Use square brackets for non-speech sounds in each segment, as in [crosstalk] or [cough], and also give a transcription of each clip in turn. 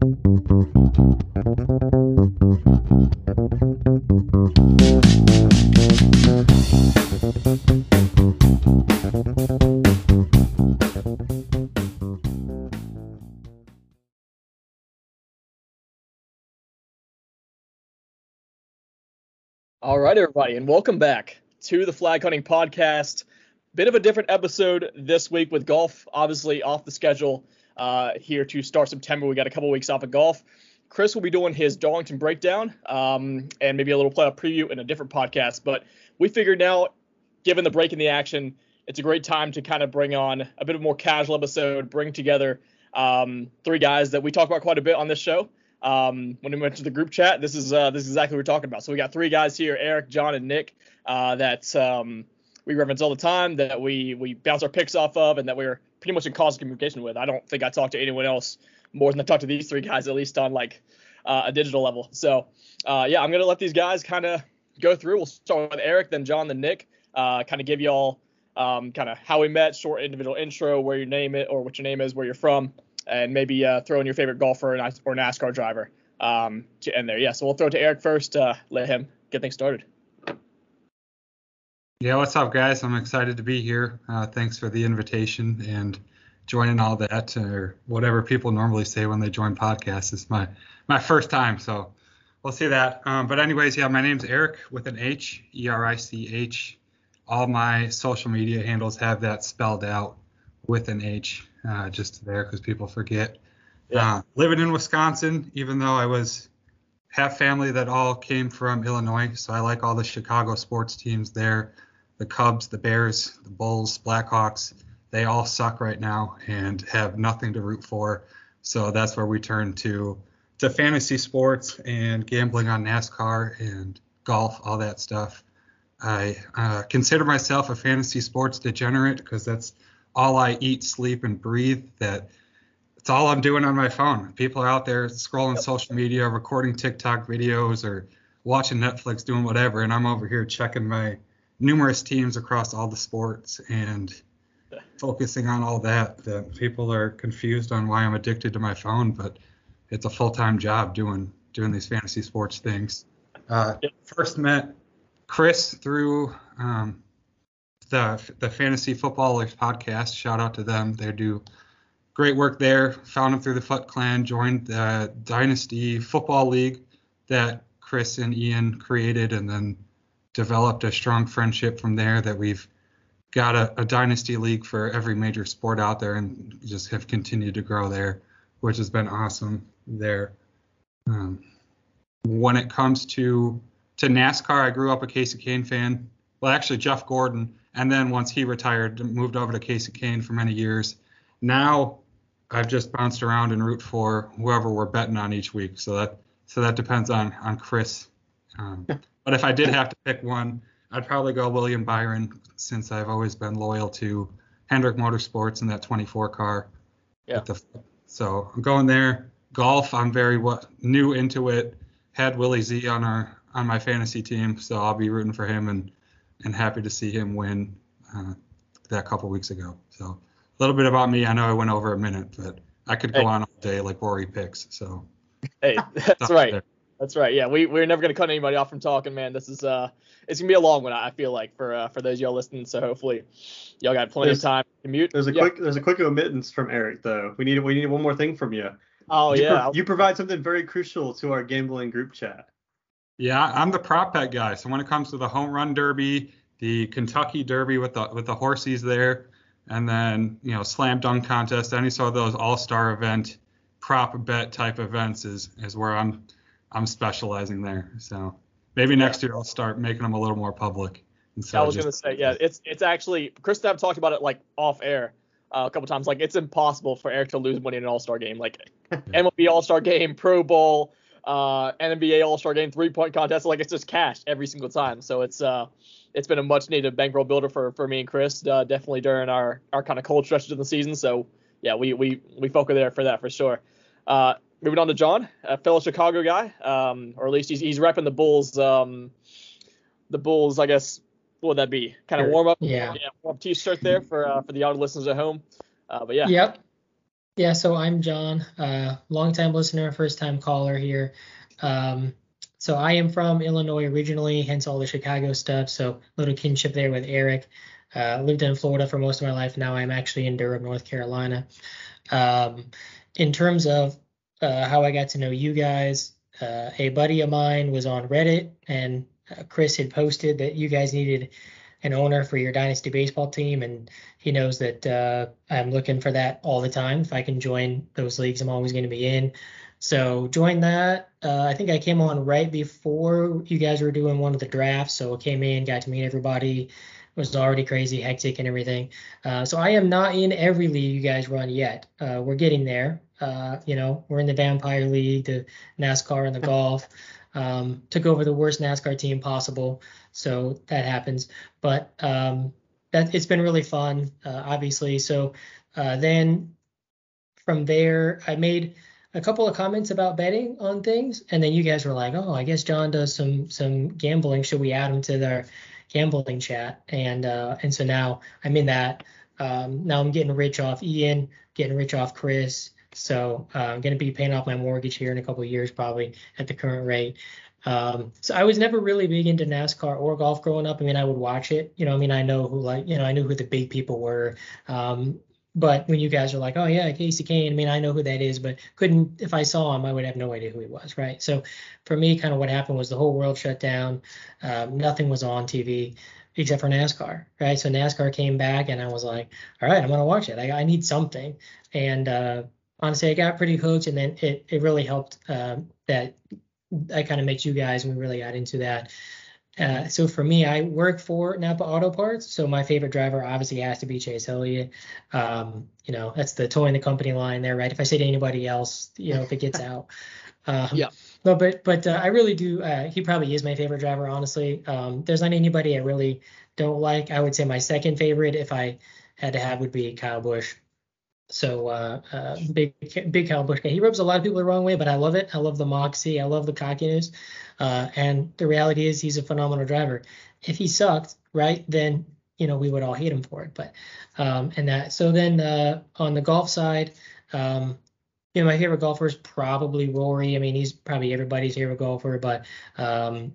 All right, everybody, and welcome back to the Flag Hunting Podcast. Bit of a different episode this week with golf, obviously off the schedule uh, here to start September. We got a couple weeks off of golf. Chris will be doing his Darlington breakdown um, and maybe a little playoff preview in a different podcast. But we figured now, given the break in the action, it's a great time to kind of bring on a bit of a more casual episode, bring together um, three guys that we talk about quite a bit on this show um, when we went to the group chat. This is uh, this is exactly what we're talking about. So we got three guys here: Eric, John, and Nick. Uh, that um, we reference all the time. That we we bounce our picks off of, and that we're pretty much in constant communication with. I don't think I talk to anyone else more than I talk to these three guys, at least on like uh, a digital level. So uh, yeah, I'm gonna let these guys kind of go through. We'll start with Eric, then John, then Nick. Uh, kind of give you all um, kind of how we met, short individual intro, where your name it or what your name is, where you're from, and maybe uh, throw in your favorite golfer or NASCAR driver um, to end there. Yeah, so we'll throw it to Eric first. Uh, let him get things started. Yeah, what's up, guys? I'm excited to be here. Uh, thanks for the invitation and joining all that, or whatever people normally say when they join podcasts. It's my my first time, so we'll see that. Um, but anyways, yeah, my name's Eric with an H, E R I C H. All my social media handles have that spelled out with an H uh, just there because people forget. Yeah. Uh, living in Wisconsin, even though I was half family that all came from Illinois, so I like all the Chicago sports teams there. The Cubs, the Bears, the Bulls, Blackhawks, they all suck right now and have nothing to root for. So that's where we turn to to fantasy sports and gambling on NASCAR and golf, all that stuff. I uh, consider myself a fantasy sports degenerate because that's all I eat, sleep, and breathe. That it's all I'm doing on my phone. People are out there scrolling yep. social media, recording TikTok videos, or watching Netflix, doing whatever, and I'm over here checking my numerous teams across all the sports and focusing on all that. That people are confused on why I'm addicted to my phone, but it's a full-time job doing doing these fantasy sports things. Uh, yep. First met Chris through um, the the Fantasy Footballers podcast. Shout out to them. They do great work there. Found him through the Foot Clan. Joined the Dynasty Football League that Chris and Ian created, and then developed a strong friendship from there. That we've got a, a dynasty league for every major sport out there, and just have continued to grow there, which has been awesome there. Um, when it comes to to NASCAR, I grew up a Kasey Kahne fan. Well, actually, Jeff Gordon and then once he retired, moved over to Kasey Kahne for many years. Now I've just bounced around and root for whoever we're betting on each week. So that so that depends on on Chris. Um, but if I did have to pick one, I'd probably go William Byron since I've always been loyal to Hendrick Motorsports and that 24 car. Yeah. The, so I'm going there. Golf, I'm very what, new into it. Had Willie Z on our on my fantasy team, so I'll be rooting for him and and happy to see him win uh, that couple weeks ago. So a little bit about me. I know I went over a minute, but I could go hey. on all day like Rory picks. So hey, [laughs] that's right. There. That's right. Yeah, we we're never gonna cut anybody off from talking, man. This is uh, it's gonna be a long one. I feel like for uh, for those y'all listening. So hopefully, y'all got plenty there's, of time to mute. There's a yeah. quick there's a quick omittance from Eric though. We need we need one more thing from you. Oh you yeah. Pro- you provide something very crucial to our gambling group chat. Yeah, I'm the prop bet guy. So when it comes to the home run derby, the Kentucky Derby with the with the horses there, and then you know slam dunk contest, any sort of those all star event prop bet type events is is where I'm I'm specializing there. So maybe next year I'll start making them a little more public. I was gonna say yeah, it's it's actually Chris and I have talked about it like off air. Uh, a couple times. Like it's impossible for Eric to lose money in an All Star game. Like [laughs] MLB All Star game, Pro Bowl, uh, NBA All Star game, three point contest. Like it's just cash every single time. So it's uh, it's been a much needed bankroll builder for for me and Chris, uh, definitely during our our kind of cold stretches of the season. So yeah, we we we focus there for that for sure. Uh, moving on to John, a fellow Chicago guy, um, or at least he's he's repping the Bulls. Um, the Bulls, I guess, what would that be? Kind of warm up, yeah, yeah warm t-shirt there for uh, for the young listeners at home. Uh, but yeah. Yep. Yeah, so I'm John, uh, longtime listener, first time caller here. Um, so I am from Illinois originally, hence all the Chicago stuff. So a little kinship there with Eric. Uh, lived in Florida for most of my life. Now I'm actually in Durham, North Carolina. Um, in terms of uh, how I got to know you guys, uh, a buddy of mine was on Reddit, and uh, Chris had posted that you guys needed an owner for your dynasty baseball team, and he knows that uh, I'm looking for that all the time. If I can join those leagues, I'm always going to be in. So join that. Uh, I think I came on right before you guys were doing one of the drafts, so I came in, got to meet everybody. It was already crazy, hectic, and everything. So I am not in every league you guys run yet. We're getting there. Uh, you know, we're in the Vampire League, the NASCAR, and the golf. Um, took over the worst NASCAR team possible, so that happens. But um, that it's been really fun, uh, obviously. So uh, then from there, I made a couple of comments about betting on things, and then you guys were like, "Oh, I guess John does some some gambling. Should we add him to their gambling chat?" And uh, and so now I'm in that. Um, now I'm getting rich off Ian, getting rich off Chris. So uh, I'm going to be paying off my mortgage here in a couple of years, probably at the current rate. Um, so I was never really big into NASCAR or golf growing up. I mean, I would watch it. You know, I mean, I know who like, you know, I knew who the big people were. Um, but when you guys are like, oh yeah, Kasey Kahne, I mean, I know who that is, but couldn't if I saw him, I would have no idea who he was, right? So for me, kind of what happened was the whole world shut down. Um, nothing was on TV except for NASCAR, right? So NASCAR came back, and I was like, all right, I'm gonna watch it. I, I need something, and uh, honestly, I got pretty hooked, and then it it really helped uh, that I kind of met you guys, and we really got into that. Uh, so for me, I work for Napa Auto Parts. So my favorite driver obviously has to be Chase Elliott. Um, you know, that's the toy in the company line there, right? If I say to anybody else, you know, if it gets [laughs] out. Um, yeah. No, but but uh, I really do. Uh, he probably is my favorite driver, honestly. Um, there's not anybody I really don't like. I would say my second favorite, if I had to have, would be Kyle Busch. So uh, uh, big big Kyle Busch guy. He rubs a lot of people the wrong way, but I love it. I love the moxie. I love the cockiness. Uh, and the reality is he's a phenomenal driver. If he sucked, right, then you know we would all hate him for it. But um, and that. So then uh, on the golf side, um, you know my favorite golfer is probably Rory. I mean he's probably everybody's favorite golfer, but um,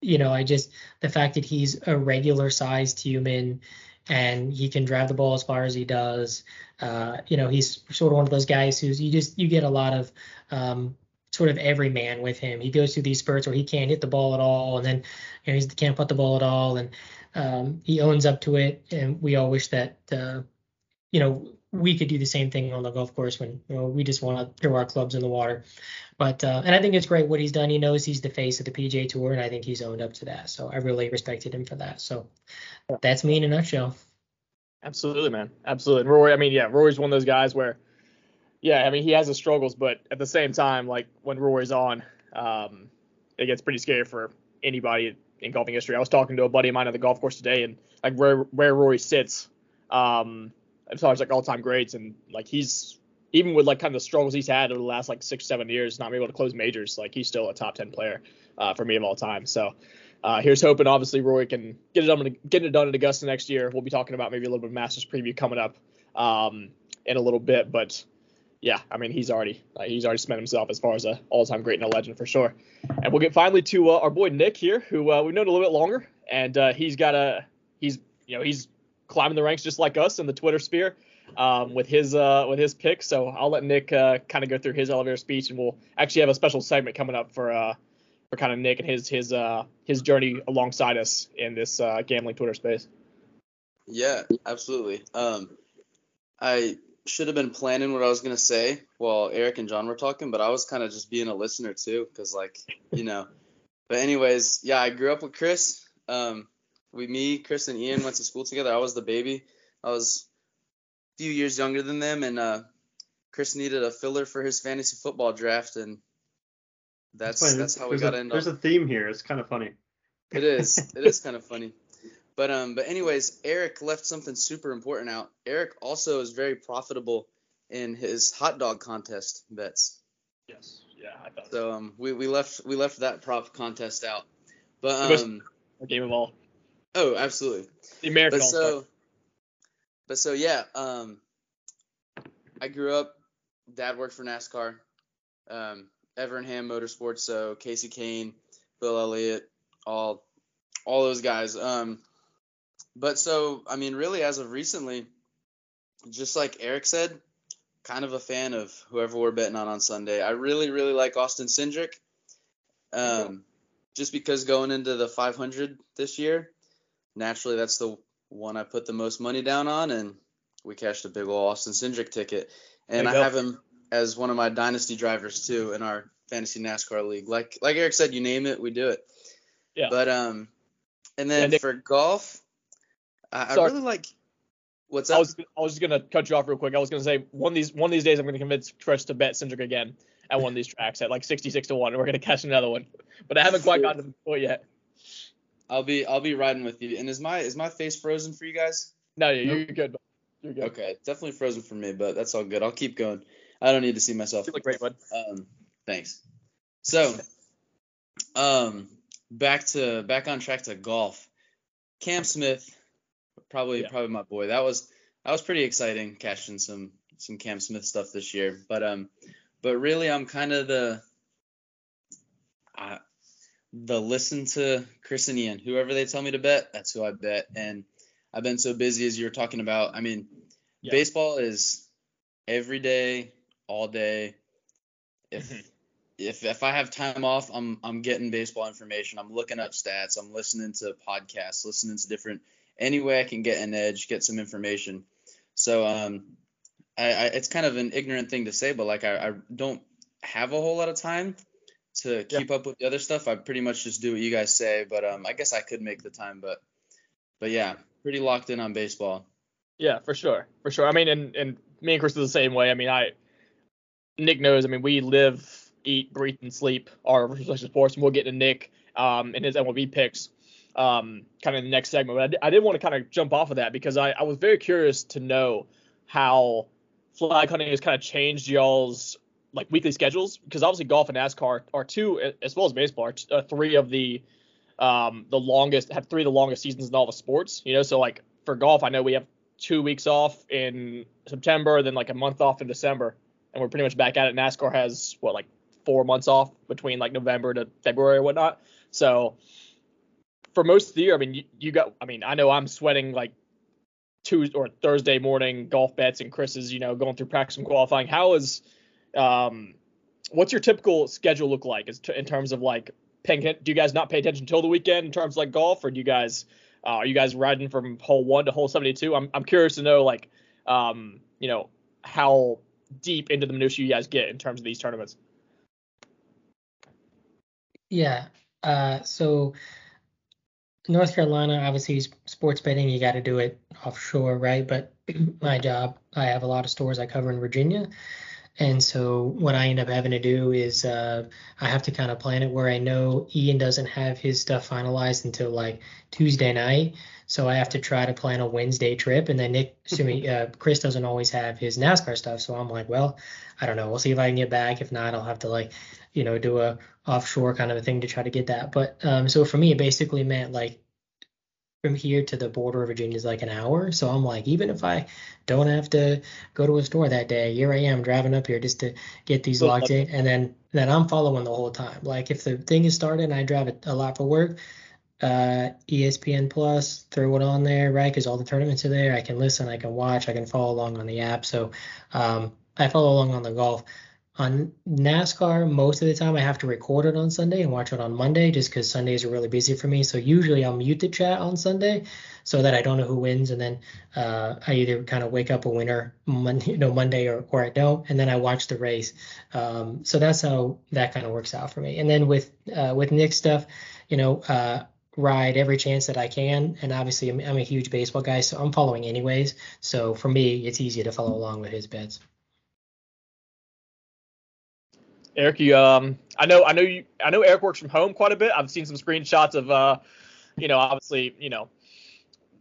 you know I just the fact that he's a regular sized human and he can drive the ball as far as he does. Uh, you know, he's sort of one of those guys who's you just you get a lot of um, sort of every man with him. He goes through these spurts where he can't hit the ball at all, and then you know he can't put the ball at all, and um, he owns up to it. And we all wish that uh, you know we could do the same thing on the golf course when you know, we just want to throw our clubs in the water. But uh, and I think it's great what he's done. He knows he's the face of the PGA Tour, and I think he's owned up to that. So I really respected him for that. So that's me in a nutshell. Absolutely, man. Absolutely. And Rory, I mean, yeah, Rory's one of those guys where, yeah, I mean, he has his struggles, but at the same time, like when Rory's on, um, it gets pretty scary for anybody in golfing history. I was talking to a buddy of mine at the golf course today, and like where where Rory sits, um, as far as like all time greats, and like he's even with like kind of the struggles he's had over the last like six seven years, not being able to close majors, like he's still a top ten player uh, for me of all time. So uh, here's hoping, obviously, Roy can get it done, get it done at Augusta next year. We'll be talking about maybe a little bit of Masters preview coming up um, in a little bit, but yeah, I mean, he's already uh, he's already spent himself as far as a all-time great and a legend for sure. And we'll get finally to uh, our boy Nick here, who uh, we've known a little bit longer, and uh, he's got a he's you know he's climbing the ranks just like us in the Twitter sphere um, with his uh, with his pick. So I'll let Nick uh, kind of go through his elevator speech, and we'll actually have a special segment coming up for uh, for kind of Nick and his his uh his journey alongside us in this uh, gambling Twitter space. Yeah, absolutely. Um, I should have been planning what I was gonna say while Eric and John were talking, but I was kind of just being a listener too, cause like you know. But anyways, yeah, I grew up with Chris. Um, we, me, Chris, and Ian went to school together. I was the baby. I was a few years younger than them, and uh, Chris needed a filler for his fantasy football draft, and that's that's, that's how we got a, into. There's a theme here. It's kind of funny. It is. it is kind of funny. But um, but anyways, Eric left something super important out. Eric also is very profitable in his hot dog contest bets. Yes. Yeah, I thought. So um, we, we left we left that prop contest out. But um, a game of all. Oh, absolutely. The American but so, but so yeah, um, I grew up dad worked for NASCAR, um, Evernham Motorsports, so Kasey Kahne, Bill Elliott, all all those guys. Um, but so I mean, really, as of recently, just like Eric said, kind of a fan of whoever we're betting on on Sunday. I really, really like Austin Cindric. Um, just because going into the 500 this year, naturally that's the one I put the most money down on, and we cashed a big old Austin Cindric ticket, and I go. have him as one of my dynasty drivers too in our fantasy NASCAR league. Like like Eric said, you name it, we do it. Yeah. But um, and Yeah, then Nick- for golf, I, I really like. What's up? I was I was just gonna cut you off real quick. I was gonna say one of these one of these days I'm gonna convince Chris to bet Cindric again at one of these tracks at like 66 to one, and we're gonna catch another one. But I haven't quite gotten to the point yet. I'll be I'll be riding with you. And is my is my face frozen for you guys? No, yeah, you're good. You're good. Okay, definitely frozen for me, but that's all good. I'll keep going. I don't need to see myself. You look great, bud. Um, thanks. So, um, back to back on track to golf. Cam Smith, probably Yeah. probably my boy. That was that was pretty exciting catching some some Cam Smith stuff this year. But um, but really I'm kind of the uh, the listen to Chris and Ian. Whoever they tell me to bet, that's who I bet. And I've been so busy as you were talking about. I mean, Yeah. baseball is every day, all day. If Mhm. if if I have time off, I'm I'm getting baseball information. I'm looking up stats. I'm listening to podcasts, listening to different any way I can get an edge, get some information. So um, I, I it's kind of an ignorant thing to say, but like I, I don't have a whole lot of time to Yeah. keep up with the other stuff. I pretty much just do what you guys say, but um, I guess I could make the time, but but yeah, pretty locked in on baseball. Yeah, for sure, for sure. I mean, and and me and Chris are the same way. I mean, I Nick knows. I mean, we live, eat, breathe, and sleep our respective sports, and we'll get to Nick um and his MLB picks um kind of in the next segment. But I, I did want to kind of jump off of that because I I was very curious to know how flag hunting has kind of changed y'all's like weekly schedules because obviously golf and NASCAR are two as well as baseball are t- uh, three of the um the longest have three of the longest seasons in all the sports. You know, so like for golf, I know we have two weeks off in September, then like a month off in December, and we're pretty much back at it. NASCAR has what like four months off between like November to February or whatnot. So for most of the year, I mean, you, you got, I mean, I know I'm sweating like Tuesday or Thursday morning golf bets, and Chris is, you know, going through practice and qualifying. How is, um, what's your typical schedule look like in terms of like paying? Do you guys not pay attention until the weekend in terms of like golf, or do you guys, uh, are you guys riding from hole one to hole 72? I'm, I'm curious to know like, um, you know, how deep into the minutiae you guys get in terms of these tournaments. Yeah. Uh, so North Carolina, obviously, sports betting, you got to do it offshore, right? But [clears throat] my job, I have a lot of stores I cover in Virginia. And so what I end up having to do is uh, I have to kind of plan it where I know Ian doesn't have his stuff finalized until like Tuesday night. So I have to try to plan a Wednesday trip. And then Nick, excuse me, [laughs] uh, Chris doesn't always have his NASCAR stuff. So I'm like, well, I don't know. We'll see if I can get back. If not, I'll have to like, you know, do a offshore kind of a thing to try to get that. But um, so for me, it basically meant like from here to the border of Virginia is like an hour. So I'm like, even if I don't have to go to a store that day, here I am driving up here just to get these locked in, and then then I'm following the whole time. Like if the thing is started and I drive it a lot for work, uh, ESPN Plus, throw it on there, right? Because all the tournaments are there. I can listen, I can watch, I can follow along on the app. So um, I follow along on the golf. On NASCAR, most of the time I have to record it on Sunday and watch it on Monday just because Sundays are really busy for me. So usually I'll mute the chat on Sunday so that I don't know who wins. And then uh, I either kind of wake up a winner Monday, you know, Monday or, or I don't. And then I watch the race. Um, so that's how that kind of works out for me. And then with uh, with Nick's stuff, you know, uh, ride every chance that I can. And obviously I'm, I'm a huge baseball guy, so I'm following anyways. So for me, it's easier to follow along with his bets. Eric, you um, I know, I know you, I know Eric works from home quite a bit. I've seen some screenshots of, uh, you know, obviously, you know,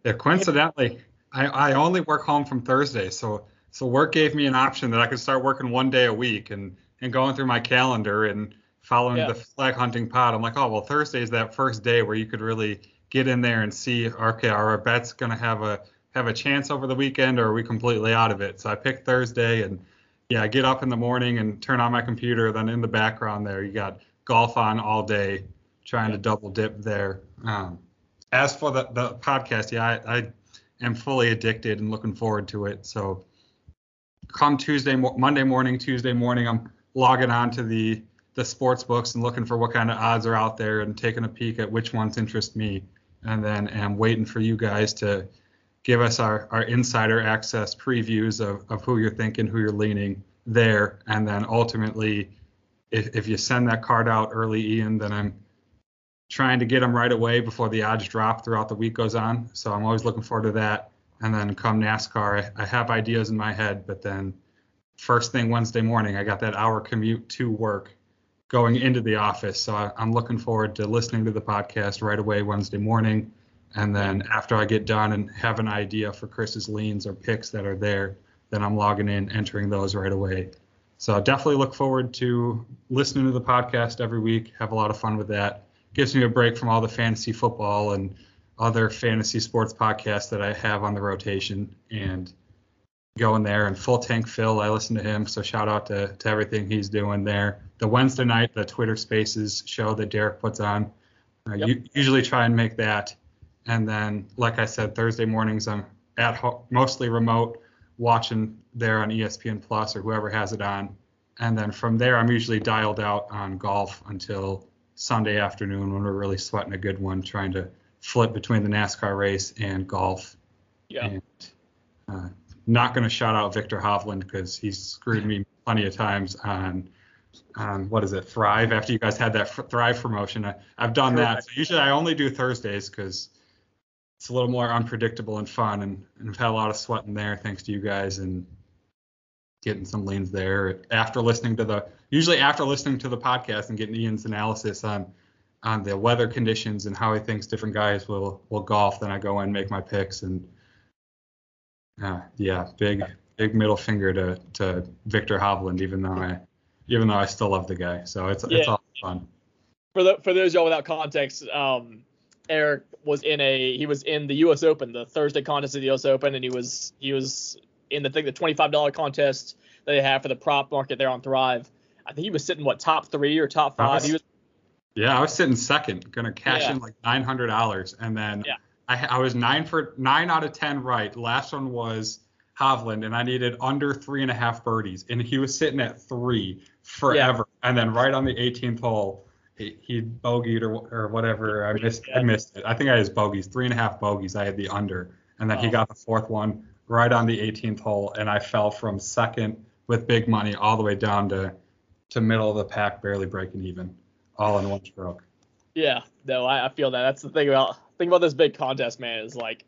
Yeah, coincidentally, I, I only work home from Thursday, so so work gave me an option that I could start working one day a week and and going through my calendar and following Yeah. the flag hunting pod. I'm like, oh well, Thursday is that first day where you could really get in there and see, okay, are our bets gonna have a have a chance over the weekend or are we completely out of it? So I picked Thursday and yeah, I get up in the morning and turn on my computer. Then in the background there, you got golf on all day, trying to double dip there. Um, as for the, the podcast, yeah, I, I am fully addicted and looking forward to it. So come Tuesday, Monday morning, Tuesday morning, I'm logging on to the the sports books and looking for what kind of odds are out there and taking a peek at which ones interest me. And then I'm waiting for you guys to give us our, our insider access previews of, of who you're thinking, who you're leaning there. And then ultimately, if, if you send that card out early, Ian, then I'm trying to get them right away before the odds drop throughout the week goes on. So I'm always looking forward to that. And then come NASCAR, I, I have ideas in my head, but then first thing Wednesday morning, I got that hour commute to work going into the office. So I, am looking forward to listening to the podcast right away Wednesday morning. And then after I get done and have an idea for Chris's leans or picks that are there, then I'm logging in, entering those right away. So definitely look forward to listening to the podcast every week. Have a lot of fun with that. Gives me a break from all the fantasy football and other fantasy sports podcasts that I have on the rotation and going there and full tank Phil. I listen to him, so shout out to, to everything he's doing there. The Wednesday night, the Twitter Spaces show that Derek puts on. Uh, yep. you, usually try and make that and then, like I said, Thursday mornings I'm at ho- mostly remote watching there on ESPN Plus or whoever has it on. And then from there, I'm usually dialed out on golf until Sunday afternoon when we're really sweating a good one, trying to flip between the NASCAR race and golf. Yeah. And, uh, not going to shout out Viktor Hovland because he's screwed me plenty of times on on what is it Thrive after you guys had that Thrive promotion. I, have done that. So usually I only do Thursdays because it's a little more unpredictable and fun. And, and I've had a lot of sweat in there thanks to you guys and getting some leans there after listening to the usually after listening to the podcast and getting Ian's analysis on on the weather conditions and how he thinks different guys will will golf. Then I go and make my picks and uh, yeah, big big middle finger to to Viktor Hovland, even though I even though I still love the guy. So it's yeah. it's all fun. For the for those y'all without context, um, Eric was in a he was in the U.S. Open, the Thursday contest of the U.S. Open, and he was he was in the thing the twenty five dollar contest that they have for the prop market there on Thrive. I think he was sitting what top three or top five. Was, he was. Yeah, I was sitting second, gonna cash yeah. in like nine hundred dollars, and then yeah. I, I was nine for nine out of ten right. Last one was Hovland, and I needed under three and a half birdies, and he was sitting at three forever, yeah. and then right on the 18th hole he, he bogeyed or, or whatever. I missed I missed it. I think I had his bogeys, three and a half bogeys. I had the under, and then oh. he got the fourth one right on the 18th hole, and I fell from second with big money all the way down to to middle of the pack, barely breaking even, all in one stroke. Yeah, no, I, I feel that. That's the thing about thing about this big contest, man. Is like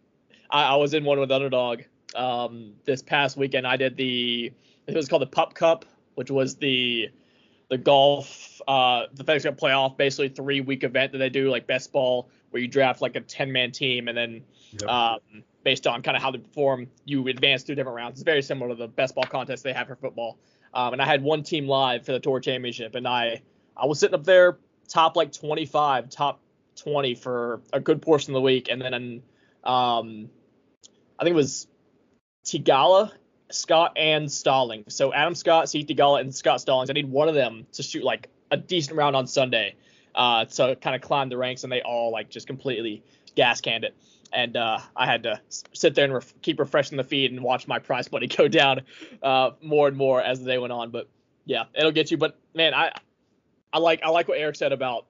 I, I was in one with underdog um, this past weekend. I did the it was called the Pup Cup, which was the the golf, uh, the FedEx Cup playoff, basically three week event that they do, like best ball, where you draft like a 10 man team and then yep. um, based on kind of how they perform, you advance through different rounds. It's very similar to the best ball contest they have for football. Um, and I had one team live for the tour championship, and I I was sitting up there top like 25, top 20 for a good portion of the week, and then um, I think it was Theegala Scott and Stalling. So Adam Scott, Sahith Theegala, and Scott Stallings. I need one of them to shoot like a decent round on Sunday uh, to kind of climb the ranks, and they all like just completely gas canned it. And uh, I had to sit there and ref- keep refreshing the feed and watch my prize money [laughs] go down uh, more and more as the day went on. But yeah, it'll get you. But man, I I like I like what Eric said about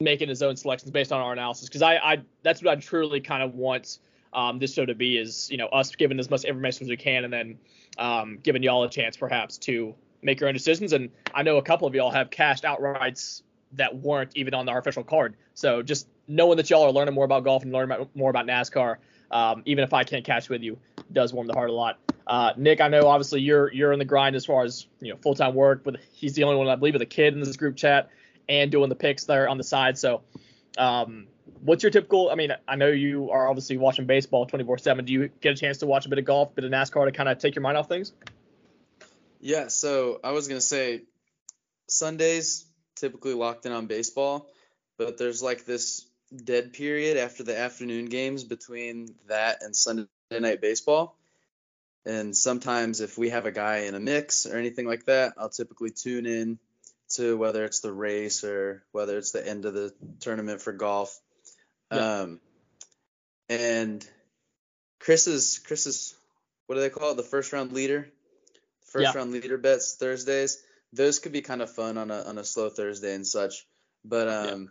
making his own selections based on our analysis because I, I that's what I truly kind of want um, this show to be is you know us giving as much information as we can and then um, giving y'all a chance perhaps to make your own decisions. And I know a couple of y'all have cashed outrights that weren't even on our official card. So just knowing that y'all are learning more about golf and learning more about NASCAR, um, even if I can't cash with you, does warm the heart a lot. Uh, Nick, I know obviously you're you're in the grind as far as you know full time work, but he's the only one I believe with a kid in this group chat and doing the picks there on the side. So um, what's your typical? I mean, I know you are obviously watching baseball 24/7. Do you get a chance to watch a bit of golf, a bit of NASCAR to kind of take your mind off things? Yeah. So I was gonna say Sundays typically locked in on baseball, but there's like this dead period after the afternoon games between that and Sunday night baseball. And sometimes if we have a guy in a mix or anything like that, I'll typically tune in to whether it's the race or whether it's the end of the tournament for golf. Yeah. Um, and Chris is Chris is what do they call it? The first round leader. First Yeah. round leader bets Thursdays. Those could be kind of fun on a on a slow Thursday and such. But um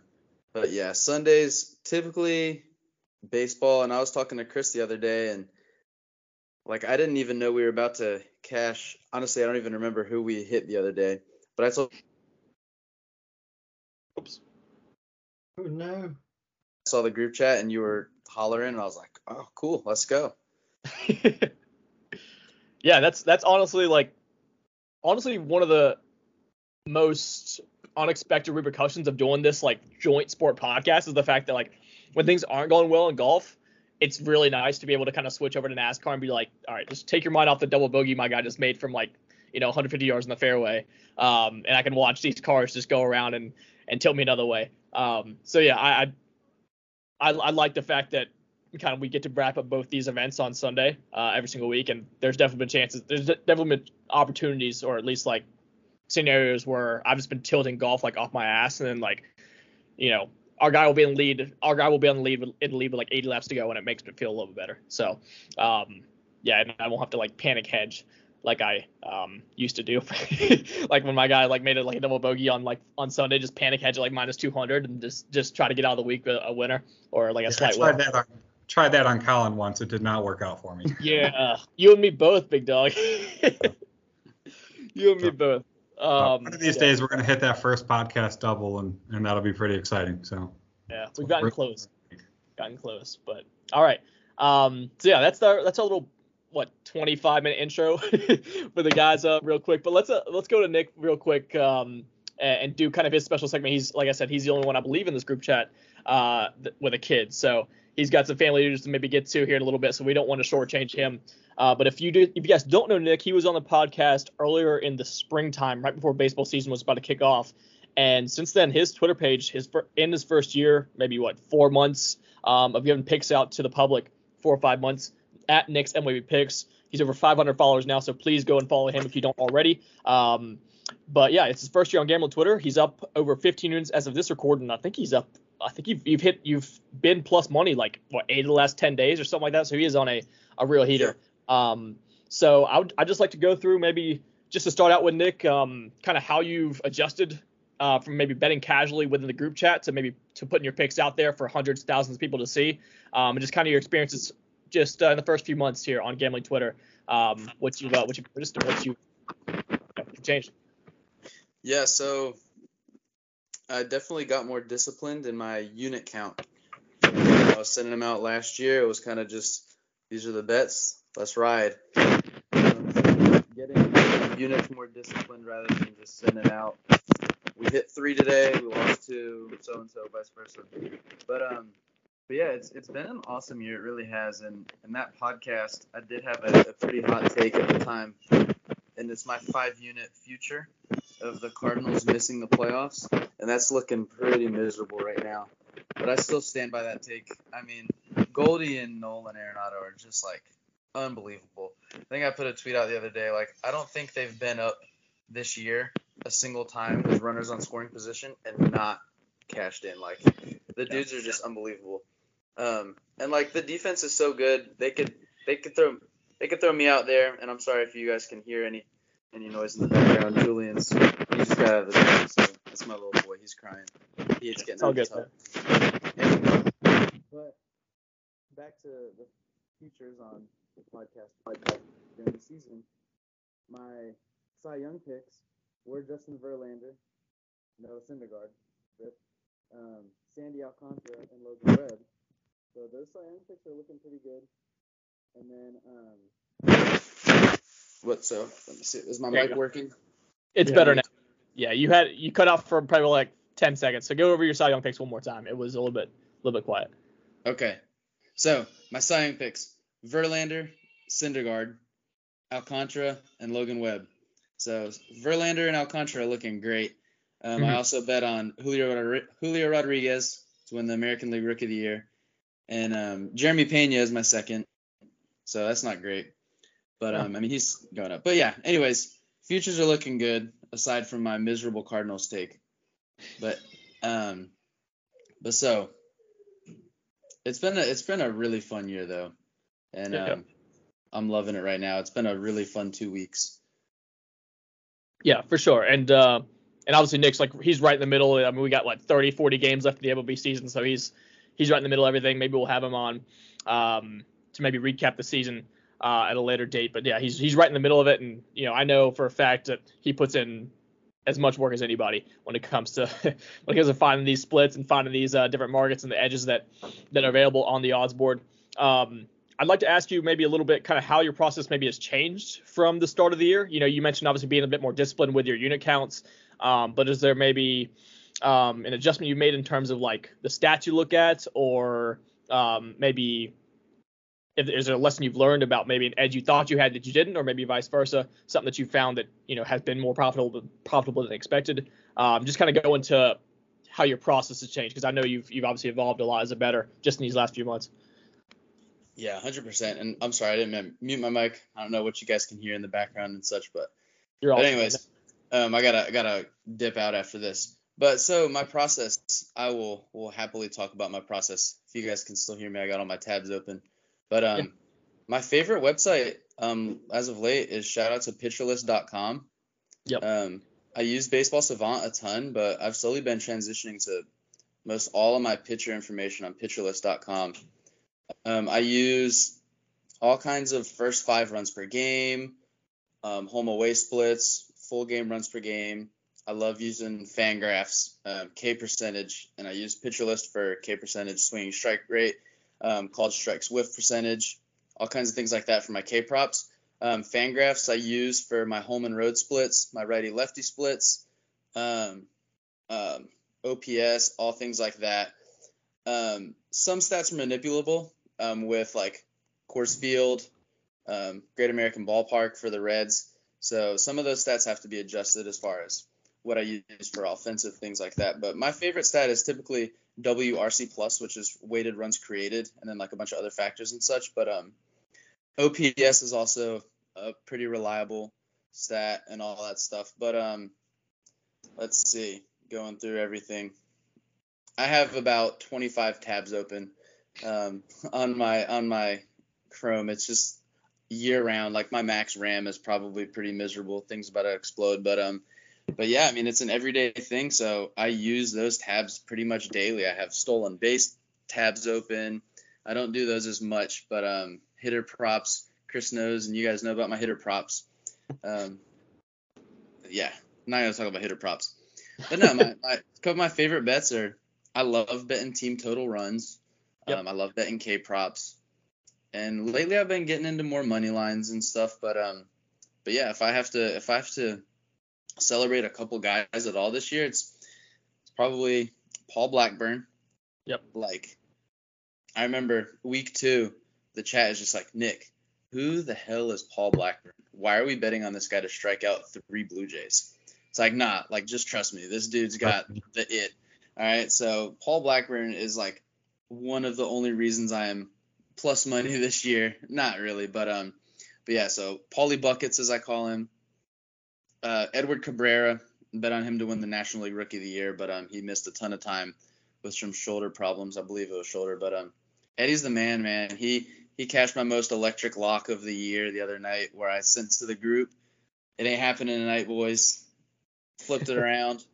but yeah, Sundays typically baseball and I was talking to Chris the other day and like I didn't even know we were about to cash honestly I don't even remember who we hit the other day. But I told Oops. Oh no. Saw the group chat and you were hollering and I was like, Oh cool, let's go. [laughs] yeah, that's that's honestly like honestly one of the most unexpected repercussions of doing this like joint sport podcast is the fact that like when things aren't going well in golf, it's really nice to be able to kind of switch over to NASCAR and be like, all right, just take your mind off the double bogey my guy just made from like you know 150 yards in the fairway, um, and I can watch these cars just go around and and tilt me another way. Um, so yeah, I, I I I like the fact that kind of we get to wrap up both these events on Sunday uh, every single week, and there's definitely been chances, there's definitely been opportunities, or at least like scenarios where I've just been tilting golf like off my ass, and then like, you know, our guy will be in lead, our guy will be on the lead with, in the lead with like 80 laps to go, and it makes me feel a little bit better. So, um, yeah, and I won't have to like panic hedge like I um used to do. [laughs] like when my guy like made it like a double bogey on like on Sunday, just panic hedge at like minus 200 and just just try to get out of the week with a winner or like a I slight tried win. that on tried that on Colin once. It did not work out for me. [laughs] Yeah, you and me both, big dog. [laughs] you and me both. Um, One of these yeah, days, we're gonna hit that first podcast double, and and that'll be pretty exciting. So Yeah, we've gotten close. Gotten close, but all right. Um, so yeah, that's our that's our little what 25 minute intro [laughs] for the guys real quick. But let's uh, let's go to Nick real quick um, and, and do kind of his special segment. He's like I said, he's the only one I believe in this group chat uh, th- with a kid, so he's got some family issues to maybe get to here in a little bit. So we don't want to shortchange him. Uh, but if you do, if you guys don't know Nick, he was on the podcast earlier in the springtime, right before baseball season was about to kick off. And since then, his Twitter page, his in his first year, maybe what four months um, of giving picks out to the public, four or five months at Nick's MLB Picks. He's over 500 followers now, so please go and follow him if you don't already. Um, but yeah, it's his first year on Gamble Twitter. He's up over 15 wins as of this recording. I think he's up. I think you've you've hit you've been plus money like what eight of the last 10 days or something like that. So he is on a a real heater. Um, so I would I just like to go through maybe just to start out with Nick, um, kind of how you've adjusted uh, from maybe betting casually within the group chat to maybe to putting your picks out there for hundreds, thousands of people to see, um, and just kind of your experiences just uh, in the first few months here on gambling Twitter. Um, what you've uh, what you just what you changed. Yeah, so I definitely got more disciplined in my unit count. I was sending them out last year. It was kind of just these are the bets. Let's ride. Um, getting units more disciplined rather than just sending out. We hit three today. We lost two. So and so, vice versa. But um, but yeah, it's it's been an awesome year. It really has. And and that podcast, I did have a, a pretty hot take at the time, and it's my five unit future of the Cardinals missing the playoffs, and that's looking pretty miserable right now. But I still stand by that take. I mean, Goldie and Nolan Arenado are just like unbelievable. I think I put a tweet out the other day. Like, I don't think they've been up this year a single time with runners on scoring position and not cashed in. Like, the dudes are just unbelievable. Um, and like the defense is so good, they could they could throw they could throw me out there. And I'm sorry if you guys can hear any any noise in the background. Julian's he just got out of the bed, so that's my little boy. He's crying. He's getting It's all out of good, the. Anyway, but back to the futures on the podcast podcast during the season. My Cy Young picks were Justin Verlander, Noah Syndergaard, rip, um, Sandy Alcantara, and Logan Webb. So those Cy Young picks are looking pretty good. And then um, what? So let me see. Is my mic go. working? It's Yeah, better me now. Yeah, you had you cut off for probably like 10 seconds. So go over your Cy Young picks one more time. It was a little bit a little bit quiet. Okay. So my Cy Young picks: Verlander, Syndergaard, Alcantara, and Logan Webb. So Verlander and Alcantara are looking great. Um, I Mhm. also bet on Julio Julio Rodriguez to win the American League Rookie of the Year, and um, Jeremy Pena is my second. So that's not great. But um, I mean, he's going up. But yeah, anyways, futures are looking good aside from my miserable Cardinals take. But um, but so it's been a it's been a really fun year though, and Yeah. um, I'm loving it right now. It's been a really fun two weeks. Yeah, for sure. And uh, and obviously Nick's like he's right in the middle. I mean, we got like 30, 40 games left in the MLB season, so he's he's right in the middle of everything. Maybe we'll have him on um, to maybe recap the season uh, at a later date. But yeah, he's he's right in the middle of it, and you know I know for a fact that he puts in as much work as anybody when it comes to [laughs] when it comes to finding these splits and finding these uh, different markets and the edges that that are available on the odds board. Um, I'd like to ask you maybe a little bit kind of how your process maybe has changed from the start of the year. You know, you mentioned obviously being a bit more disciplined with your unit counts, um, but is there maybe um, an adjustment you made in terms of like the stats you look at, or um, maybe if, is there a lesson you've learned about maybe an edge you thought you had that you didn't, or maybe vice versa, something that you found that you know has been more profitable profitable than expected? Um, just kind of go into how your process has changed because I know you've you've obviously evolved a lot as a better just in these last few months. Yeah, hundred percent. And I'm sorry I didn't mute my mic. I don't know what you guys can hear in the background and such, but You're all but anyways, um, I gotta I gotta dip out after this. But so my process, I will will happily talk about my process. If you guys can still hear me, I got all my tabs open. But um, Yeah. my favorite website um as of late is shout out to pitcherlist.com. Yep. Um, I use Baseball Savant a ton, but I've slowly been transitioning to most all of my pitcher information on pitcherlist.com. Um, I use all kinds of first five runs per game, um, home away splits, full game runs per game. I love using Fangraphs, um, K percentage, and I use Pitcher List for K percentage, swinging strike rate, um, called strikes whiff percentage, all kinds of things like that for my K props. Um, Fangraphs I use for my home and road splits, my righty lefty splits, um, um, OPS, all things like that. Um, some stats are manipulable um, with like Coors Field, um, Great American Ballpark for the Reds. So some of those stats have to be adjusted as far as what I use for offensive things like that. But my favorite stat is typically WRC plus, which is weighted runs created, and then like a bunch of other factors and such. But um, OPS is also a pretty reliable stat and all that stuff. But um, let's see, going through everything. I have about 25 tabs open um, on my on my Chrome. It's just year round. Like my max RAM is probably pretty miserable. Things about to explode, but um, but yeah, I mean it's an everyday thing. So I use those tabs pretty much daily. I have stolen base tabs open. I don't do those as much, but um, hitter props. Chris knows, and you guys know about my hitter props. Um, yeah, I'm not gonna talk about hitter props, but no, my, my a couple of my favorite bets are I love betting team total runs. Yep. Um, I love betting K props. And lately I've been getting into more money lines and stuff, but um but yeah, if I have to if I have to celebrate a couple guys at all this year, it's it's probably Paul Blackburn. Yep. Like I remember week 2, the chat is just like, "Nick, who the hell is Paul Blackburn? Why are we betting on this guy to strike out three Blue Jays?" It's like, "Nah, like just trust me. This dude's got the it." All right, so Paul Blackburn is like one of the only reasons I am plus money [laughs] this year. Not really, but um, but yeah. So Paulie buckets, as I call him. Uh, Edward Cabrera, bet on him to win the National League Rookie of the Year, but um, he missed a ton of time with some shoulder problems. I believe it was shoulder, but um, Eddie's the man, man. He he cashed my most electric lock of the year the other night, where I sent to the group, "It ain't happening tonight, boys." Flipped it [laughs] around,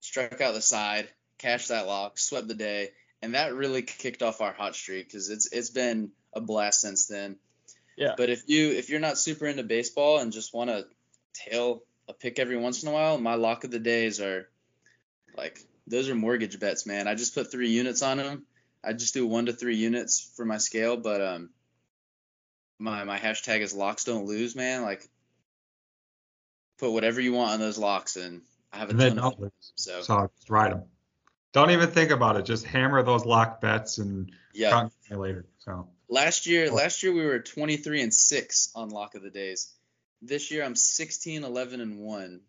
struck out the side, cashed that lock, swept the day and that really kicked off our hot streak because it's it's been a blast since then. Yeah. But if you if you're not super into baseball and just want to tail a pick every once in a while, my lock of the days are like those are mortgage bets, man. I just put three units on them. I just do one to three units for my scale, but um, my my hashtag is locks don't lose, man. Like put whatever you want on those locks, and I have a ton of them. So So just ride them. Don't even think about it. Just hammer those lock bets and yeah. later. So Last year, last year we were 23 and 6 on lock of the days. This year I'm 16, 11 and 1.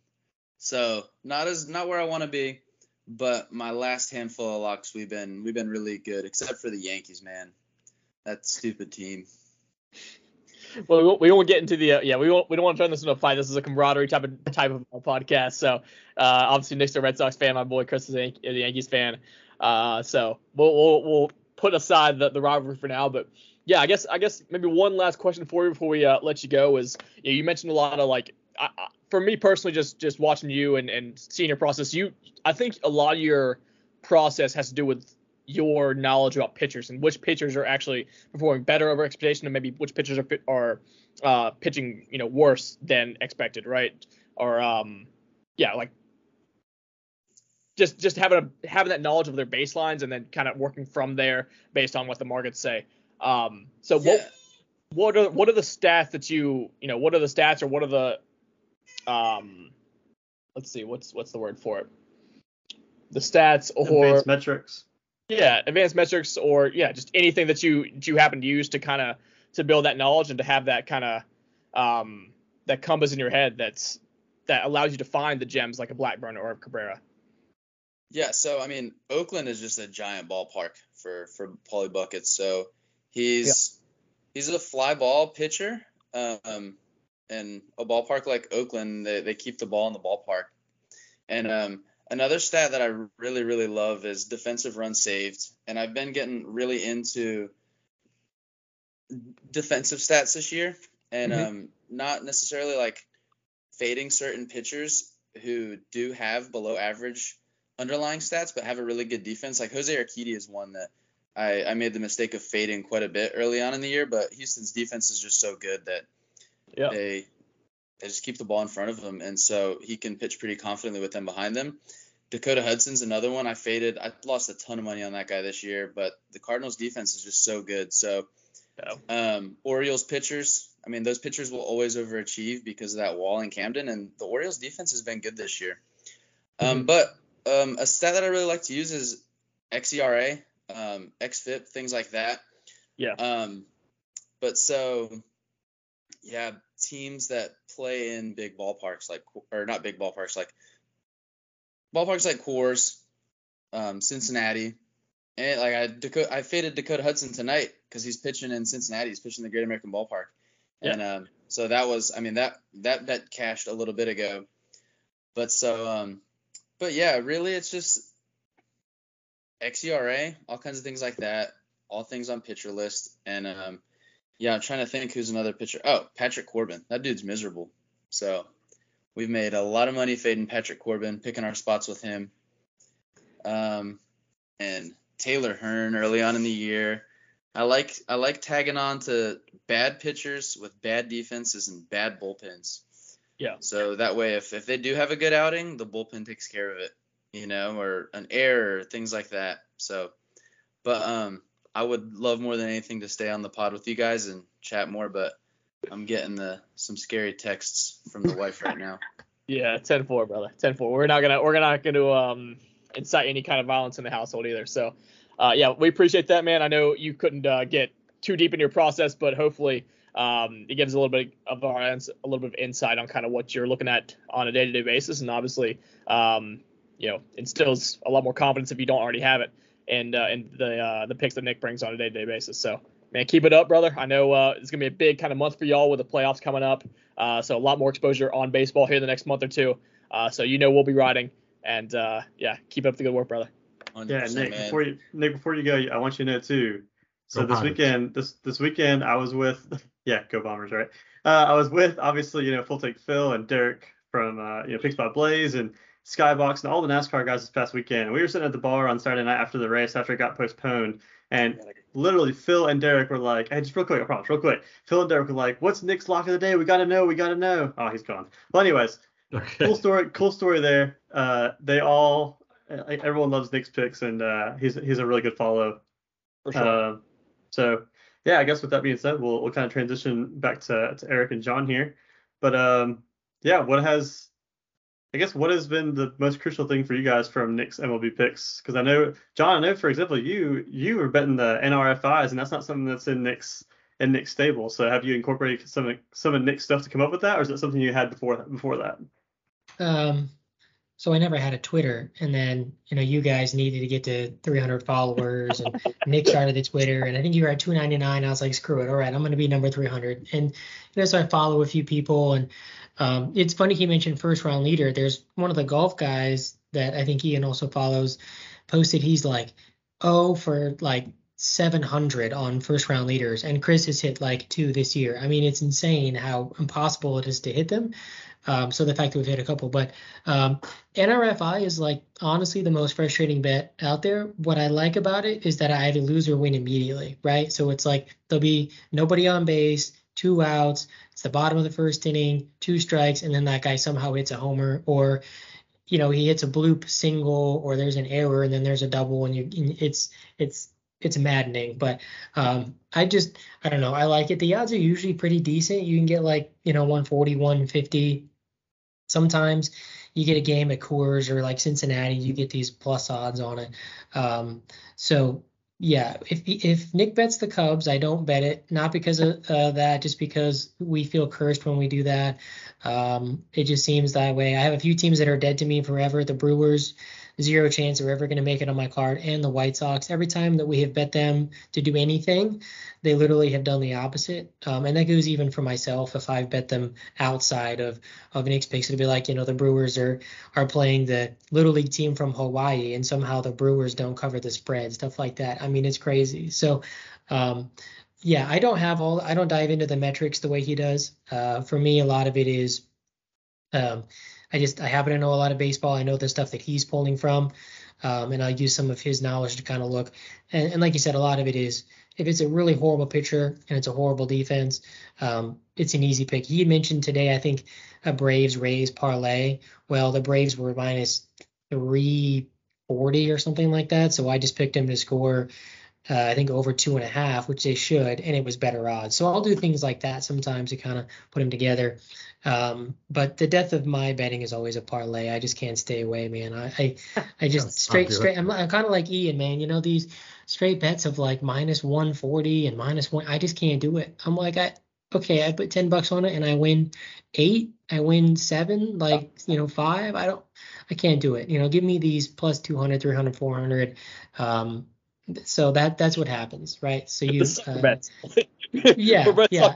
So, not as not where I want to be, but my last handful of locks we've been we've been really good except for the Yankees, man. That stupid team. well, we won't, get into the uh, yeah we won't we don't want to turn this into a fight. This is a camaraderie type of type of podcast. So uh, obviously Nick's a Red Sox fan. My boy Chris is a, a Yankees fan. Uh, so we'll, we'll we'll put aside the, the rivalry for now. But yeah, I guess I guess maybe one last question for you before we uh, let you go is you, know, you mentioned a lot of like I, I, for me personally just just watching you and and seeing your process. You I think a lot of your process has to do with your knowledge about pitchers and which pitchers are actually performing better over expectation and maybe which pitchers are are uh, pitching you know worse than expected, right? Or um, yeah, like just just having a having that knowledge of their baselines and then kind of working from there based on what the markets say. Um, so Yeah. what what are what are the stats that you you know what are the stats or what are the um let's see what's what's the word for it the stats or Advanced metrics. yeah advanced metrics or yeah just anything that you that you happen to use to kind of to build that knowledge and to have that kind of um that compass in your head that's that allows you to find the gems like a Blackburn or a Cabrera. Yeah, so I mean, Oakland is just a giant ballpark for for Paulie Buckets. So he's he's a fly ball pitcher, um, and a ballpark like Oakland, they, they keep the ball in the ballpark. And um, another stat that I really really love is defensive run saved, and I've been getting really into defensive stats this year, and Mhm. um, not necessarily like fading certain pitchers who do have below average underlying stats but have a really good defense. Like Jose Urquidy is one that I, I made the mistake of fading quite a bit early on in the year, but Houston's defense is just so good that Yeah. they they just keep the ball in front of him, and so he can pitch pretty confidently with them behind them. Dakota Hudson's another one I faded. I lost a ton of money on that guy this year, but the Cardinals defense is just so good. So Yeah. um, Orioles pitchers, I mean, those pitchers will always overachieve because of that wall in Camden, and the Orioles defense has been good this year. Um, but um, a stat that I really like to use is xERA, um, xFIP, things like that. Yeah. Um, but so, yeah, teams that play in big ballparks like, or not big ballparks, like ballparks like Coors, um, Cincinnati, and like I Dakota, I faded Dakota Hudson tonight because he's pitching in Cincinnati. He's pitching the Great American Ballpark, Yeah. and um, so that was, I mean that that bet cashed a little bit ago, but so um, but yeah, really it's just xERA, all kinds of things like that, all things on pitcher list, and um, yeah, I'm trying to think who's another pitcher. Oh, Patrick Corbin, that dude's miserable. So we've made a lot of money fading Patrick Corbin, picking our spots with him. Um, and Taylor Hearn early on in the year. I like I like tagging on to bad pitchers with bad defenses and bad bullpens. Yeah. So that way, if if they do have a good outing, the bullpen takes care of it, you know, or an error, things like that. So, but um, I would love more than anything to stay on the pod with you guys and chat more, but I'm getting the some scary texts from the wife right now. [laughs] Yeah, 10-4, brother. 10-4. We're not gonna we're not gonna um incite any kind of violence in the household either. So, uh, yeah, we appreciate that, man. I know you couldn't uh, get too deep in your process, but hopefully um, it gives a little bit of our a little bit of insight on kind of what you're looking at on a day-to-day basis, and obviously, um, you know, instills a lot more confidence if you don't already have it, and uh, and the uh, the picks that Nick brings on a day-to-day basis. So, man, keep it up, brother. I know uh, it's gonna be a big kind of month for y'all with the playoffs coming up, uh, so a lot more exposure on baseball here in the next month or two. Uh, so you know we'll be riding, and uh, yeah, keep up the good work, brother. Yeah, Nick. man. Before you Nick, before you go, I want you to know too. So Go this Bombers. weekend, this this weekend, I was with [laughs] yeah, go Bombers, right? Uh, I was with obviously you know Full Tank Phil and Derek from uh, you know Picks by Blaze and Skybox and all the NASCAR guys this past weekend. We were sitting at the bar on Saturday night after the race after it got postponed, and literally Phil and Derek were like, "Hey, just real quick, I promise, real quick." Phil and Derek were like, "What's Nick's lock of the day? We gotta know, we gotta know." Oh, he's gone. Well, anyways, Okay. cool story cool story there uh they all everyone loves nick's picks and uh he's he's a really good follow For sure. uh, so yeah i guess with that being said we'll, we'll kind of transition back to, to eric and john here but um yeah what has i guess what has been the most crucial thing for you guys from nick's mlb picks? Because i know john i know for example you you were betting the nrfis and that's not something that's in nick's in nick's stable. So have you incorporated some of some of nick's stuff to come up with that or is it something you had before before that? Um, so I never had a Twitter. And then, you know, you guys needed to get to 300 followers, and [laughs] Nick started the Twitter, and I think you were at 299. I was like, screw it, all right, I'm going to be number 300. And you know, so I follow a few people, and um, it's funny he mentioned first round leader. There's one of the golf guys that I think Ian also follows posted. He's like, oh, for like 700 on first round leaders, and Chris has hit like two this year. I mean, it's insane how impossible it is to hit them. Um, so the fact that we've hit a couple, but um, NRFI is like honestly the most frustrating bet out there. What I like about it is that I either lose or win immediately, right? So it's like there'll be nobody on base, two outs, it's the bottom of the first inning, two strikes, and then that guy somehow hits a homer, or you know he hits a bloop single, or there's an error, and then there's a double, and you it's it's it's maddening. But um, I just I don't know. I like it. The odds are usually pretty decent. You can get like you know 140, 150. Sometimes you get a game at Coors or like Cincinnati, you get these plus odds on it. Um, so yeah, if if Nick bets the Cubs, I don't bet it. Not because of uh, that, just because we feel cursed when we do that. Um, it just seems that way. I have a few teams that are dead to me forever. The Brewers, zero chance they're ever going to make it on my card. And the White Sox, every time that we have bet them to do anything, they literally have done the opposite. Um, and that goes even for myself. If I've bet them outside of of Nick's picks, it'd be like you know the Brewers are are playing the little league team from Hawaii, and somehow the Brewers don't cover the spread, stuff like that. I mean, it's crazy. So. Um, yeah, I don't have all. I don't dive into the metrics the way he does. Uh, for me, a lot of it is um, I just I happen to know a lot of baseball. I know the stuff that he's pulling from, um, and I'll use some of his knowledge to kind of look. And, and, like you said, a lot of it is if it's a really horrible pitcher and it's a horrible defense, um, it's an easy pick. He mentioned today, I think, a Braves Rays parlay. Well, the Braves were minus 340 or something like that, so I just picked him to score uh, I think over two and a half, which they should, and it was better odds. So I'll do things like that sometimes to kind of put them together. Um, but the death of my betting is always a parlay. I just can't stay away, man. I I, I [laughs] just straight straight. I'm, I'm kind of like Ian, man. You know these straight bets of like minus 140 and minus one. I just can't do it. I'm like I okay, I put 10 bucks on it and I win eight. I win seven, like you know five. I don't. I can't do it. You know, give me these plus 200, 300, 400. Um, so that that's what happens, right? So you uh, [laughs] yeah, yeah.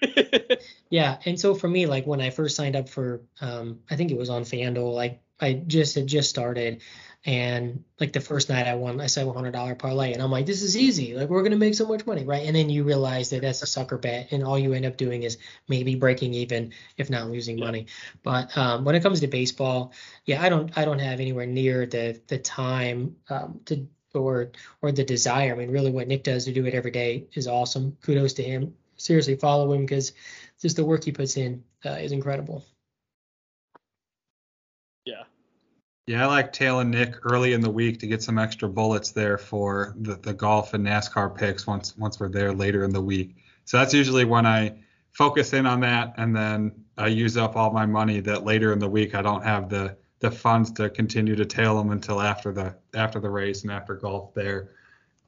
[laughs] yeah, and so for me, like when I first signed up for, um, I think it was on FanDuel, like I just had just started, and like the first night I won, I hundred dollar parlay, and I'm like, this is easy, like we're gonna make so much money, right? And then you realize that that's a sucker bet, and all you end up doing is maybe breaking even, if not losing money. But um, when it comes to baseball, yeah, I don't, I don't have anywhere near the the time um, to or or the desire. I mean, really, what Nick does to do it every day is awesome. Kudos to him. Seriously, follow him because just the work he puts in uh, is incredible. Yeah. Yeah, I like tailing Nick early in the week to get some extra bullets there for the, the golf and NASCAR picks once once we're there later in the week. So that's usually when I focus in on that, and then I use up all my money that later in the week I don't have the the funds to continue to tail them until after the after the race and after golf there.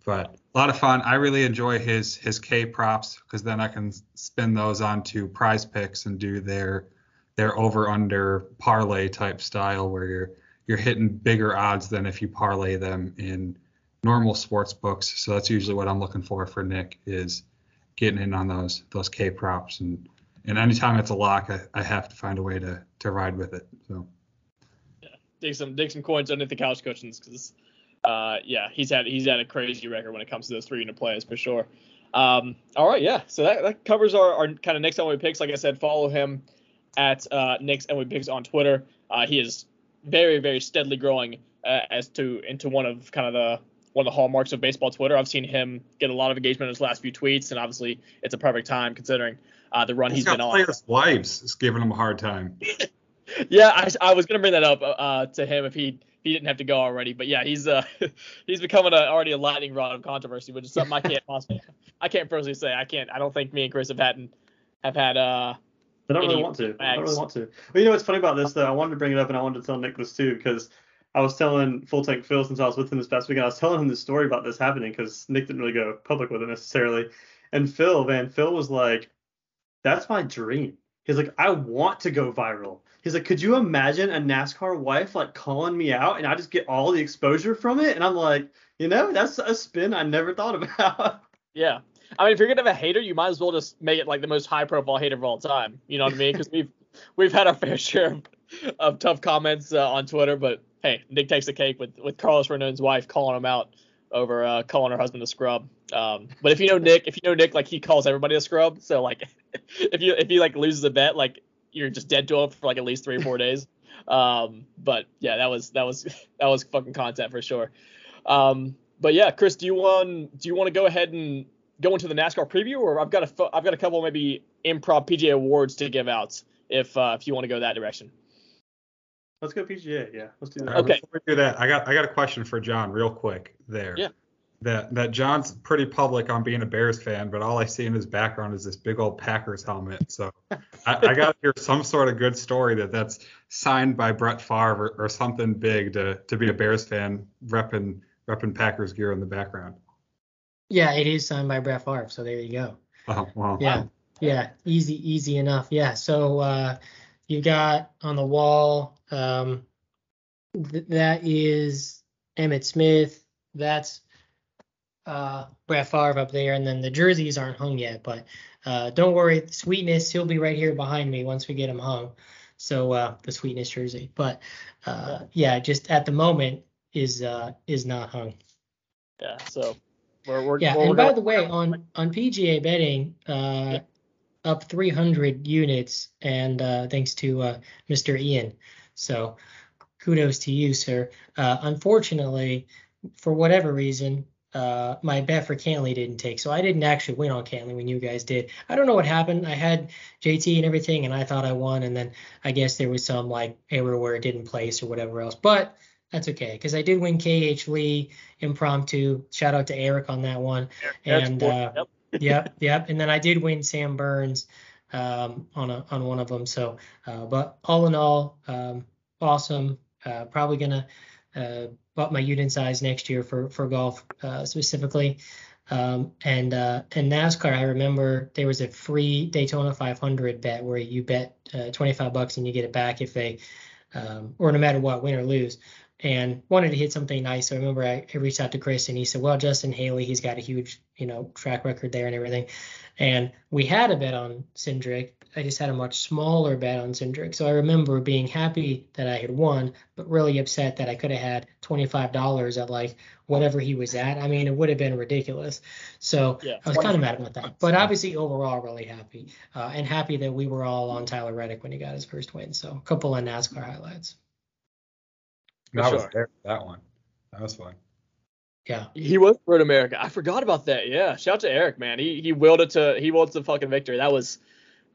But a lot of fun. I really enjoy his his K props because then I can spin those onto PrizePicks and do their their over under parlay type style where you're you're hitting bigger odds than if you parlay them in normal sports books. So that's usually what I'm looking for for Nick is getting in on those those K props and and anytime it's a lock, I, I have to find a way to to ride with it. So dig some dig some coins underneath the couch cushions because uh, yeah, he's had he's had a crazy record when it comes to those three unit plays for sure. Um, all right, yeah. So that, that covers our, our kind of next MLB picks. Like I said, follow him at uh, Nick's MLB picks on Twitter. Uh, he is very very steadily growing uh, as to into one of kind of the one of the hallmarks of baseball Twitter. I've seen him get a lot of engagement in his last few tweets, and obviously it's a perfect time considering uh, the run he's, he's been on. His wives is giving him a hard time. [laughs] yeah, I, I was gonna bring that up uh, to him if he he didn't have to go already. But yeah, he's uh [laughs] he's becoming a, already a lightning rod of controversy, which is something I can't possibly I can't personally say. I can't. I don't think me and Chris have had have had uh. I don't really want to. I don't really want to. Well, you know what's funny about this though? I wanted to bring it up and I wanted to tell Nick this too because I was telling Full Tank Phil since I was with him this past weekend. And I was telling him the story about this happening because Nick didn't really go public with it necessarily. And Phil, man, Phil was like, "That's my dream He's like, I want to go viral. He's like, could you imagine a NASCAR wife like calling me out and I just get all the exposure from it? And I'm like, you know, that's a spin I never thought about. [laughs] Yeah. I mean, if you're gonna have a hater, you might as well just make it like the most high-profile hater of all time. You know what I mean? Because we've [laughs] we've had our fair share of, of tough comments uh, on Twitter, but hey, Nick takes the cake with with Carlos Rodón's wife calling him out over uh, calling her husband a scrub. Um, but if you know Nick, if you know Nick, like he calls everybody a scrub. So like, [laughs] if you if he like loses a bet, like you're just dead to him for like at least three or four days. Um, but yeah, that was that was [laughs] that was fucking content for sure. Um, but yeah, Chris, do you want do you want to go ahead and go into the NASCAR preview, or I've got a I've got a couple maybe improv PGA awards to give out if uh, if you want to go that direction. Let's go PGA. Yeah, let's do that. Okay. Before we do that, I got I got a question for John, real quick. There. Yeah. That that John's pretty public on being a Bears fan, but all I see in his background is this big old Packers helmet. So [laughs] I, I got to hear some sort of good story that that's signed by Brett Favre or, or something big to to be a Bears fan, repping repping Packers gear in the background. Yeah, it is signed by Brett Favre, so there you go. Oh wow. Yeah, yeah, easy, easy enough. Yeah, so uh, you got on the wall. Um, th- that is Emmitt Smith. That's uh, Brett Favre up there, and then the jerseys aren't hung yet. But uh, don't worry, Sweetness he'll be right here behind me once we get him hung. So uh, the Sweetness jersey, but uh, yeah, just at the moment is uh, is not hung. Yeah. So we're we're Yeah, we're and by going- the way, on on PGA betting, uh, up 300 units, and uh, thanks to uh, Mr. Ian. So kudos to you, sir. Uh, unfortunately, for whatever reason, uh, my bet for Cantlay didn't take, so I didn't actually win on Cantlay when you guys did. I don't know what happened. I had JT and everything, and I thought I won, and then I guess there was some like error where it didn't place or whatever else. But that's okay because I did win KH Lee impromptu. Shout out to Eric on that one. That's and, uh, Yep. [laughs] yep, yep. And then I did win Sam Burns um, on a on one of them. So, uh, but all in all, um, awesome. Uh, probably gonna bought my unit size next year for for golf uh, specifically. Um, and uh, and NASCAR, I remember there was a free Daytona 500 bet where you bet uh, 25 bucks and you get it back if they, um, or no matter what, win or lose and wanted to hit something nice. So I remember I, I reached out to Chris and he said, well, Justin Haley, he's got a huge, you know, track record there and everything. And we had a bet on Cindric. I just had a much smaller bet on Cindric. So I remember being happy that I had won, but really upset that I could have had $25 at like whatever he was at. I mean, it would have been ridiculous. So Yeah. I was kind of mad about that. But obviously, overall, really happy. Uh, and happy that we were all on Tyler Reddick when he got his first win. So a couple of NASCAR highlights. For That was sure. there. That one. That was fun. Yeah. He was Road America. I forgot about that. Yeah. Shout out to Eric, man. He he willed it to he willed it to fucking victory. That was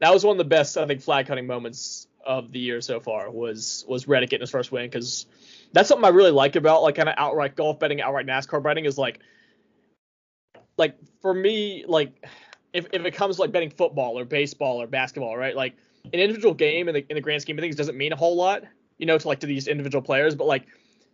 that was one of the best I think flag hunting moments of the year so far was was Reddick getting his first win because that's something I really like about like kind of outright golf betting, outright NASCAR betting is like like for me like if if it comes to like betting football or baseball or basketball, right? Like an individual game in the in the grand scheme of things doesn't mean a whole lot, you know, to like to these individual players, but like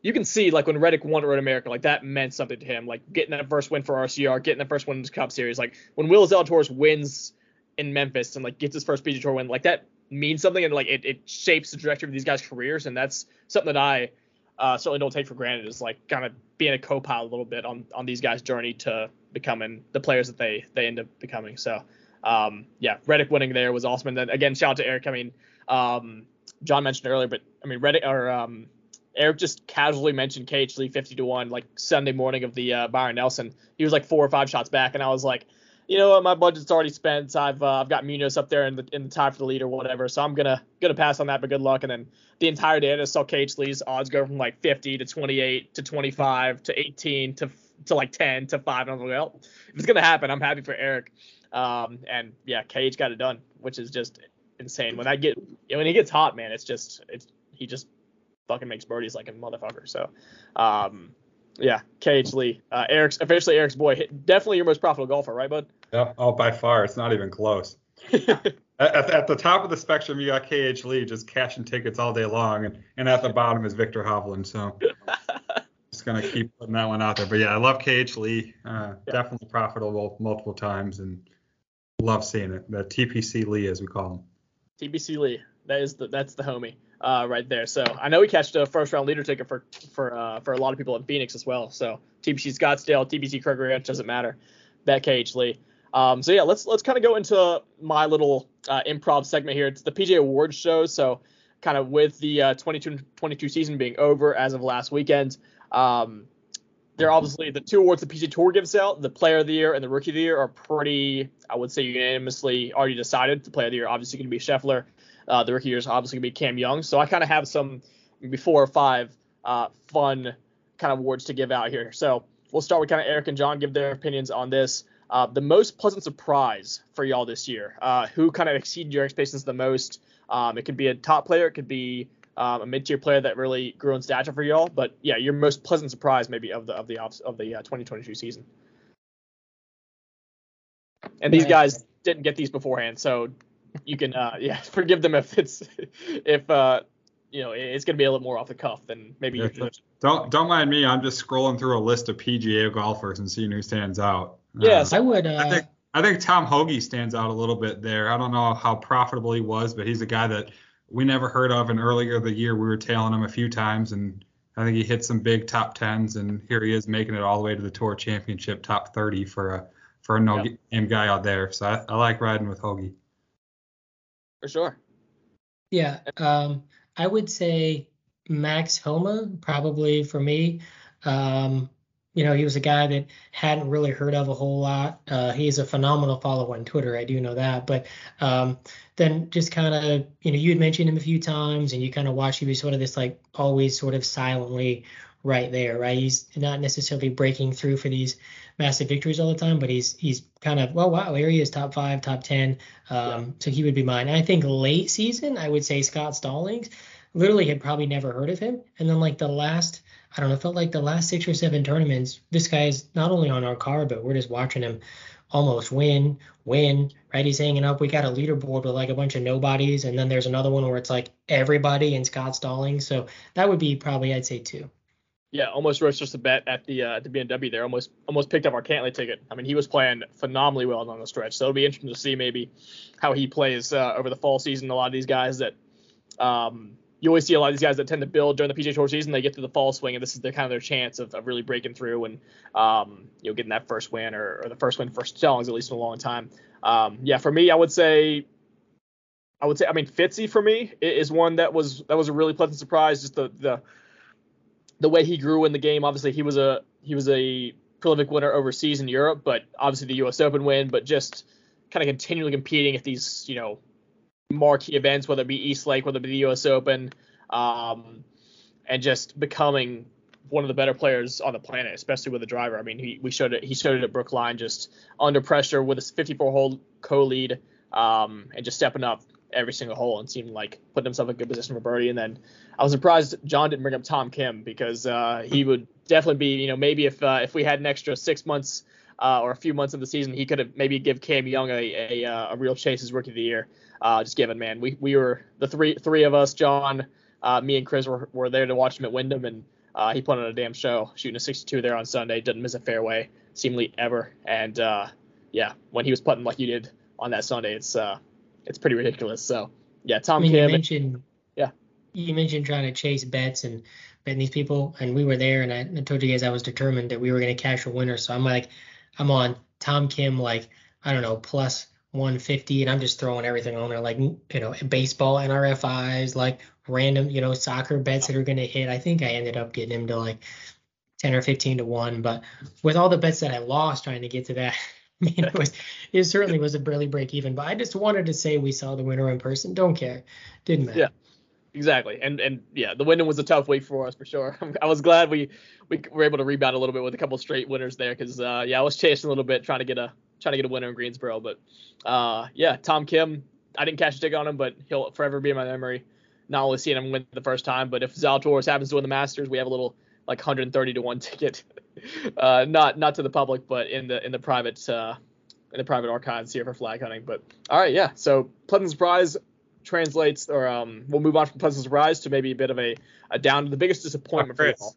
you can see like when Reddick won Road America, like that meant something to him. Like getting that first win for RCR, getting that first win in the Cup Series. Like when Will Zalatoris wins in Memphis and like gets his first PGA Tour win, like that means something and like it, it shapes the trajectory of these guys' careers. And that's something that I uh, certainly don't take for granted is like kind of being a co-pilot a little bit on on these guys' journey to becoming the players that they they end up becoming. So um, yeah, Reddick winning there was awesome. And then again, shout out to Eric. I mean, um, John mentioned earlier, but I mean Reddick or um, Eric just casually mentioned KH Lee 50 to 1 like Sunday morning of the uh, Byron Nelson. He was like four or five shots back, and I was like, you know what, my budget's already spent. I've uh, I've got Munoz up there in the in the tie for the lead or whatever, so I'm gonna gonna pass on that. But good luck. And then the entire day, I just saw KH Lee's odds go from like 50 to 28 to 25 to 18 to to like 10 to five. And I was like, well, if it's gonna happen, I'm happy for Eric. Um, and yeah, KH got it done, which is just insane. When I get when he gets hot, man, it's just it's he just fucking makes birdies like a motherfucker. So, um, yeah, KH Lee, uh, Eric's officially Eric's boy. Definitely your most profitable golfer, right, bud? Yep. Oh, by far, it's not even close. [laughs] At, at, the top of the spectrum, you got KH Lee just cashing tickets all day long, and, and at the bottom is Viktor Hovland. So [laughs] just gonna keep putting that one out there. But yeah, I love KH Lee. Uh, Yeah. Definitely profitable multiple times, and love seeing it. The TPC Lee, as we call him. TPC Lee. That is the that's the homie uh, right there. So I know he catched a first round leader ticket for for uh, for a lot of people in Phoenix as well. So TPC Scottsdale, TPC Craig Ranch doesn't matter. Bet KH Lee. Um, so yeah, let's let's kind of go into my little uh, improv segment here. It's the PGA Awards show. So kind of with the uh, 22 season being over as of last weekend, um, they're obviously the two awards the PGA Tour gives out, the Player of the Year and the Rookie of the Year, are pretty, I would say, unanimously already decided. The Player of the Year obviously going to be Scheffler. Uh, the Rookie of the Year is obviously going to be Cam Young. So I kind of have some maybe four or five uh, fun kind of awards to give out here. So we'll start with kind of Eric and John give their opinions on this. Uh, the most pleasant surprise for y'all this year. Uh, who kind of exceeded your expectations the most? Um, it could be a top player, it could be um, a mid-tier player that really grew in stature for y'all. But yeah, your most pleasant surprise maybe of the of the of the uh, 2022 season. And these guys didn't get these beforehand, so you can uh, yeah [laughs] forgive them if it's if uh, you know it's going to be a little more off the cuff than maybe yeah, don't don't mind me. I'm just scrolling through a list of PGA golfers and seeing who stands out. Yes, uh, I would. Uh, I think I think Tom Hoge stands out a little bit there. I don't know how profitable he was, but he's a guy that we never heard of. And earlier the year, we were tailing him a few times, and I think he hit some big top tens. And here he is making it all the way to the Tour Championship, top 30 for a for a no yep. game guy out there. So I, I like riding with Hoge. For sure. Yeah, um, I would say Max Homa probably for me. Um, you know, he was a guy that hadn't really heard of a whole lot. Uh, he's a phenomenal follower on Twitter. I do know that. But um, then just kind of, you know, you had mentioned him a few times and you kind of watch he was sort of this like always sort of silently right there, right? He's not necessarily breaking through for these massive victories all the time, but he's he's kind of, well, wow, here he is, top five, top 10. Um, yeah. So he would be mine. And I think late season, I would say Scott Stallings literally had probably never heard of him. And then like the last – I don't know, felt like the last six or seven tournaments, this guy is not only on our card, but we're just watching him almost win, win, right? He's hanging up. We got a leaderboard with like a bunch of nobodies, and then there's another one where it's like everybody and Scott Stalling. So that would be probably I'd say two. Yeah, almost rose just a bet at the uh, the BMW there. Almost almost picked up our Cantlay ticket. I mean, he was playing phenomenally well on the stretch. So it'll be interesting to see maybe how he plays uh, over the fall season. A lot of these guys that um, you always see a lot of these guys that tend to build during the PGA Tour season. They get to the fall swing, and this is their kind of their chance of, of really breaking through and um, you know getting that first win or, or the first win for Stallings at least in a long time. Um, yeah, for me, I would say, I would say, I mean, Fitzy for me is one that was that was a really pleasant surprise. Just the the the way he grew in the game. Obviously, he was a he was a prolific winner overseas in Europe, but obviously the U.S. Open win, but just kind of continually competing at these you know marquee events, whether it be East Lake, whether it be the U.S. Open, um, and just becoming one of the better players on the planet, especially with a driver. I mean, he we showed it. He showed it at Brookline, just under pressure with a 54-hole co-lead, um, and just stepping up every single hole and seemed like putting himself in a good position for birdie. And then I was surprised John didn't bring up Tom Kim because uh, he would definitely be, you know, maybe if uh, if we had an extra six months uh, or a few months of the season, he could have maybe give Cam Young a a, uh, a real chase as rookie of the year. Uh, just given, man, we we were the three three of us, John, uh, me and Chris were, were there to watch him at Wyndham, and uh, he put on a damn show, shooting a 62 there on Sunday. Didn't miss a fairway, seemingly ever. And uh, yeah, when he was putting like you did on that Sunday, it's uh, it's pretty ridiculous. So yeah, Tom I mean, Kim. You mentioned, yeah. You mentioned trying to chase bets and betting these people, and we were there, and I, I told you guys I was determined that we were going to cash a winner. So I'm like, I'm on Tom Kim, like I don't know, plus 150, and I'm just throwing everything on there, like you know, baseball NRFIs, like random, you know, soccer bets that are going to hit. I think I ended up getting him to like 10 or 15 to one, but with all the bets that I lost trying to get to that, [laughs] I mean, it was it certainly was a barely break even. But I just wanted to say we saw the winner in person. Don't care, didn't matter. Yeah. Exactly, and and yeah, the Wyndham was a tough week for us for sure. [laughs] I was glad we we were able to rebound a little bit with a couple straight winners there because uh, yeah, I was chasing a little bit trying to get a trying to get a winner in Greensboro, but uh, yeah, Tom Kim, I didn't catch a ticket on him, but he'll forever be in my memory. Not only seeing him win the first time, but if Zalatoris happens to win the Masters, we have a little like 130 to one [laughs] ticket, uh, not not to the public, but in the in the private uh, in the private archives here for flag hunting. But all right, yeah. So pleasant surprise translates, or um, we'll move on from pleasant surprise to maybe a bit of a, a down to the biggest disappointment oh, Chris. for you all.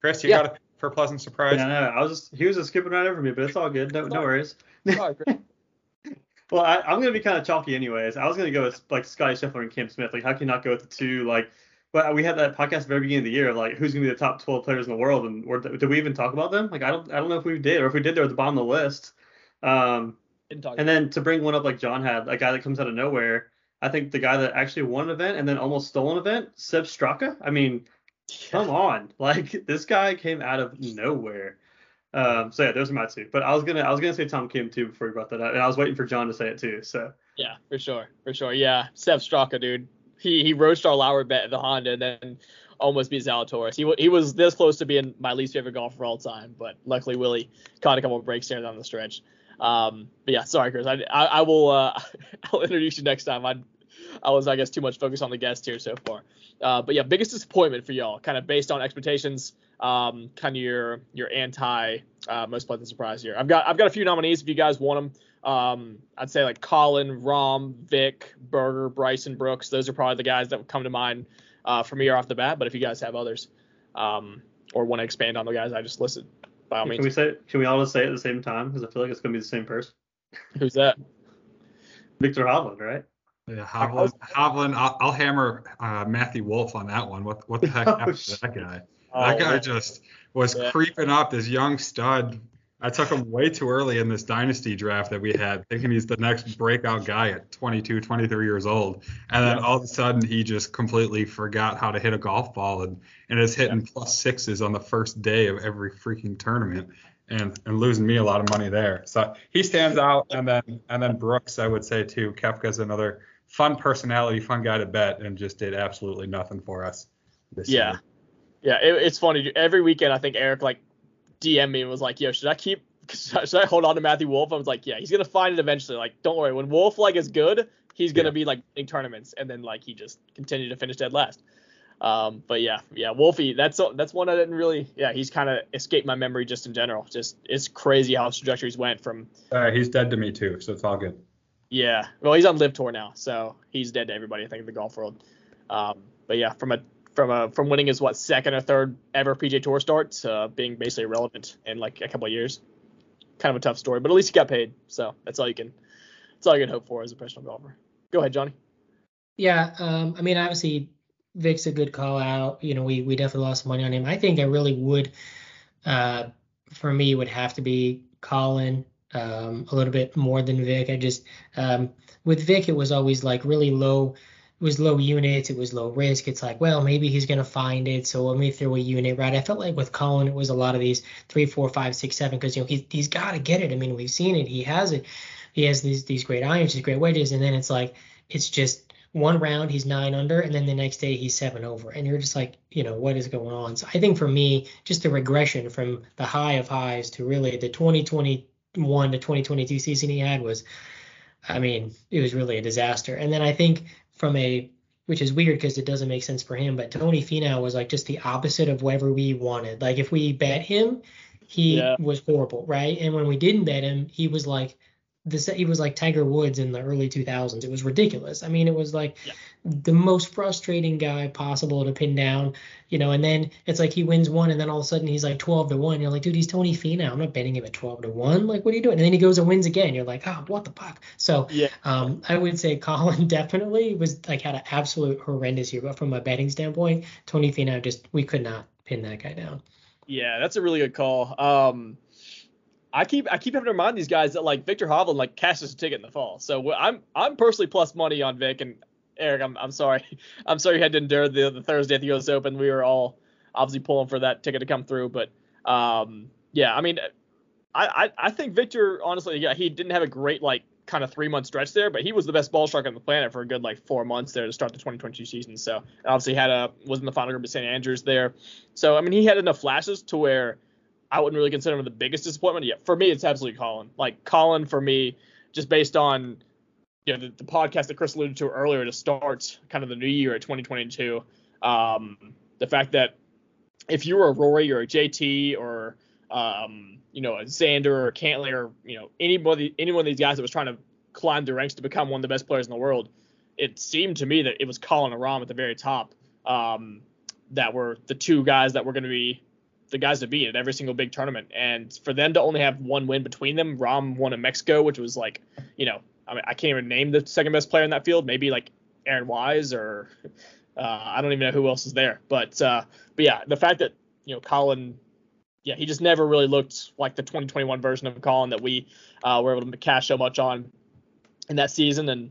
Chris, you yeah. got it for pleasant surprise. Yeah, no, I was just he was just skipping right over me, but it's all good. No, no worries. [laughs] Well, I, I'm gonna be kind of chalky anyways. I was gonna go with like Scotty Scheffler and Cam Smith. Like, how can you not go with the two? Like, but we had that podcast at the very beginning of the year of like who's gonna be the top 12 players in the world, and or, did we even talk about them? Like, I don't I don't know if we did, or if we did, they're at the bottom of the list. Um, and then to bring one up like John had, a guy that comes out of nowhere. I think the guy that actually won an event and then almost stole an event, Sepp Straka. I mean, come on, [laughs] like this guy came out of nowhere. Um, so yeah, those are my two. But I was gonna I was gonna say Tom Kim too before you brought that up, and I was waiting for John to say it too. So Yeah, for sure, for sure. Yeah, Sepp Straka, dude. He he rode Star Lauer bet at the Honda and then almost beat Zalatoris. He he was this close to being my least favorite golfer of all time, but luckily Willie caught a couple of breaks there down the stretch. Um, but yeah, sorry, Chris. I, I, I will uh, [laughs] I'll introduce you next time. I I was I guess too much focused on the guest here so far. Uh, but yeah, biggest disappointment for y'all, kind of based on expectations. Um, kind of your your anti uh, most pleasant surprise here. I've got I've got a few nominees if you guys want them. Um, I'd say like Colin, Rahm, Vic, Berger, Bryson, Brooks. Those are probably the guys that would come to mind uh, for me off the bat. But if you guys have others, um, or want to expand on the guys I just listed, by all means. can we say can we all just say it at the same time? Because I feel like it's gonna be the same person. Who's that? Viktor Hovland, right? Yeah, Hovland, Hovland I'll, I'll hammer uh, Matthew Wolff on that one. What what the [laughs] heck Oh, happened to that guy? Oh, that guy just was Yeah. creeping up. This young stud. I took him way too early in this dynasty draft that we had, thinking he's the next breakout guy at 22, 23 years old. And then all of a sudden, he just completely forgot how to hit a golf ball and, and is hitting plus sixes on the first day of every freaking tournament and, and losing me a lot of money there. So he stands out. And then and then Brooks, I would say too. Koepka's another fun personality, fun guy to bet, and just did absolutely nothing for us this Yeah. year. Yeah, it, it's funny. Every weekend, I think Eric like DM me and was like, "Yo, should I keep? [laughs] Should I hold on to Matthew Wolff?" I was like, "Yeah, he's gonna find it eventually. Like, don't worry. When Wolff like is good, he's gonna Yeah. be like winning tournaments." And then like he just continued to finish dead last. Um, but yeah, yeah, Wolfie. That's that's one I didn't really. Yeah, he's kind of escaped my memory just in general. Just it's crazy how his trajectories went from. Uh, he's dead to me too, so it's all good. Yeah, well, he's on LIV Tour now, so he's dead to everybody. I think in the golf world. Um, but yeah, from a from a from winning his what second or third ever PGA Tour start to being basically irrelevant in like a couple of years. Kind of a tough story, but at least he got paid, so that's all you can that's all you can hope for as a professional golfer. Go ahead, Johnny. Yeah, um, I mean, obviously, Vic's a good call out. You know, we we definitely lost money on him. I think I really would, uh, for me, would have to be Colin, um, a little bit more than Vic. I just, um, with Vic, it was always like really low. It was low units. It was low risk. It's like, well, maybe he's gonna find it, so let me throw a unit right. I felt like with Colin, it was a lot of these three, four, five, six, seven, because you know he's he's got to get it. I mean, we've seen it. He has it. He has these these great irons, these great wedges, and then it's like it's just one round he's nine under, and then the next day he's seven over, and you're just like, you know, what is going on? So I think for me, just the regression from the high of highs to really the 2021 to 2022 season he had was, I mean, it was really a disaster. And then I think from a which is weird because it doesn't make sense for him, but Tony Finau was like just the opposite of whatever we wanted. Like if we bet him, he Yeah. was horrible, right? And when we didn't bet him, he was like this he was like Tiger Woods in the early 2000s. It was ridiculous. I mean, it was like Yeah. the most frustrating guy possible to pin down, you know. And then it's like he wins one, and then all of a sudden he's like 12 to one. You're like, dude, he's Tony Finau. I'm not betting him at 12 to one. Like, what are you doing? And then he goes and wins again. You're like, oh, what the fuck? So Yeah. um, I would say Colin [laughs] definitely was like had an absolute horrendous year, but from a betting standpoint, Tony Finau just we could not pin that guy down. Yeah, that's a really good call. Um, I keep I keep having to remind these guys that like Viktor Hovland like cashed us a ticket in the fall. So I'm I'm personally plus money on Vic and Eric. I'm I'm sorry. [laughs] I'm sorry you had to endure the the Thursday at the U.S. Open. We were all obviously pulling for that ticket to come through. But um, yeah, I mean, I, I I think Viktor honestly, yeah, he didn't have a great like kind of three month stretch there, but he was the best ball shark on the planet for a good like four months there to start the 2022 season. So obviously had a was in the final group of St Andrews there. So I mean, he had enough flashes to where I wouldn't really consider him the biggest disappointment. Yeah, for me, it's absolutely Colin. Like Colin, for me, just based on you know the, the podcast that Chris alluded to earlier to start kind of the new year at 2022. Um, the fact that if you were a Rory or a JT or um, you know a Xander or Cantlay or you know anybody any one of these guys that was trying to climb the ranks to become one of the best players in the world, it seemed to me that it was Colin and at the very top um, that were the two guys that were going to be the guys to beat at every single big tournament. And for them to only have one win between them, Rahm won in Mexico, which was like, you know, I mean, I can't even name the second best player in that field. Maybe like Aaron Wise or uh, I don't even know who else is there. But uh, but yeah, the fact that you know Colin, yeah, he just never really looked like the 2021 version of Colin that we uh, were able to cash so much on in that season. And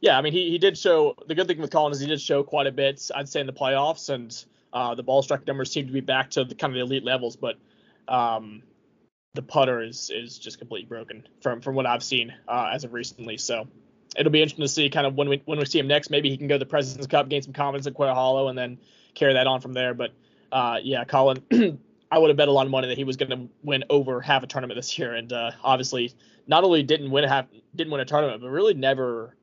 yeah, I mean, he, he did show the good thing with Colin is he did show quite a bit, I'd say, in the playoffs, and uh, the ball strike numbers seem to be back to the kind of the elite levels. But um, the putter is is just completely broken from from what I've seen uh, as of recently. So it'll be interesting to see kind of when we when we see him next. Maybe he can go to the President's Cup, gain some confidence at Quail Hollow, and then carry that on from there. But uh, yeah, Colin, [clears throat] I would have bet a lot of money that he was going to win over half a tournament this year, and uh, obviously not only didn't win half didn't win a tournament, but really never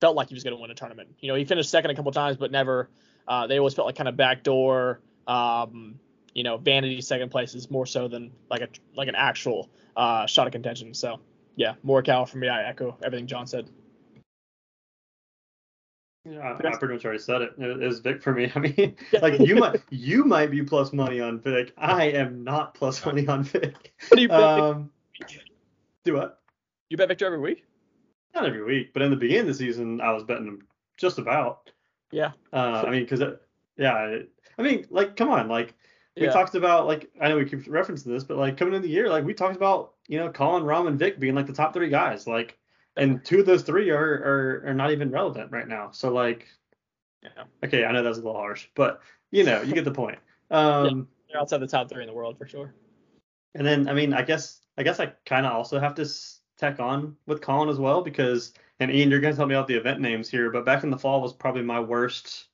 felt like he was going to win a tournament. You know, he finished second a couple times, but never. Uh, they always felt like kind of backdoor. Um, you know, vanity second places more so than like a like an actual uh, shot of contention. So yeah, more Morikawa for me. I echo everything John said. Yeah, I, I pretty much already said it. It is Vic for me. [laughs] I mean, like you might you might be plus money on Vic. I am not plus money on Vic. do you Um, do what? You bet Viktor every week? Not every week, but in the beginning of the season, I was betting him just about. Yeah. Uh, I mean, because yeah, I mean, like, come on, like we Yeah. talked about, like I know we keep referencing this, but like coming in the year, like we talked about, you know, Colin, Rahm, and Vic being like the top three guys, like, and two of those three are are, are not even relevant right now. So like, Yeah. okay, I know that's a little harsh, but you know, you get the point. [laughs] Um, They're outside the top three in the world for sure. and then I mean, I guess I guess I kind of also have to tack on with Colin as well because and Ian, you're gonna tell me out the event names here, but back in the fall was probably my worst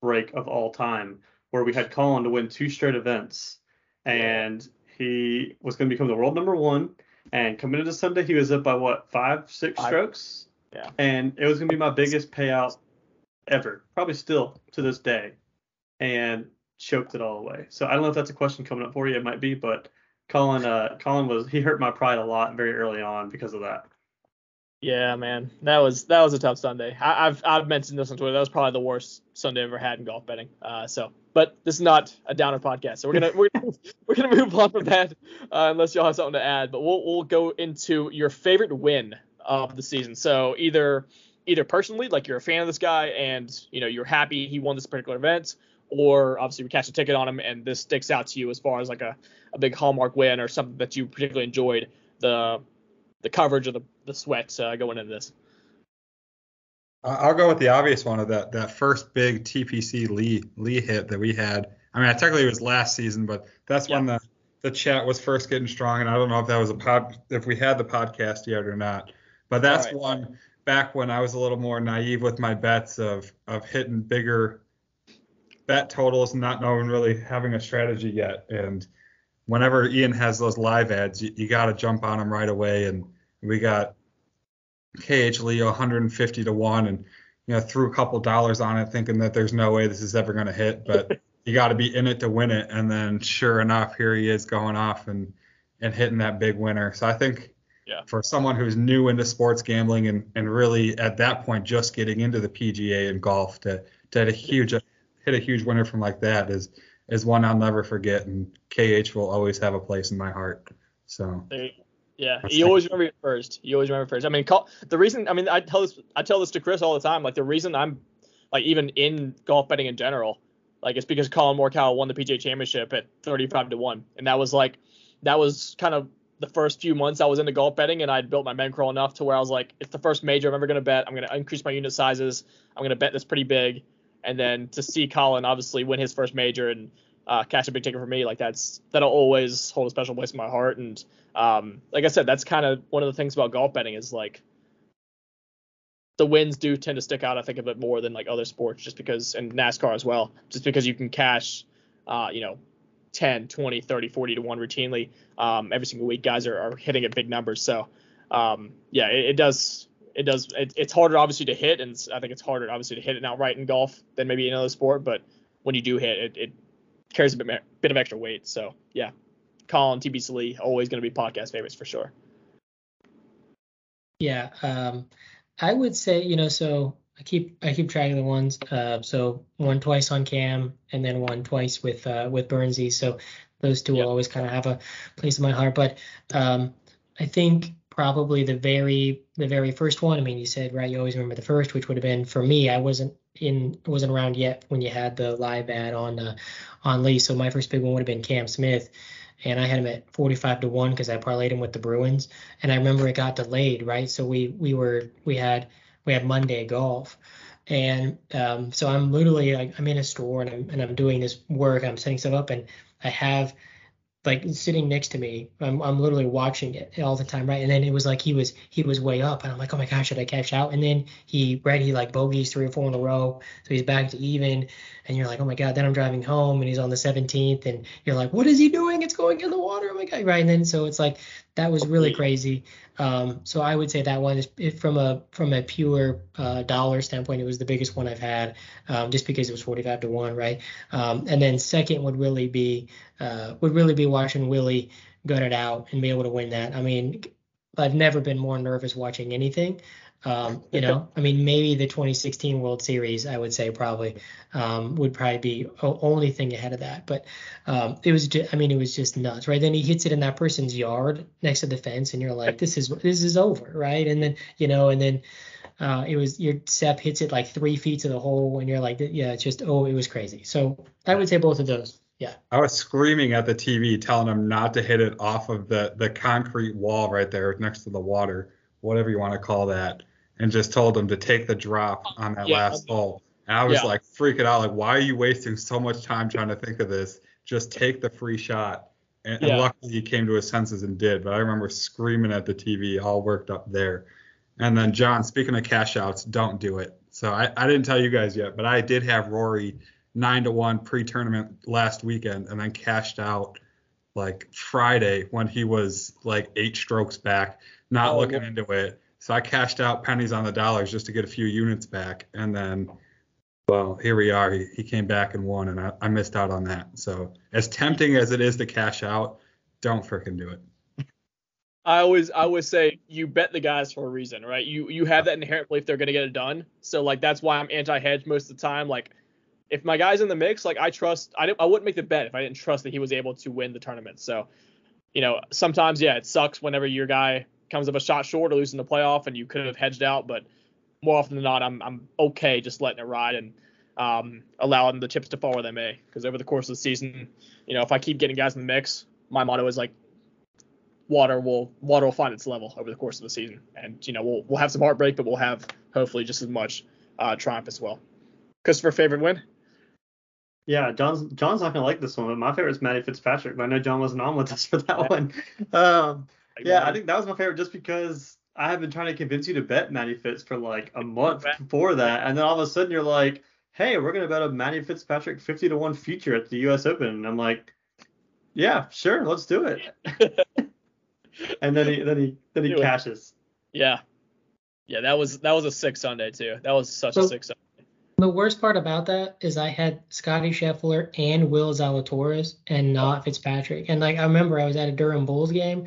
break of all time, where we had Colin to win two straight events, and he was gonna become the world number one. And coming into Sunday, he was up by what five, six Five. strokes. Yeah. And it was gonna be my biggest payout ever, probably still to this day, and choked it all away. So I don't know if that's a question coming up for you. It might be, but Colin, uh, Colin was he hurt my pride a lot very early on because of that. Yeah, man, that was that was a tough Sunday. I, I've I've mentioned this on Twitter. That was probably the worst Sunday I've ever had in golf betting. Uh, so, but this is not a downer podcast, so we're gonna [laughs] we're gonna, we're gonna move on from that uh, unless y'all have something to add. But we'll we'll go into your favorite win of the season. So either either personally, like you're a fan of this guy and you know you're happy he won this particular event, or obviously we catch a ticket on him and this sticks out to you as far as like a, a big hallmark win or something that you particularly enjoyed the the coverage of the, the sweat uh, going into this. I- I'll go with the obvious one of that that first big TPC Lee Lee hit that we had. I mean, technically it was last season, but that's when the the chat was first getting strong, and I don't know if that was a pod if we had the podcast yet or not. But that's right. one back when I was a little more naive with my bets of of hitting bigger bet totals, and not knowing really having a strategy yet. And whenever Ian has those live ads, you, you got to jump on them right away. And we got KH Leo 150 to one, and you know threw a couple dollars on it, thinking that there's no way this is ever going to hit, but [laughs] you got to be in it to win it. And then sure enough, here he is going off and and hitting that big winner. So I think Yeah. for someone who's new into sports gambling and and really at that point just getting into the PGA and golf to to a huge hit a huge winner from like that is is one I'll never forget, and KH will always have a place in my heart. So There you go. Yeah, you always remember it first. You always remember first. I mean, call, the reason. I mean, I tell this. I tell this to Chris all the time. Like the reason I'm, like even in golf betting in general, like it's because Colin Morikawa won the PGA Championship at 35 to one, and that was like, that was kind of the first few months I was into golf betting, and I'd built my bankroll enough to where I was like, it's the first major I'm ever gonna bet. I'm gonna increase my unit sizes. I'm gonna bet this pretty big, and then to see Colin obviously win his first major and uh, cash a big ticket for me, like that's that'll always hold a special place in my heart. And um, like I said, that's kind of one of the things about golf betting is like the wins do tend to stick out. I think a bit more than like other sports, just because and NASCAR as well, just because you can cash, uh, you know, 10, 20, 30, 40 to one routinely um, every single week. Guys are, are hitting at big numbers, so um, yeah, it, it does. It does. It, it's harder, obviously, to hit, and I think it's harder, obviously, to hit it outright in golf than maybe another sport. But when you do hit, it, it carries a bit, bit of extra weight. So yeah, Colin, TB Lee, always going to be podcast favorites for sure. Yeah, um, I would say, you know, so I keep I keep track of the ones. Uh, so one twice on Cam, and then one twice with uh, with Burnsy. So those two Yep. will always kind of have a place in my heart. But um, I think probably the very the very first one. I mean, you said right, you always remember the first, which would have been for me. I wasn't in wasn't around yet when you had the live ad on uh, on Lee. So my first big one would have been Cam Smith, and I had him at 45 to one because I parlayed him with the Bruins, and I remember it got delayed, right? So we we were we had we had Monday golf. And um, so I'm literally like I'm in a store and I'm and I'm doing this work. I'm setting stuff up and I have like sitting next to me. I'm I'm literally watching it all the time, right? And then it was like he was he was way up, and I'm like, oh my gosh, should I cash out? And then he read he like bogeys three or four in a row, so he's back to even, and you're like, oh my god. Then I'm driving home, and he's on the 17th, and you're like, what is he doing? It's going in the water, oh my god, right? And then so it's like that was really crazy. Um, so I would say that one is it, from a from a pure uh, dollar standpoint, it was the biggest one I've had, um, just because it was 45 to one, right? Um, and then second would really be uh, would really be watching Willie gut it out and be able to win that. I mean, I've never been more nervous watching anything. Um, you know, I mean, maybe the 2016 World Series, I would say probably um, would probably be only thing ahead of that. But um, it was, just, I mean, it was just nuts, right? Then he hits it in that person's yard next to the fence, and you're like, this is this is over, right? And then you know, and then uh, it was your Sepp hits it like three feet to the hole, and you're like, yeah, it's just oh, it was crazy. So I would say both of those. Yeah. I was screaming at the TV, telling him not to hit it off of the the concrete wall right there next to the water, whatever you want to call that and just told him to take the drop on that yeah. last hole. And I was yeah. like freaking out, like, why are you wasting so much time trying to think of this? Just take the free shot. And, yeah. and luckily he came to his senses and did. But I remember screaming at the TV, all worked up there. And then John, speaking of cash outs, don't do it. So I, I didn't tell you guys yet, but I did have Rory nine to one pre-tournament last weekend, and then cashed out like Friday when he was like eight strokes back, not oh, looking into it so I cashed out pennies on the dollars just to get a few units back. And then, well, here we are. He, he came back and won, and I, I missed out on that. So as tempting as it is to cash out, don't freaking do it. I always I always say you bet the guys for a reason, right? You you have that inherent belief they're gonna get it done. So like that's why I'm anti-hedge most of the time. Like if my guy's in the mix, like I trust I I wouldn't make the bet if I didn't trust that he was able to win the tournament. So you know sometimes yeah it sucks whenever your guy comes up a shot short or losing the playoff and you could have hedged out. But more often than not, I'm I'm okay just letting it ride and um, allowing the chips to fall where they may. Because over the course of the season, you know, if I keep getting guys in the mix, my motto is like water will water will find its level over the course of the season, and you know we'll we'll have some heartbreak, but we'll have hopefully just as much uh, triumph as well. Christopher, favorite win? Yeah, John's John's not gonna like this one, but my favorite is Matty Fitzpatrick. But I know John wasn't on with us for that one. Um, yeah, I think that was my favorite just because I have been trying to convince you to bet Matty Fitz for like a month before that, and then all of a sudden you're like, "Hey, we're gonna bet a Matty Fitzpatrick 50 to one future at the U.S. Open," and I'm like, "Yeah, sure, let's do it." [laughs] and then he then he then he cashes. Yeah, yeah, that was that was a sick Sunday too. That was such so, a sick Sunday. The worst part about that is I had Scotty Scheffler and Will Zalatoris and not oh. Fitzpatrick. And like I remember I was at a Durham Bulls game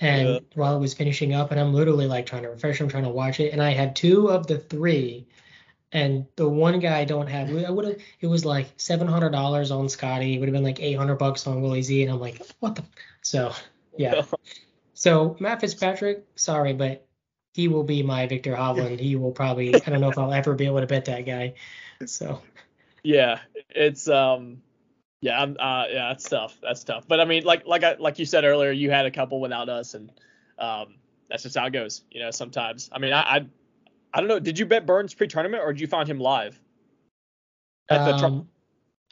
and yeah. while it was finishing up, and I'm literally like trying to refresh, I'm trying to watch it, and I had two of the three, and the one guy I don't have, I would have, it was like seven hundred dollars on Scotty, it would have been like eight hundred bucks on Willie Z, and I'm like, what the, so yeah, [laughs] so Matt Fitzpatrick, sorry, but he will be my Viktor Hovland. He will probably, I don't know if I'll ever be able to bet that guy, so. [laughs] Yeah, it's um yeah, I'm, uh, yeah, that's tough. That's tough. But I mean, like, like I, like you said earlier, you had a couple without us, and um, that's just how it goes. You know, sometimes. I mean, I, I, I don't know. Did you bet Burns pre-tournament, or did you find him live? At the um,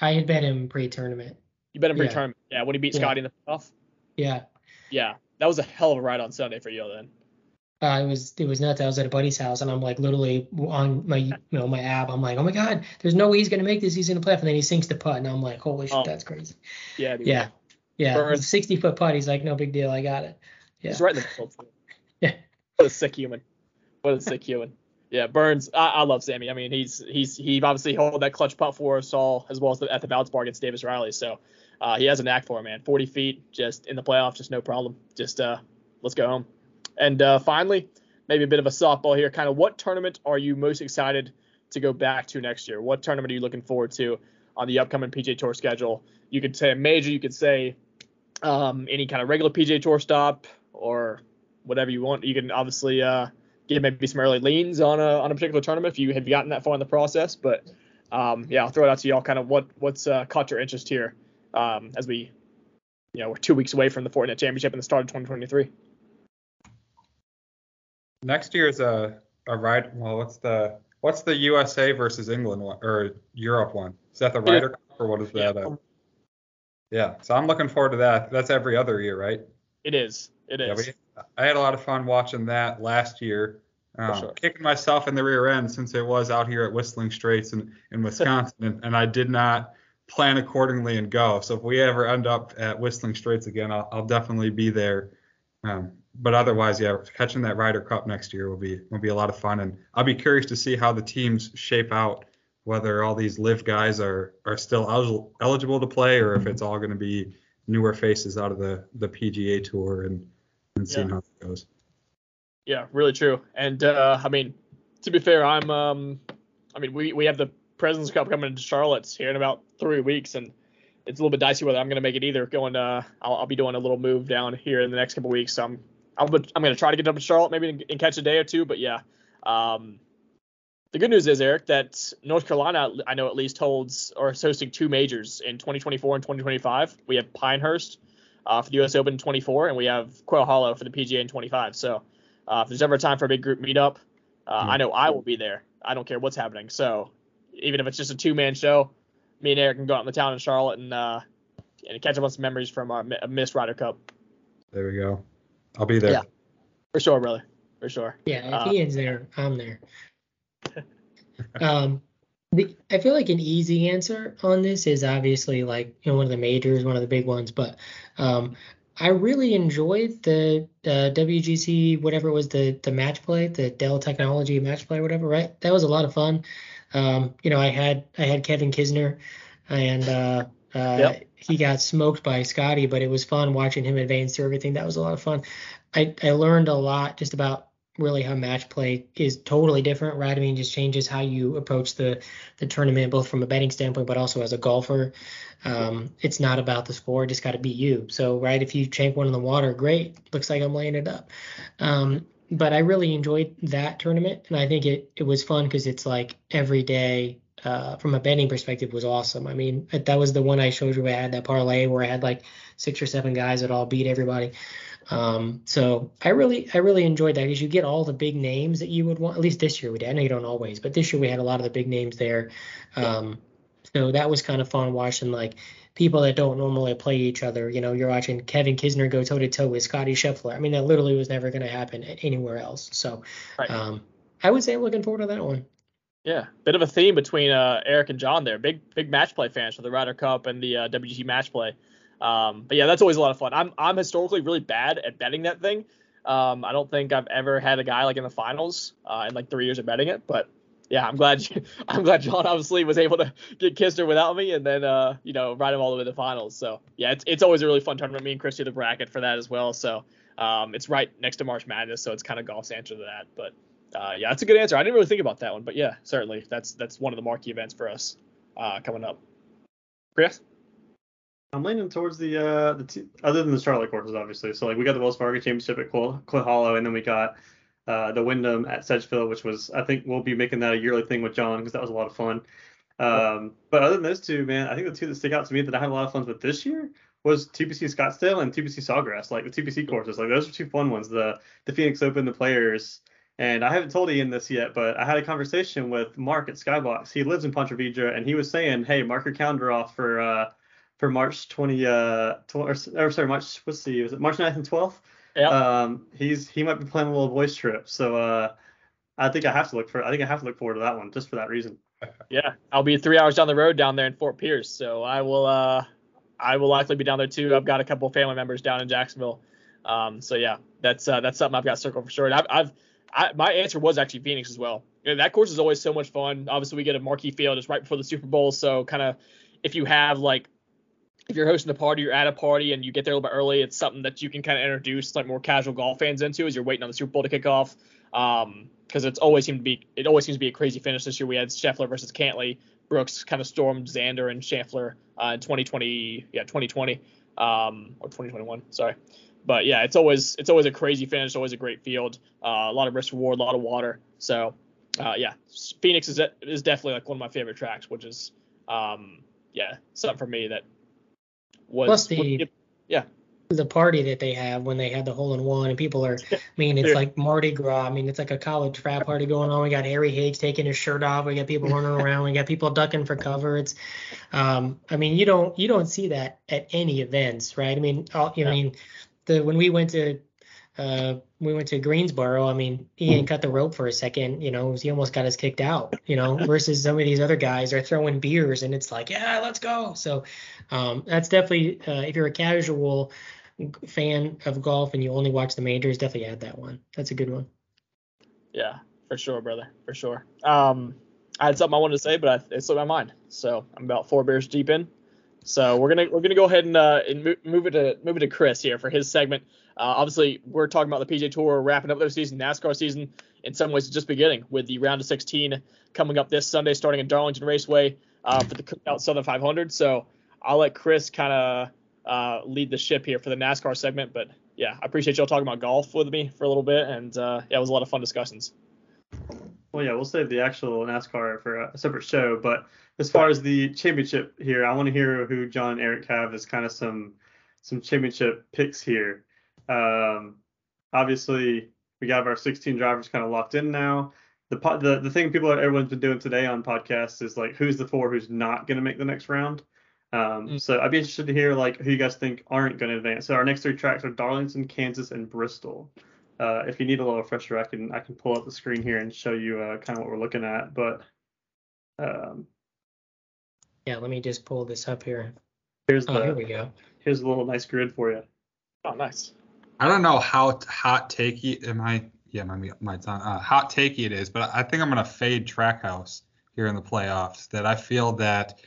I had bet him pre-tournament. You bet him pre-tournament. Yeah, yeah when he beat Scotty in the playoff. Yeah. Yeah, that was a hell of a ride on Sunday for you then. Uh, it was it was nuts. I was at a buddy's house and I'm like literally on my you know my app. I'm like, oh my god, there's no way he's gonna make this. He's in the playoff, and then he sinks the putt, and I'm like, holy shit, oh. that's crazy. Yeah. Dude. Yeah. Yeah. 60 foot putt. He's like, no big deal. I got it. Yeah. He's right in the middle. [laughs] yeah. What a sick human. What a sick human. Yeah, Burns. I, I, love Sammy. I mean, he's he's he obviously held that clutch putt for us all as well as the, at the Valspar against Davis Riley. So uh, he has a knack for it, man. 40 feet, just in the playoff, just no problem. Just uh, let's go home. And uh, finally, maybe a bit of a softball here. Kind of what tournament are you most excited to go back to next year? What tournament are you looking forward to on the upcoming PGA Tour schedule? You could say a major, you could say um, any kind of regular PGA Tour stop, or whatever you want. You can obviously uh, give maybe some early leans on a on a particular tournament if you have gotten that far in the process. But um, yeah, I'll throw it out to y'all. Kind of what what's uh, caught your interest here um, as we, you know, we're two weeks away from the Fortinet Championship and the start of 2023. Next year is a a ride. Well, what's the what's the USA versus England one or Europe one? Is that the Ryder Cup or what is that? Yeah. Uh, yeah. So I'm looking forward to that. That's every other year, right? It is. It Yeah, we, I had a lot of fun watching that last year. Um, sure. Kicking myself in the rear end since it was out here at Whistling Straits in, in [laughs] Wisconsin, and, and I did not plan accordingly and go. So if we ever end up at Whistling Straits again, I'll, I'll definitely be there. Um, but otherwise, yeah, catching that Ryder Cup next year will be will be a lot of fun, and I'll be curious to see how the teams shape out, whether all these LIV guys are are still eligible eligible to play, or if it's all going to be newer faces out of the the PGA Tour and and seeing Yeah. how it goes. Yeah, really true. And uh, I mean, to be fair, I'm um, I mean, we we have the Presidents Cup coming to Charlotte here in about three weeks, and it's a little bit dicey whether I'm going to make it either. Going, uh, I'll, I'll be doing a little move down here in the next couple weeks. So I'm I'm, I'm going to try to get up to Charlotte maybe and, and catch a day or two. But yeah, um, the good news is Eric that North Carolina, I know at least holds or is hosting two majors in 2024 and 2025. We have Pinehurst uh, for the U.S. Open in 24, and we have Quail Hollow for the PGA in 25. So uh, if there's ever a time for a big group meetup, uh, Hmm. I know I will be there. I don't care what's happening. So even if it's just a two-man show, me and Eric can go out in the town in Charlotte and uh, and catch up on some memories from our mi- missed Ryder Cup. There we go. I'll be there. Yeah. For sure, brother. For sure. Yeah, if Uh, Ian's there, I'm there. [laughs] um, the, I feel like an easy answer on this is obviously like you know one of the majors, one of the big ones, but um, I really enjoyed the uh, WGC whatever it was the the match play, the Dell Technology match play, whatever. Right, that was a lot of fun. Um, you know, I had I had Kevin Kisner, and uh, uh, Yep. he got smoked by Scotty, but it was fun watching him advance through everything. That was a lot of fun. I, I learned a lot just about really how match play is totally different, right? I mean, just changes how you approach the the tournament, both from a betting standpoint, but also as a golfer. Um, it's not about the score; just got to be you. So, right, if you shank one in the water, great. Looks like I'm laying it up. Um, but I really enjoyed that tournament, and I think it it was fun because it's like every day. Uh, from a betting perspective, was awesome. I mean, that was the one I showed you. I had that parlay where I had like six or seven guys that all beat everybody. Um, so I really, I really enjoyed that because you get all the big names that you would want. At least this year we did. I know you don't always, but this year we had a lot of the big names there. Um, so that was kind of fun watching like people that don't normally play each other. You know, you're watching Kevin Kisner go toe to toe with Scotty Scheffler. I mean, that literally was never going to happen anywhere else. So Right. um, I would say I'm looking forward to that one. Yeah, bit of a theme between uh, Eric and John there. Big big match play fans for the Ryder Cup and the uh, WGC match play. Um, but yeah, that's always a lot of fun. I'm I'm historically really bad at betting that thing. Um, I don't think I've ever had a guy like in the finals uh, in like three years of betting it. But yeah, I'm glad you, [laughs] I'm glad John obviously was able to get Kisner without me and then uh, you know ride him all the way to the finals. So yeah, it's it's always a really fun tournament. Me and Chris do the bracket for that as well. So um, it's right next to March Madness, so it's kind of golf's answer to that. But uh, yeah, that's a good answer. I didn't really think about that one, but yeah, certainly that's that's one of the marquee events for us uh, coming up. Chris? I'm leaning towards the uh the t- other than the Charlotte courses, obviously. So like we got the Wells Fargo Championship at Quail Hollow, and then we got uh the Wyndham at Sedgefield, which was I think we'll be making that a yearly thing with John because that was a lot of fun. Um, but other than those two, man, I think the two that stick out to me that I had a lot of fun with this year was TPC Scottsdale and TPC Sawgrass, like the TPC courses. Like those are two fun ones. The the Phoenix Open, the Players. And I haven't told Ian this yet, but I had a conversation with Mark at Skybox. He lives in Ponte Vedra, and he was saying, "Hey, mark your calendar off for uh, for March 20, uh, tw- or, or sorry, March, what's the, was it March 9th and 12th? Yeah. Um, he's, he might be planning a little voice trip. So, uh, I think I have to look for, I think I have to look forward to that one just for that reason. [laughs] yeah, I'll be three hours down the road down there in Fort Pierce, so I will uh I will likely be down there too. I've got a couple of family members down in Jacksonville. Um, so yeah, that's uh, that's something I've got circled for sure. And I've, I've I, my answer was actually Phoenix as well. That course is always so much fun. Obviously, we get a marquee field. It's right before the Super Bowl, so kind of if you have like if you're hosting a party, you're at a party and you get there a little bit early, it's something that you can kind of introduce like more casual golf fans into as you're waiting on the Super Bowl to kick off. Um, because it's always seemed to be it always seems to be a crazy finish this year. We had Scheffler versus Cantlay, Brooks kind of stormed Xander and Scheffler uh, in 2020, yeah, 2020, um, or 2021, sorry. But yeah, it's always it's always a crazy finish, always a great field, uh, a lot of risk reward, a lot of water. So uh, yeah, Phoenix is is definitely like one of my favorite tracks, which is um, yeah something for me that was Plus the yeah the party that they have when they had the hole in one and people are [laughs] I mean it's like Mardi Gras. I mean it's like a college frat party going on. We got Harry Higgs taking his shirt off. We got people running [laughs] around. We got people ducking for cover. It's um I mean you don't you don't see that at any events, right? I mean all, I Yeah. mean the when we went to uh we went to Greensboro, I mean he ain't cut the rope for a second, you know, he almost got us kicked out, you know, [laughs] versus some of these other guys are throwing beers and it's like, yeah, let's go. So um that's definitely uh, if you're a casual fan of golf and you only watch the majors, definitely add that one. That's a good one. yeah for sure, brother, for sure. Um, I had something I wanted to say, but I, it slipped my mind. So I'm about four beers deep in. So we're gonna we're gonna go ahead and, uh, and move it to move it to Chris here for his segment. Uh, obviously, we're talking about the PGA Tour wrapping up their season, NASCAR season. In some ways, just beginning with the round of 16 coming up this Sunday, starting at Darlington Raceway uh, for the Cookout Southern 500. So I'll let Chris kind of uh, lead the ship here for the NASCAR segment. But yeah, I appreciate y'all talking about golf with me for a little bit, and uh, yeah, it was a lot of fun discussions. Well, yeah, we'll save the actual NASCAR for a separate show. But as far as the championship here, I want to hear who John and Eric have as kind of some some championship picks here. Um, obviously, we got our 16 drivers kind of locked in now. The, the the thing people everyone's been doing today on podcasts is like who's the four who's not going to make the next round. Um, Mm. So I'd be interested to hear like who you guys think aren't going to advance. So our next three tracks are Darlington, Kansas, and Bristol. Uh, if you need a little refresher, I can I can pull up the screen here and show you uh, kind of what we're looking at. But um, Yeah, let me just pull this up here. here's Oh, here the we go. here's a little nice grid for you. Oh, nice. I don't know how t- hot takey am I. Yeah, my my on. Uh, hot takey it is, but I think I'm gonna fade Trackhouse here in the playoffs. That I feel that,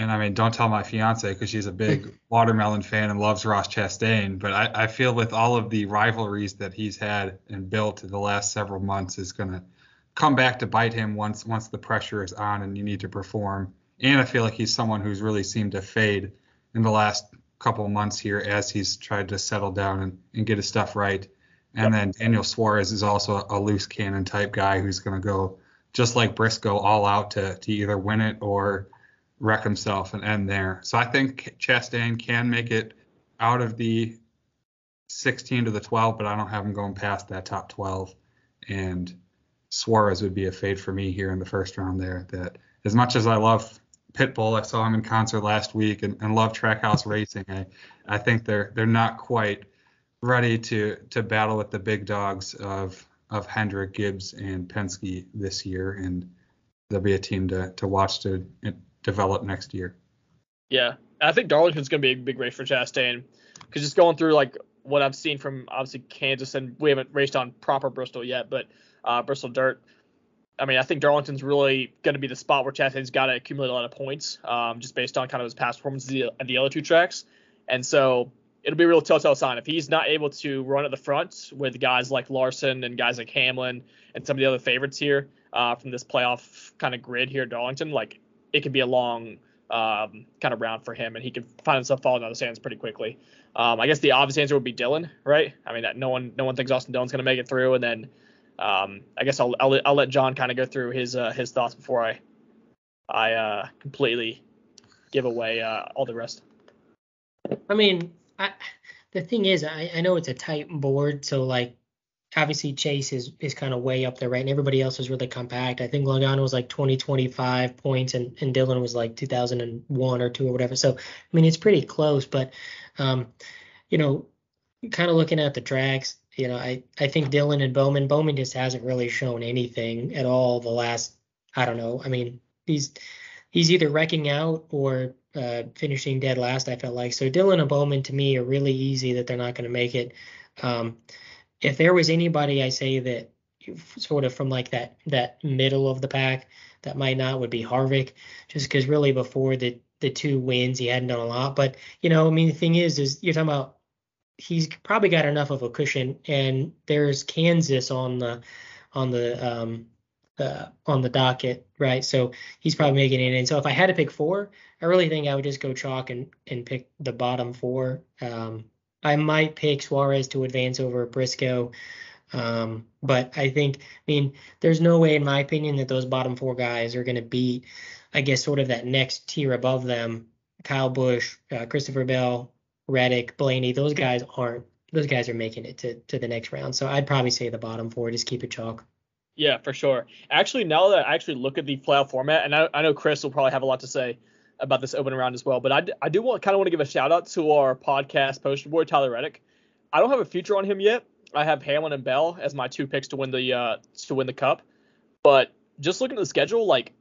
and I mean, don't tell my fiance because she's a big [laughs] watermelon fan and loves Ross Chastain. But I, I feel with all of the rivalries that he's had and built in the last several months is gonna come back to bite him once once the pressure is on and you need to perform. And I feel like he's someone who's really seemed to fade in the last couple of months here as he's tried to settle down and, and get his stuff right. And then Daniel Suarez is also a loose cannon type guy who's going to go just like Briscoe all out to, to either win it or wreck himself and end there. So I think Chastain can make it out of the 16 to the 12, but I don't have him going past that top 12. And Suarez would be a fade for me here in the first round there. That as much as I love Pitbull, I saw him in concert last week and, and love Trackhouse Racing. I, I think they're they're not quite ready to to battle with the big dogs of of Hendrick, Gibbs, and Penske this year, and they'll be a team to to watch to develop next year. Yeah, I think Darlington's going to be a big race for Chastain because just going through like what I've seen from obviously Kansas and we haven't raced on proper Bristol yet, but uh, Bristol Dirt. I mean, I think Darlington's really going to be the spot where Chastain's got to accumulate a lot of points, um, just based on kind of his past performances at the other two tracks. And so it'll be a real telltale sign if he's not able to run at the front with guys like Larson and guys like Hamlin and some of the other favorites here uh, from this playoff kind of grid here at Darlington. Like it could be a long um, kind of round for him, and he could find himself falling out of the stands pretty quickly. Um, I guess the obvious answer would be Dillon, right? I mean, that no one no one thinks Austin Dillon's going to make it through, and then um, I guess I'll, I'll I'll let John kind of go through his uh, his thoughts before I I uh, completely give away uh, all the rest. I mean, I, the thing is, I, I know it's a tight board, so like obviously Chase is is kind of way up there, right? And everybody else is really compact. I think Logano was like 20, 25 points, and and Dillon was like 2001 or two or whatever. So I mean, it's pretty close, but um, you know, kind of looking at the tracks, you know, I I think Dillon and Bowman, Bowman just hasn't really shown anything at all the last. I don't know. I mean, he's he's either wrecking out or uh, finishing dead last. I felt like so Dillon and Bowman to me are really easy that they're not going to make it. Um, if there was anybody I say that sort of from like that that middle of the pack that might not would be Harvick, just because really before the the two wins he hadn't done a lot. But you know, I mean the thing is, is you're talking about he's probably got enough of a cushion, and there's Kansas on the on the um uh, on the docket, right? So he's probably making it in. So if I had to pick four, I really think I would just go chalk and and pick the bottom four. Um, I might pick Suarez to advance over Briscoe. Um, but I think, I mean, there's no way, in my opinion, that those bottom four guys are going to beat, I guess, sort of that next tier above them. Kyle Busch, uh, Christopher Bell, Reddick, Blaney. Those guys aren't. Those guys are making it to to the next round. So I'd probably say the bottom four. Just keep it chalk. Yeah, for sure. Actually, now that I actually look at the playoff format, and I, I know Chris will probably have a lot to say about this opening round as well, but I, I do want kind of want to give a shout out to our podcast poster boy Tyler Reddick. I don't have a future on him yet. I have Hamlin and Bell as my two picks to win the uh, to win the cup, but just looking at the schedule, like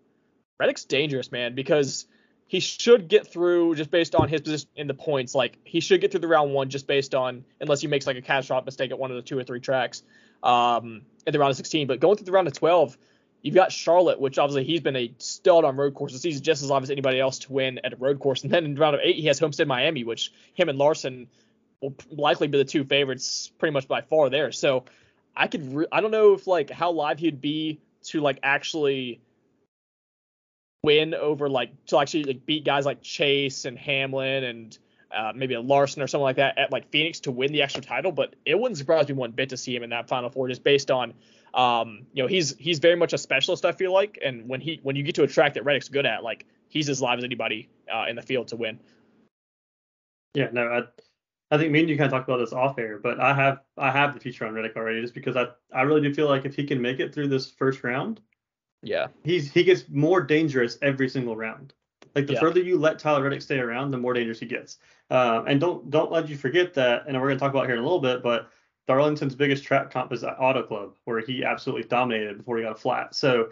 Reddick's dangerous, man, because he should get through just based on his position in the points. Like he should get through the round one just based on unless he makes like a catastrophic mistake at one of the two or three tracks um, in the round of 16. But going through the round of 12, you've got Charlotte, which obviously he's been a stud on road courses. He's just as live as anybody else to win at a road course. And then in round of eight, he has Homestead Miami, which him and Larson will likely be the two favorites pretty much by far there. So I could re- I don't know if like how live he'd be to like actually win over like to actually like beat guys like Chase and Hamlin and uh, maybe a Larson or something like that at like Phoenix to win the extra title, but it wouldn't surprise me one bit to see him in that Final Four just based on, um, you know, he's he's very much a specialist. I feel like, and when he when you get to a track that Reddick's good at, like he's as live as anybody uh, in the field to win. Yeah, no, I I think me and you kind of talked about this off air, but I have I have the future on Reddick already just because I I really do feel like if he can make it through this first round, yeah, he's he gets more dangerous every single round. Like the Yeah. further you let Tyler Reddick stay around, the more dangerous he gets. Um, and don't don't let you forget that, and we're going to talk about here in a little bit, but Darlington's biggest track comp is at Auto Club, where he absolutely dominated before he got a flat. So,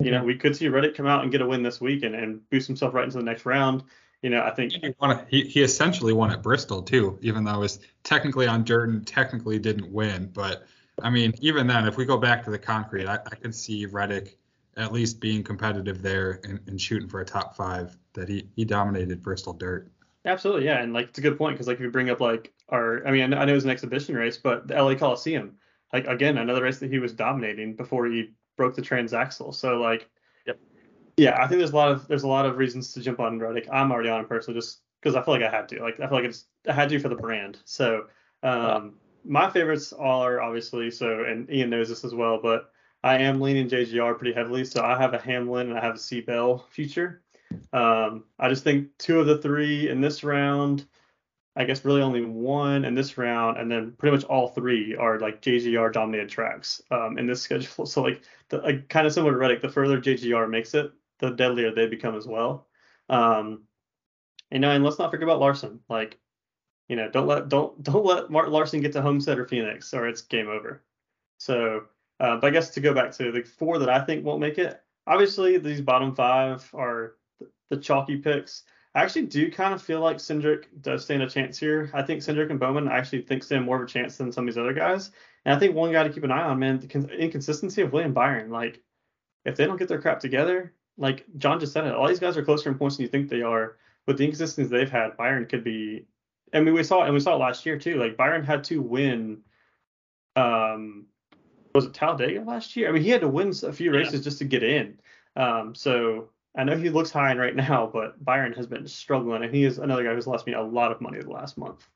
you know, we could see Reddick come out and get a win this week and, and boost himself right into the next round. You know, I think He, won he, he essentially won at Bristol too, even though it was technically on dirt and technically didn't win. But I mean, even then, if we go back to the concrete, I, I could see Reddick at least being competitive there and, and shooting for a top five. That he he dominated Bristol dirt. Absolutely, yeah, and like it's a good point because like if you bring up like our, I mean, I know, I know it was an exhibition race, but the LA Coliseum, like again, another race that he was dominating before he broke the transaxle. So like, Yep. yeah, I think there's a lot of there's a lot of reasons to jump on Reddick. I'm already on him personally just because I feel like I had to. Like I feel like it's I had to for the brand. So um, my favorites are obviously so, and Ian knows this as well, but I am leaning JGR pretty heavily. So I have a Hamlin and I have a Bell future. Um, I just think two of the three in this round, I guess really only one in this round, and then pretty much all three are like JGR dominated tracks um, in this [laughs] schedule. So like, the, like kind of similar to Reddick, the further JGR makes it, the deadlier they become as well. Um, you and let's not forget about Larson. Like, you know, don't let don't [laughs] don't let Mark Larson get to Homestead or Phoenix, or it's game over. So, uh, but I guess to go back to the four that I think won't make it, obviously these bottom five are the, chalky picks. I actually do kind of feel like Cindric does stand a chance here. I think Cindric and Bowman actually think stand more of a chance than some of these other guys. And I think one guy to keep an eye on, man, the con- inconsistency of William Byron. Like, if they don't get their crap together, like John just said it, all these guys are closer in points than you think they are. With the inconsistencies they've had, Byron could be. I mean, we saw and we saw it last year too. Like Byron had to win. Um, was it Talladega last year? I mean, he had to win a few Yeah. races just to get in. Um, so I know he looks high right now, [laughs] but Byron has been struggling, and he is another guy who's lost me a lot of money the last month.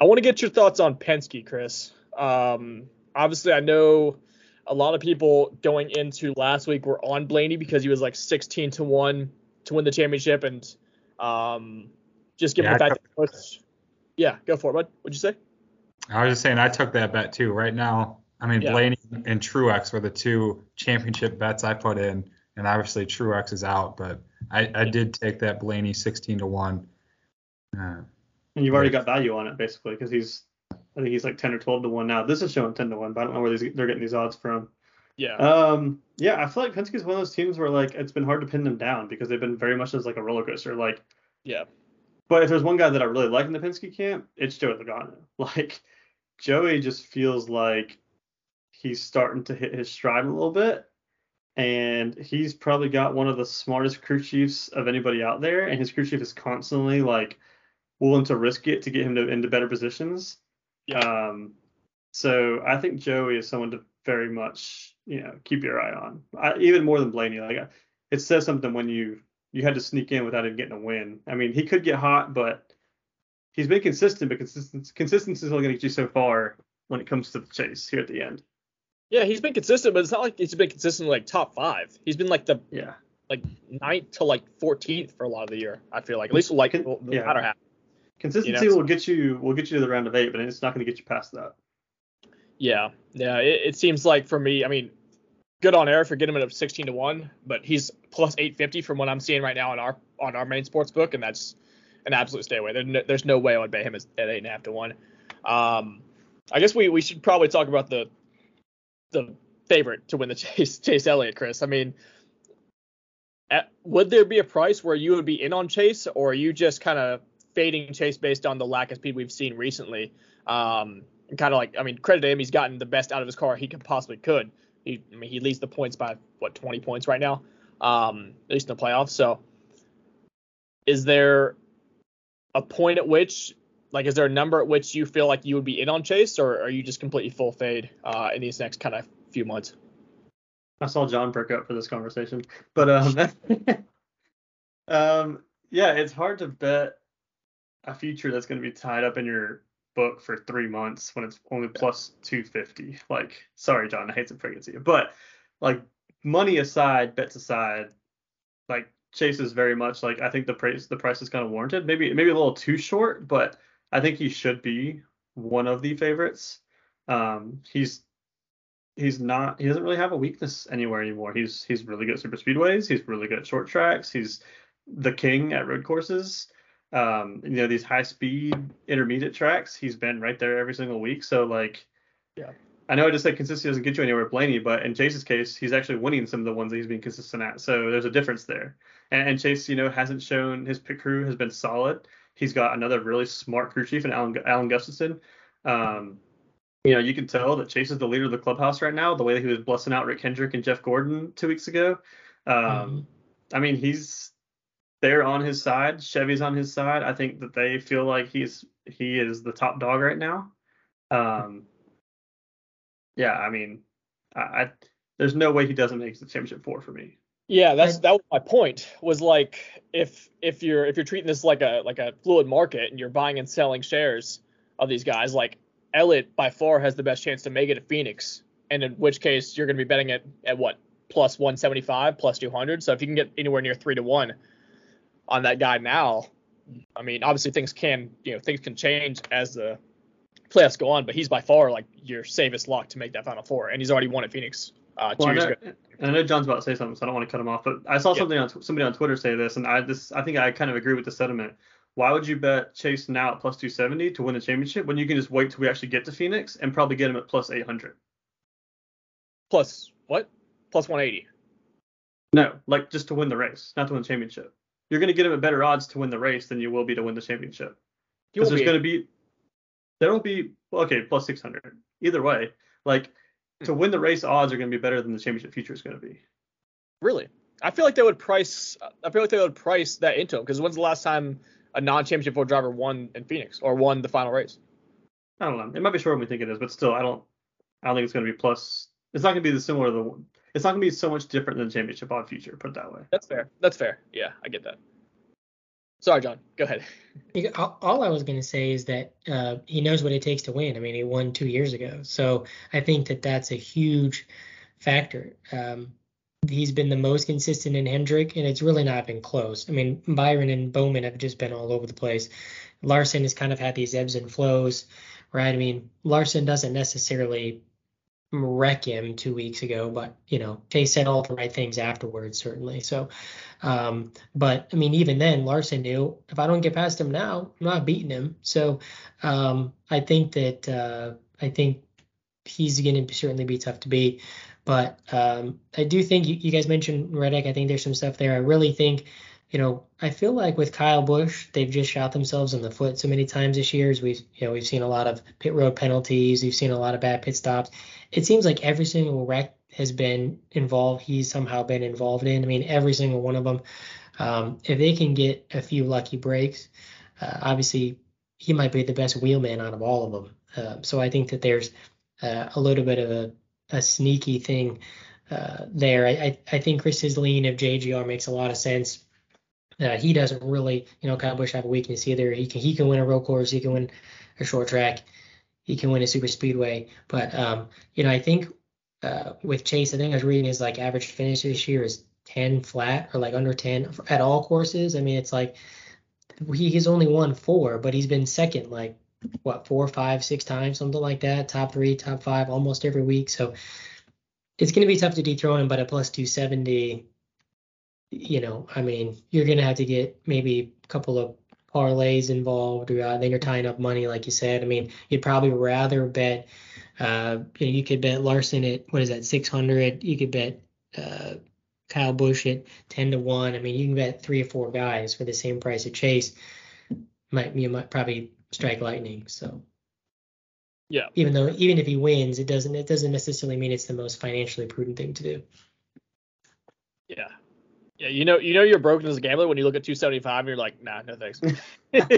I want to get your thoughts on Penske, Chris. Um, obviously, I know a lot of people going into last week were on Blaney because he was like 16 to one to win the championship, and um, just given Yeah, the I fact that yeah, go for it, bud. What'd you say? I was just saying I took that bet too. Right now, I mean Yeah. Blaney and Truex were the two championship bets I put in, and obviously Truex is out, but I, I did take that Blaney 16 to one. Uh, And you've already got value on it basically because he's, I think he's like 10 or 12 to one now. This is showing 10 to one, but I don't know where these, they're getting these odds from. Yeah, Um, yeah, I feel like Penske is one of those teams where like it's been hard to pin them down because they've been very much as like a roller coaster. Like, yeah, but if there's one guy that I really like in the Penske camp, it's Joey Logano. [laughs] Like, Joey just feels like he's starting to hit his stride a little bit, and he's probably got one of the smartest crew chiefs of anybody out there, and his crew chief is constantly like willing to risk it to get him to, into better positions. Um, so I think Joey is someone to very much, you know, keep your eye on, I, even more than Blaney. Like, it says something when you you had to sneak in without even getting a win. I mean, he could get hot, but he's been consistent, but consistency consistency is only going to get you so far when it comes to the chase here at the end. Yeah, he's been consistent, but it's not like he's been consistent like top five. He's been like the Yeah. like ninth to like 14th for a lot of the year. I feel like at least like Con- the yeah. latter half. Consistency You know, will get you will get you to the round of eight, but it's not going to get you past that. Yeah, yeah. It, it seems like for me, I mean, good on air for getting him at 16 to one, but he's plus 850 from what I'm seeing right now on our on our main sports book, and that's an absolute stay away. There, no, there's no way I would bet him at eight and a half to one. Um, I guess we we should probably talk about the the favorite to win the [laughs] chase, Chase Elliott, Chris. I mean. At, would there be a price where you would be in on Chase, or are you just kind of fading Chase based on the lack of speed we've seen recently? Um, kind of like, I mean, credit to him, he's gotten the best out of his car he could possibly could. He, I mean, he leads the points by what 20 points right now, um, at least in the playoffs. So, is there a point at which, like, is there a number at which you feel like you would be in on Chase, or are you just completely full fade uh, in these next kind of few months? I saw John perk up for this conversation, but um, [laughs] um, yeah, it's hard to bet a future that's going to be tied up in your book for three months when it's only plus 250. Like, sorry, John, I hate to break it to you, but like money aside, bets aside, like Chase is very much like I think the price the price is kind of warranted. Maybe maybe a little too short, but I think he should be one of the favorites. Um, he's he's not he doesn't really have a weakness anywhere anymore. He's he's really good at super speedways. He's really good at short tracks. He's the king at road courses. Um, you know these high speed intermediate tracks. He's been right there every single week. So like, Yeah. I know I just said consistency doesn't get you anywhere, with Blaney, but in Chase's case, he's actually winning some of the ones that he's been consistent at. So there's a difference there. And, and Chase, you know, hasn't shown his pit crew has been solid. He's got another really smart crew chief in Alan, Alan Gustafson. Um, you know, you can tell that Chase is the leader of the clubhouse right now. The way that he was blessing out Rick Hendrick and Jeff Gordon two weeks ago. Um, Mhm. I mean, he's they're on his side. Chevy's on his side. I think that they feel like he's he is the top dog right now. Um, yeah, I mean, I, I there's no way he doesn't make the championship four for me. Yeah, that's that was my point. Was like if if you're if you're treating this like a like a fluid market and you're buying and selling shares of these guys, like Elliott by far has the best chance to make it at Phoenix, and in which case you're going to be betting it at what plus 175, plus 200. So if you can get anywhere near three to one on that guy now, I mean, obviously things can you know things can change as the playoffs go on, but he's by far like your safest lock to make that Final Four, and he's already won at Phoenix uh, Well, I know, I know John's about to say something, so I don't want to cut him off. But I saw Yeah. something on somebody on Twitter say this, and I this I think I kind of agree with the sentiment. Why would you bet Chase now at plus 270 to win the championship when you can just wait till we actually get to Phoenix and probably get him at plus 800? Plus what? Plus 180. No, like just to win the race, not to win the championship. You're going to get him at better odds to win the race than you will be to win the championship. Because there's be going to be there will be okay plus 600 either way. Like to win the race, odds are going to be better than the championship future is going to be. Really? I feel like they would price. I feel like they would price that into him because when's the last time a non-championship Ford driver won in Phoenix or won the final race? I don't know. It might be shorter than we think it is, but still, I don't. I don't think it's going to be plus. It's not going to be the similar to the. It's not going to be so much different than the championship odd future. Put it that way. That's fair. That's fair. Yeah, I get that. Sorry, John. Go ahead. [laughs] All I was going to say is that uh, he knows what it takes to win. I mean, he won two years ago, so I think that that's a huge factor. Um, he's been the most consistent in Hendrick, and it's really not been close. I mean, Byron and Bowman have just been all over the place. Larson has kind of had these ebbs and flows, right? I mean, Larson doesn't necessarily wreck him two weeks ago, but you know, Chase said all the right things afterwards, certainly. So, um, but I mean, even then, Larson knew if I don't get past him now, I'm not beating him. So, um, I think that uh, I think he's going to certainly be tough to beat. But um, I do think you, you guys mentioned Reddick. I think there's some stuff there. I really think, you know, I feel like with Kyle Busch, they've just shot themselves in the foot so many times this year. As we've, you know, we've seen a lot of pit road penalties. We've seen a lot of bad pit stops. It seems like every single wreck has been involved. He's somehow been involved in. I mean, every single one of them. Um, if they can get a few lucky breaks, uh, obviously he might be the best wheelman out of all of them. Uh, so I think that there's uh, a little bit of a, a sneaky thing uh, there. I, I, I think Chris Isleen of JGR makes a lot of sense. Uh, he doesn't really, you know, Kyle Busch have a weakness either. He can he can win a road course, he can win a short track, he can win a super speedway. But um, you know, I think uh, with Chase, I think I was reading his like average finish this year is 10 flat or like under 10 at all courses. I mean, it's like he, he's only won four, but he's been second like what four, five, six times, something like that. Top three, top five, almost every week. So it's going to be tough to dethrone him, but at plus 270, you know, I mean, you're going to have to get maybe a couple of parlays involved, or uh, then you're tying up money, like you said. I mean, you'd probably rather bet. Uh, you know, you could bet Larson at what is that, 600. You could bet uh, Kyle Busch at 10 to one. I mean, you can bet three or four guys for the same price of Chase. Might you might probably strike lightning. So yeah. Even though even if he wins, it doesn't it doesn't necessarily mean it's the most financially prudent thing to do. Yeah. Yeah, you know, you know you're broken as a gambler when you look at 275 and you're like, nah, no thanks. [laughs] you're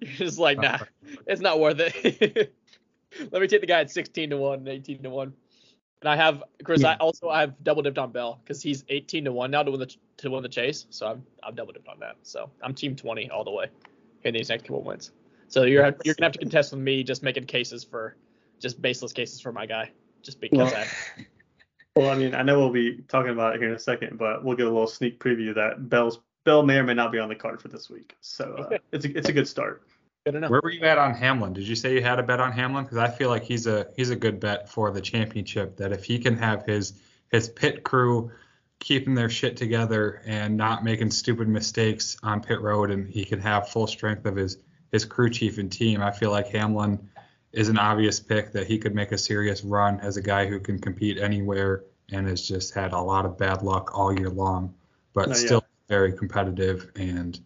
just like, nah, it's not worth it. [laughs] Let me take the guy at 16 to one, 18 to one. And I have Chris. Yeah. I also I have double dipped on Bell because he's 18 to one now to win the to win the chase. So I'm I'm double dipped on that. So I'm team 20 all the way in these next couple wins. So you're you're gonna have to contest with me just making cases for just baseless cases for my guy just because well, I. [laughs] Well, I mean, I know we'll be talking about it here in a second, but we'll get a little sneak preview that Bell's Bell may or may not be on the card for this week. So uh, it's a it's a good start. Good enough. Where were you at on Hamlin? Did you say you had a bet on Hamlin? Because I feel like he's a he's a good bet for the championship. That if he can have his his pit crew keeping their shit together and not making stupid mistakes on pit road, and he can have full strength of his his crew chief and team, I feel like Hamlin is an obvious pick that he could make a serious run as a guy who can compete anywhere and has just had a lot of bad luck all year long, but still yeah. very competitive and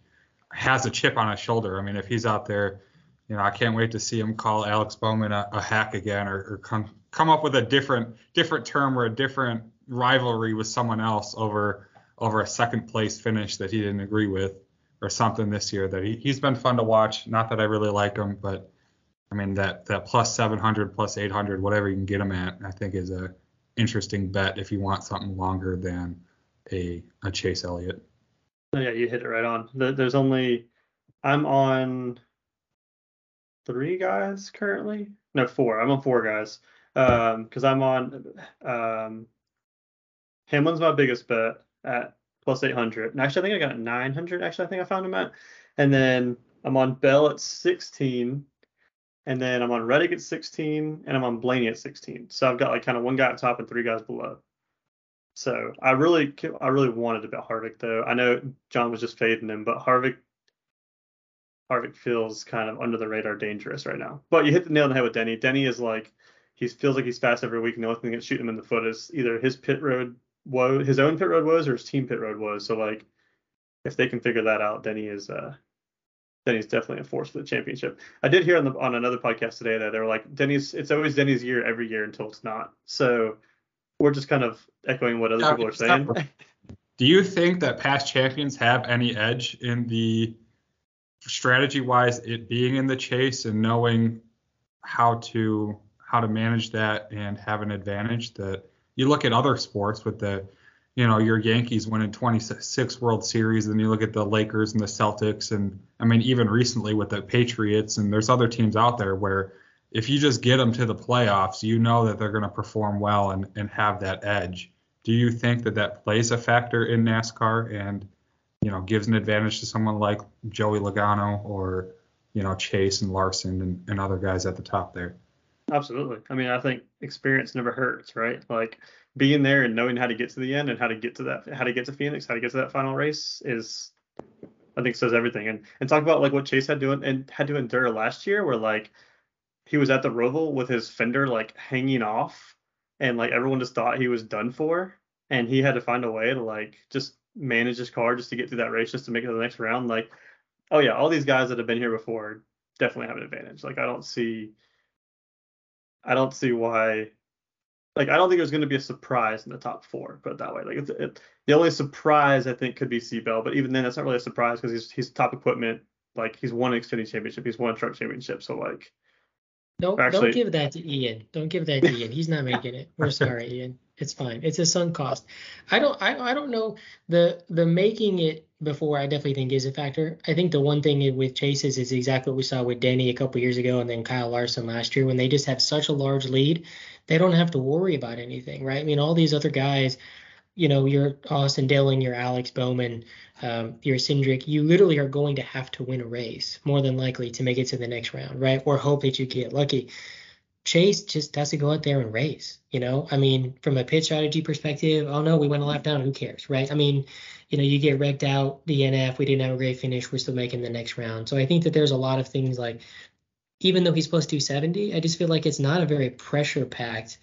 has a chip on his shoulder. I mean, if he's out there, you know, I can't wait to see him call Alex Bowman a, a hack again or, or come come up with a different different term or a different rivalry with someone else over over a second place finish that he didn't agree with or something this year that he, he's been fun to watch. Not that I really like him, but I mean that that plus 700, plus 800, whatever you can get them at, I think is a interesting bet if you want something longer than a a Chase Elliott. Oh, yeah, you hit it right on. There's only I'm on three guys currently. No, four. I'm on four guys. Um, because I'm on um Hamlin's my biggest bet at plus 800. And actually, I think I got 900. Actually, I think I found him at. And then I'm on Bell at 16. And then I'm on Reddick at 16. And I'm on Blaney at 16. So I've got like kind of one guy at top and three guys below. So I really, I really wanted to bet Harvick though. I know John was just fading him, but Harvick, Harvick feels kind of under the radar dangerous right now. But you hit the nail on the head with Denny. Denny is like, he feels like he's fast every week, and the only thing that's shooting him in the foot is either his pit road woe, his own pit road woes or his team pit road woes. So like, if they can figure that out, Denny is uh, Denny's definitely a force for the championship. I did hear on the on another podcast today that they were like Denny's. It's always Denny's year every year until it's not. So we're just kind of echoing what other people are saying. Do you think that past champions have any edge in the strategy wise it being in the chase and knowing how to how to manage that and have an advantage that you look at other sports with the, you know, your Yankees winning 26 World Series, and you look at the Lakers and the Celtics, and I mean, even recently with the Patriots, and there's other teams out there where if you just get them to the playoffs, you know that they're going to perform well and, and have that edge. Do you think that that plays a factor in NASCAR and, you know, gives an advantage to someone like Joey Logano or, you know, Chase and Larson and, and other guys at the top there? Absolutely. I mean, I think experience never hurts, right? Like being there and knowing how to get to the end and how to get to that, how to get to Phoenix, how to get to that final race is, I think, says everything. And and talk about like what Chase had doing and had to endure last year, where like he was at the Roval with his fender like hanging off, and like everyone just thought he was done for, and he had to find a way to like just manage his car just to get through that race, just to make it to the next round. Like, oh yeah, all these guys that have been here before definitely have an advantage. Like I don't see I don't see why. Like I don't think it was going to be a surprise in the top four, put it that way. Like it's it, the only surprise I think could be Seabell, but even then that's not really a surprise because he's he's top equipment. Like he's won an Xfinity championship, he's won a truck championship, so like. Don't actually, don't give that to Ian. Don't give that to Ian. He's not making it. We're sorry, Ian. It's fine. It's a sunk cost. I don't I, I don't know the the making it before I definitely think is a factor. I think the one thing with Chases is exactly what we saw with Denny a couple years ago and then Kyle Larson last year when they just have such a large lead, they don't have to worry about anything, right? I mean, all these other guys, you know, your Austin Dillon, your Alex Bowman, um, your Cindric, you literally are going to have to win a race more than likely to make it to the next round, right? Or hope that you get lucky. Chase just has to go out there and race. You know, I mean, from a pitch strategy perspective, oh no, we went a lap down. Who cares, right? I mean, you know, you get wrecked out DNF. We didn't have a great finish. We're still making the next round. So I think that there's a lot of things like, even though he's supposed to do 70, I just feel like it's not a very pressure packed,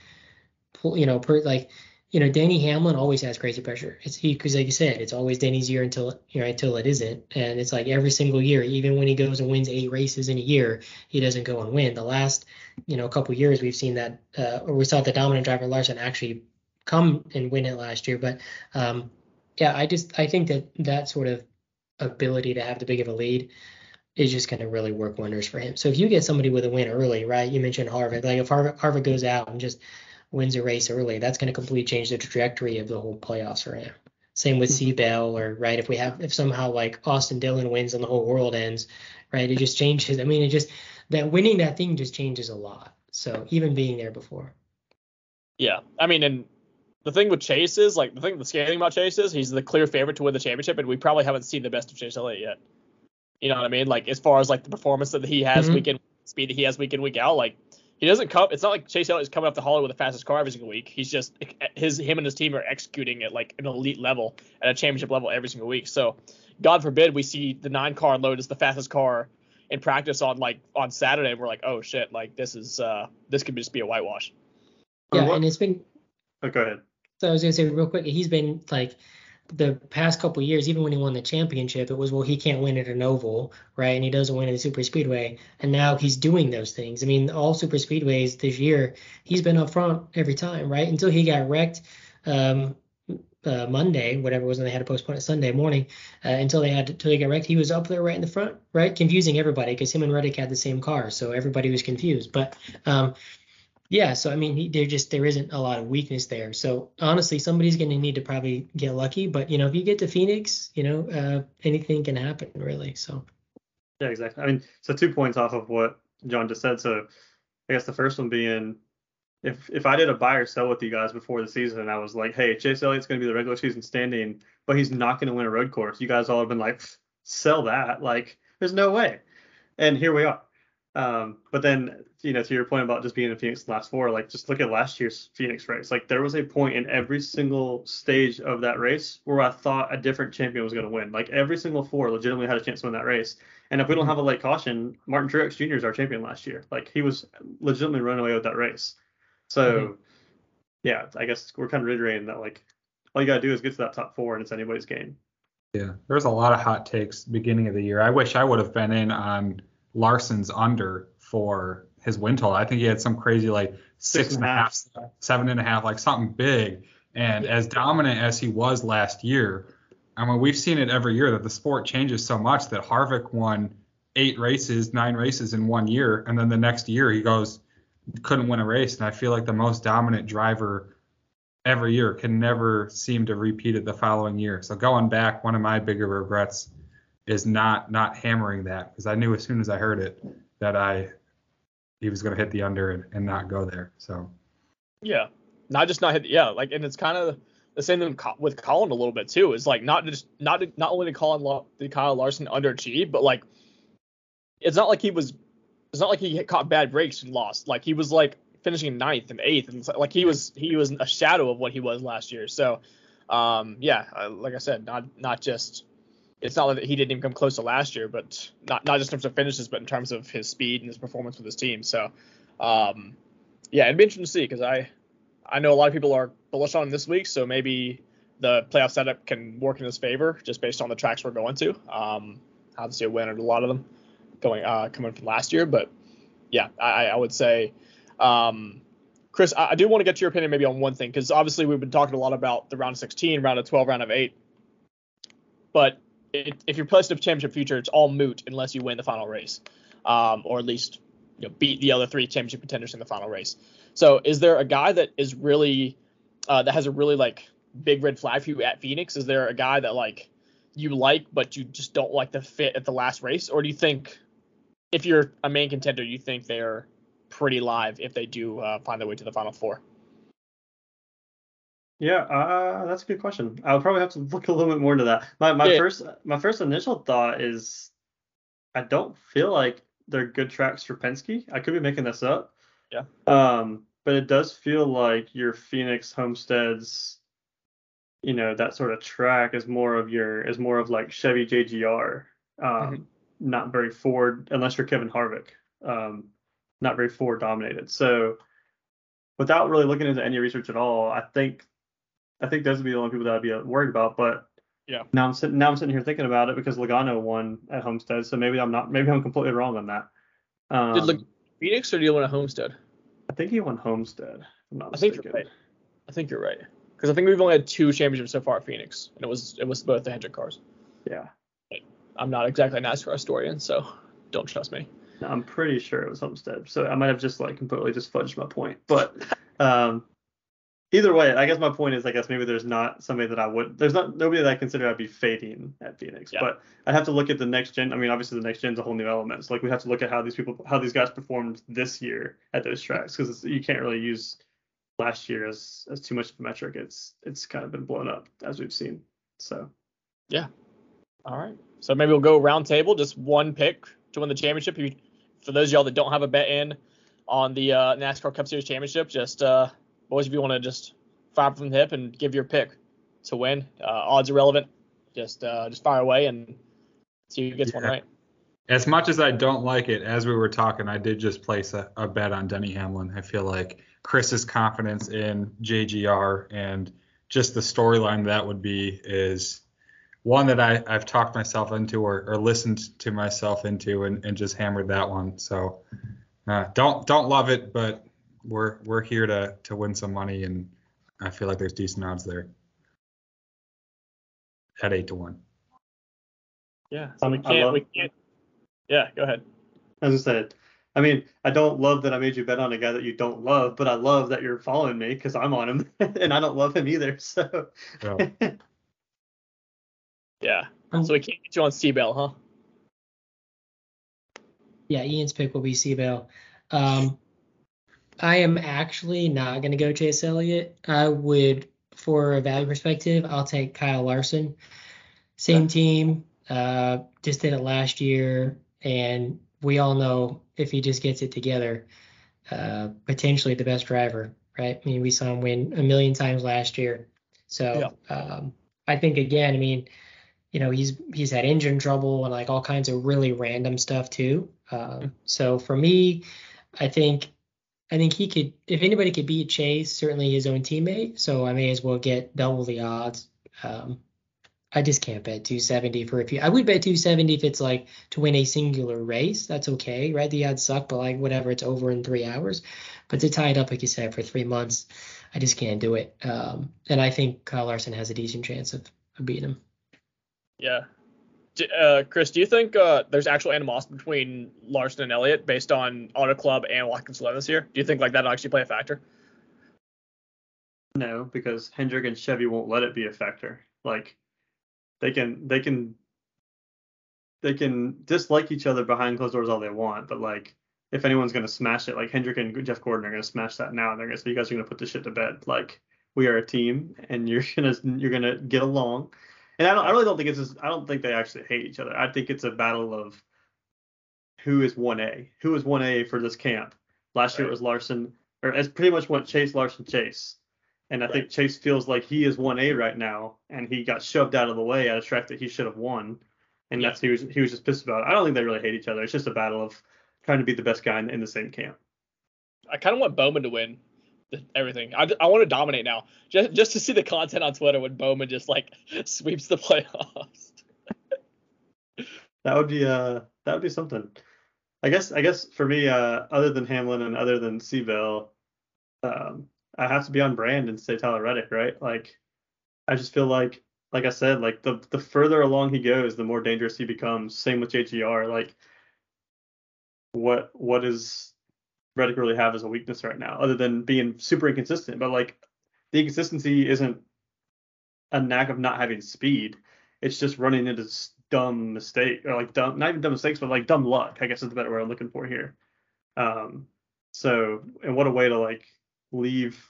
you know, per like you know, Denny Hamlin always has crazy pressure. It's he because like you said, it's always Denny's year until you know until it isn't, and it's like every single year, even when he goes and wins eight races in a year, he doesn't go and win. The last you know a couple years, we've seen that, uh, or we saw the dominant driver Larson actually come and win it last year. But um, yeah, I just I think that that sort of ability to have the big of a lead is just going to really work wonders for him. So if you get somebody with a win early, right? You mentioned Harvick. Like if Harvick, Harvick goes out and just wins a race early, that's going to completely change the trajectory of the whole playoffs for him. Same with Mm-hmm. Bell, or right if we have if somehow like Austin Dillon wins and the whole world ends, right? It just changes. I mean, it just that winning that thing just changes a lot. So even being there before. Yeah, I mean, and the thing with Chase is like the thing the scaling about Chase is he's the clear favorite to win the championship, and we probably haven't seen the best of Chase Elliott yet. You know what I mean? Like as far as like the performance that he has Mhm. week in speed that he has week in week out, like he doesn't come. It's not like Chase Elliott is coming up the Hollywood with the fastest car every single week. He's just his him and his team are executing at like an elite level at a championship level every single week. So God forbid we see the nine car load as the fastest car in practice on like on Saturday. And we're like, oh shit, like this is uh this could just be a whitewash. Yeah, and it's been Oh, go ahead. So I was gonna say real quick, he's been like the past couple years, even when he won the championship, it was well he can't win at an oval, right? And he doesn't win at the super speedway, and now he's doing those things. I mean, all super speedways this year, he's been up front every time, right? Until he got wrecked um, uh, Monday, whatever it was, and they had to postpone it Sunday morning. Uh, until they had to, until they got wrecked, he was up there right in the front, right? Confusing everybody because him and Reddick had the same car, so everybody was confused. But um, yeah, so I mean, there just there isn't a lot of weakness there. So honestly, somebody's going to need to probably get lucky. But you know, if you get to Phoenix, you know, uh, anything can happen really. So Yeah, exactly. I mean, so two points off of what John just said. So I guess the first one being if if I did a buy or sell with you guys before the season and I was like, hey, Chase Elliott's going to be the regular season standing, but he's not going to win a road course, you guys all have been like, sell that. Like, there's no way. And here we are. Um, but then, you know, to your point about just being in Phoenix the last four, like just look at last year's Phoenix race. Like there was a point in every single stage of that race where I thought a different champion was going to win. Like every single four legitimately had a chance to win that race. And if we don't have a late caution, Martin Truex Jr. is our champion last year. Like he was legitimately running away with that race. So, yeah, I guess we're kind of reiterating that like all you gotta do is get to that top four and it's anybody's game. Yeah, there's a lot of hot takes beginning of the year. I wish I would have been in on Larson's under for his win total. I think he had some crazy like six and a half, seven and a half, like something big. And as dominant as he was last year, I mean, we've seen it every year that the sport changes so much that Harvick won eight races, nine races in one year, and then the next year he goes couldn't win a race. And I feel like the most dominant driver every year can never seem to repeat it the following year. So going back, one of my bigger regrets is not not hammering that because I knew as soon as I heard it that I he was going to hit the under and, and not go there. So Yeah, not just not hit. Yeah, like and it's kind of the same thing with Colin a little bit too. Is like not just not not only did Colin did Kyle Larson underachieve, but like it's not like he was. It's not like he caught bad breaks and lost. Like he was like finishing ninth and eighth, and like he was he was a shadow of what he was last year. So, um, yeah, uh, like I said, not not just it's not that he didn't even come close to last year, but not not just in terms of finishes, but in terms of his speed and his performance with his team. So, um, yeah, it'd be interesting to see because I I know a lot of people are bullish on him this week, so maybe the playoff setup can work in his favor just based on the tracks we're going to. Um, obviously a winner at a lot of them going uh, coming from last year, but yeah, I, I would say. Um, Chris, I, I do want to get your opinion maybe on one thing because obviously we've been talking a lot about the round of 16, round of 12, round of eight, but it, if you're placed in a championship future, it's all moot unless you win the final race, um, or at least you know, beat the other three championship contenders in the final race. So, is there a guy that is really uh, that has a really like big red flag for you at Phoenix? Is there a guy that like you like but you just don't like the fit at the last race, or do you think if you're a main contender, you think they're pretty live if they do uh, find their way to the final four? Yeah, uh, that's a good question. I'll probably have to look a little bit more into that. My my Yeah. first my first initial thought is I don't feel like they're good tracks for Penske. I could be making this up. Yeah. Um, but it does feel like your Phoenix Homesteads, you know, that sort of track is more of your is more of like Chevy JGR. Um, Mhm. not very Ford unless you're Kevin Harvick. Um, not very Ford dominated. So without really looking into any research at all, I think I think those would be the only people that I'd be worried about. But Yeah. now I'm sitting now I'm sitting here thinking about it because Logano won at Homestead, so maybe I'm not maybe I'm completely wrong on that. Um, Did Lag- Phoenix or do you win at Homestead? I think he won Homestead. I'm not I think mistaken. you're right. I think you're right because I think we've only had two championships so far at Phoenix, and it was it was both the Hendrick cars. Yeah, I'm not exactly a NASCAR historian, so don't trust me. No, I'm pretty sure it was Homestead. So I might have just like completely just fudged my point. But um, either way, I guess my point is I guess maybe there's not somebody that I would there's not nobody that I consider I'd be fading at Phoenix. Yeah. But I'd have to look at the next gen. I mean, obviously the next gen's a whole new element. So like we have to look at how these people how these guys performed this year at those tracks because you can't really use last year as as too much of a metric. It's it's kind of been blown up as we've seen. So yeah, All right. So maybe we'll go round table, just one pick to win the championship. You, for those of y'all that don't have a bet in on the uh, NASCAR Cup Series championship, just uh, boys, if you want to just fire from the hip and give your pick to win, uh, odds irrelevant. Just uh, just fire away and see who gets one right. As much as I don't like it, as we were talking, I did just place a, a bet on Denny Hamlin. I feel like Chris's confidence in JGR and just the storyline that would be is one that I, I've talked myself into or, or listened to myself into and, and just hammered that one. So uh, don't don't love it, but we're we're here to to win some money and I feel like there's decent odds there. At eight to one. Yeah. So we Um, I can't love- we can't. Yeah. Go ahead. as I said, I mean, I don't love that I made you bet on a guy that you don't love, but I love that you're following me because I'm on him [laughs] and I don't love him either. So So, [laughs] Yeah. So we can't get you on C-Bell, huh? Yeah, Ian's pick will be C-Bell. Um, I am actually not going to go Chase Elliott. I would, for a value perspective, I'll take Kyle Larson. Same team, uh, just did it last year, and we all know if he just gets it together, uh, potentially the best driver, right? I mean, we saw him win a million times last year. So um, I think again, I mean, you know, he's he's had engine trouble and like all kinds of really random stuff too. Um, so for me, I think I think he could if anybody could beat Chase, certainly his own teammate. So I may as well get double the odds. Um, I just can't bet 270 for a few. I would bet 270 if it's like to win a singular race. That's okay, right? The odds suck, but like whatever, it's over in three hours. But to tie it up, like you said, for three months, I just can't do it. Um, and I think Kyle Larson has a decent chance of, of beating him. Yeah. Uh, Chris, do you think uh, there's actual animosity between Larson and Elliott based on Auto Club and Watkins Glen this year? Do you think like that'll actually play a factor? no, because Hendrick and Chevy won't let it be a factor. Like they can they can they can dislike each other behind closed doors all they want, but like if anyone's gonna smash it, like Hendrick and Jeff Gordon are gonna smash that now. And they're gonna say you guys are gonna put this shit to bed. Like we are a team and you're [laughs] gonna you're gonna get along. And I don't I really don't think it's just, I don't think they actually hate each other. I think it's a battle of who is one A. Who is one A for this camp? Last year it was Larson, or it's pretty much went Chase Larson Chase. And I think Chase feels like he is one A right now, and he got shoved out of the way at a track that he should have won, and Yeah. that's he was he was just pissed about. It. I don't think they really hate each other. It's just a battle of trying to be the best guy in, in the same camp. I kind of want Bowman to win everything. I, I want to dominate now, just just to see the content on Twitter when Bowman just like [laughs] sweeps the playoffs. That would be uh that would be something. I guess I guess for me, uh, other than Hamlin and other than C-Bell, um, I have to be on brand and say Tyler Reddick, right? Like, I just feel like, like I said, like the the further along he goes, the more dangerous he becomes. Same with JGR. Like, what what does Reddick really have as a weakness right now, other than being super inconsistent? But like, the inconsistency isn't a knack of not having speed. It's just running into dumb mistake or like dumb, not even dumb mistakes, but like dumb luck. I guess is the better word I'm looking for here. Um, so and what a way to like leave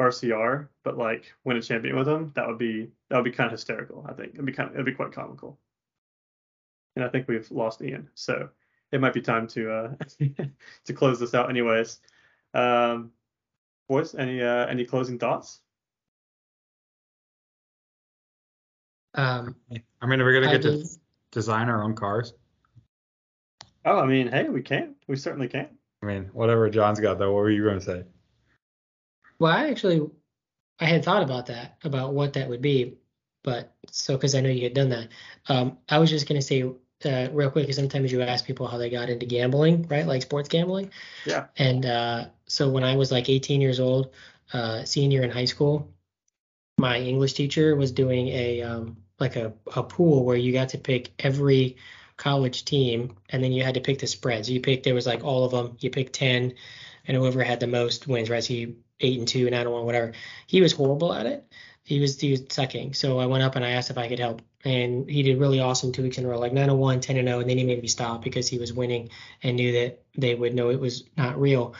RCR, but like win a champion with him. That would be that would be kind of hysterical. I think it'd be kind of it'd be quite comical. And I think we've lost Ian, so it might be time to uh [laughs] to close this out, anyways. Um, boys, any uh any closing thoughts? Um, I mean, are we gonna I get to design our own cars? Oh, I mean, hey, we can. We certainly can. I mean, whatever John's got though. What were you gonna say? Well, I actually, I had thought about that, about what that would be, but so because I know you had done that, um, I was just gonna say uh, real quick. 'cause sometimes you ask people how they got into gambling, right? Like sports gambling. Yeah. And uh, so when I was like 18 years old, uh, senior in high school, my English teacher was doing a um, like a, a pool where you got to pick every college team and then you had to pick the spreads. So you picked there was like all of them. You picked 10, and whoever had the most wins, right? So you eight and two, nine and one, whatever. He was horrible at it. He was he was sucking. So I went up and I asked if I could help, and he did really awesome two weeks in a row, like nine and one, 10 and 0, and then he made me stop because he was winning and knew that they would know it was not real.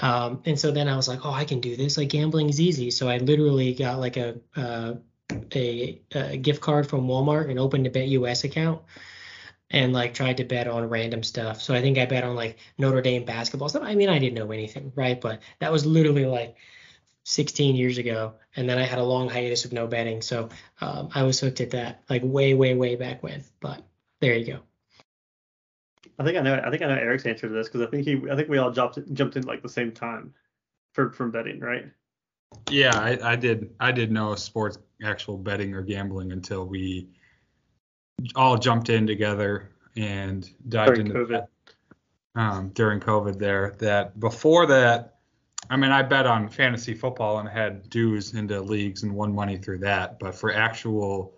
Um, and so then I was like, oh, I can do this. Like gambling is easy. So I literally got like a uh, a, a gift card from Walmart and opened a BetUS account and like tried to bet on random stuff. So I think I bet on like Notre Dame basketball stuff. I mean, I didn't know anything, right? But that was literally like 16 years ago. And then I had a long hiatus of no betting. So um, I was hooked at that like way, way, way back when. But there you go. I think I know. I think I know Eric's answer to this because I think he. I think we all jumped jumped in like the same time, for from betting, right? Yeah, I, I did. I did know sports actual betting or gambling until we all jumped in together and dived During into COVID. that, um, during COVID. There, that before that, I mean, I bet on fantasy football and had dues into leagues and won money through that. But for actual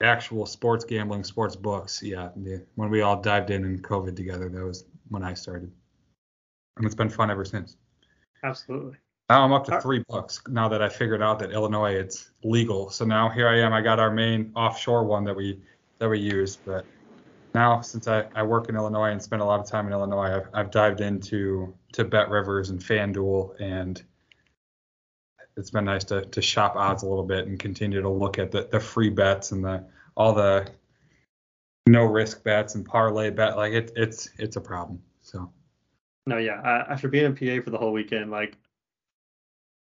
actual sports gambling, sports books, yeah, when we all dived in in COVID together, that was when I started, and it's been fun ever since. Absolutely. Now I'm up to three bucks now that I figured out that Illinois it's legal. So now here I am. I got our main offshore one that we that we use, but now since I, I work in Illinois and spend a lot of time in Illinois, I've, I've dived into to BetRivers and FanDuel, and it's been nice to, to shop odds a little bit and continue to look at the, the free bets and the all the no risk bets and parlay bet. Like it, it's it's a problem. So No, yeah. After being in PA for the whole weekend, like,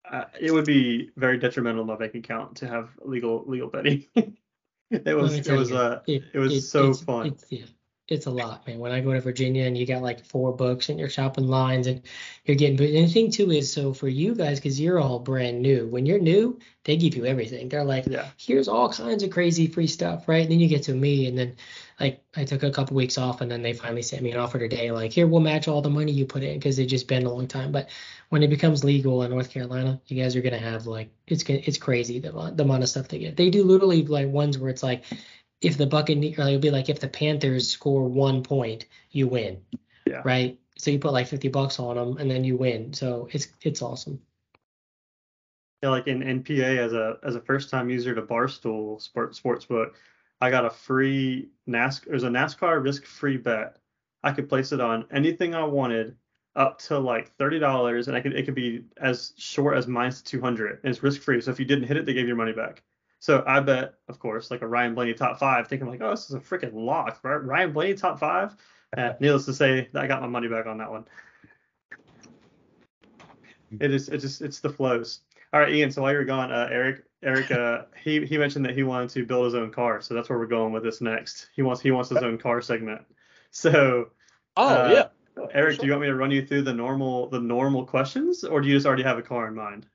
uh, it would be very detrimental to my bank account to have legal legal betting. [laughs] it was it was uh it, it was so it's, fun. It's, yeah, it's a lot, man. When I go to Virginia and you got like four books and you're shopping lines and you're getting, but the thing too is so for you guys, because you're all brand new, when you're new, they give you everything. They're like, yeah. here's all kinds of crazy free stuff, right? And then you get to me, and then like I took a couple weeks off, and then they finally sent me an offer today, like here we'll match all the money you put in because it's just been a long time. But when it becomes legal in North Carolina, you guys are gonna have like it's it's crazy the amount- the amount of stuff they get. They do literally like ones where it's like if the Buccaneers, or it'll be like if the Panthers score one point, you win. Yeah. Right. So you put like 50 bucks on them, and then you win. So it's it's awesome. Yeah, like in, NPA as a as a first time user to Barstool Sport Sportsbook, I got a free NASCAR. There's a NASCAR risk free bet. I could place it on anything I wanted up to like thirty dollars, and I could it could be as short as minus two hundred, and it's risk free. So if you didn't hit it, they gave your money back. So I bet, of course, like a Ryan Blaney top five, thinking like, oh, this is a freaking lock, right? Ryan Blaney top five. Uh, needless to say, I got my money back on that one. It is. It just. It's the flows. All right, Ian. So while you're gone, uh, Eric. Eric. Uh, [laughs] he he mentioned that he wanted to build his own car. So that's where we're going with this next. He wants he wants his own car segment. So Oh Uh, yeah. Eric, do you want me to run you through the normal the normal questions, or do you just already have a car in mind?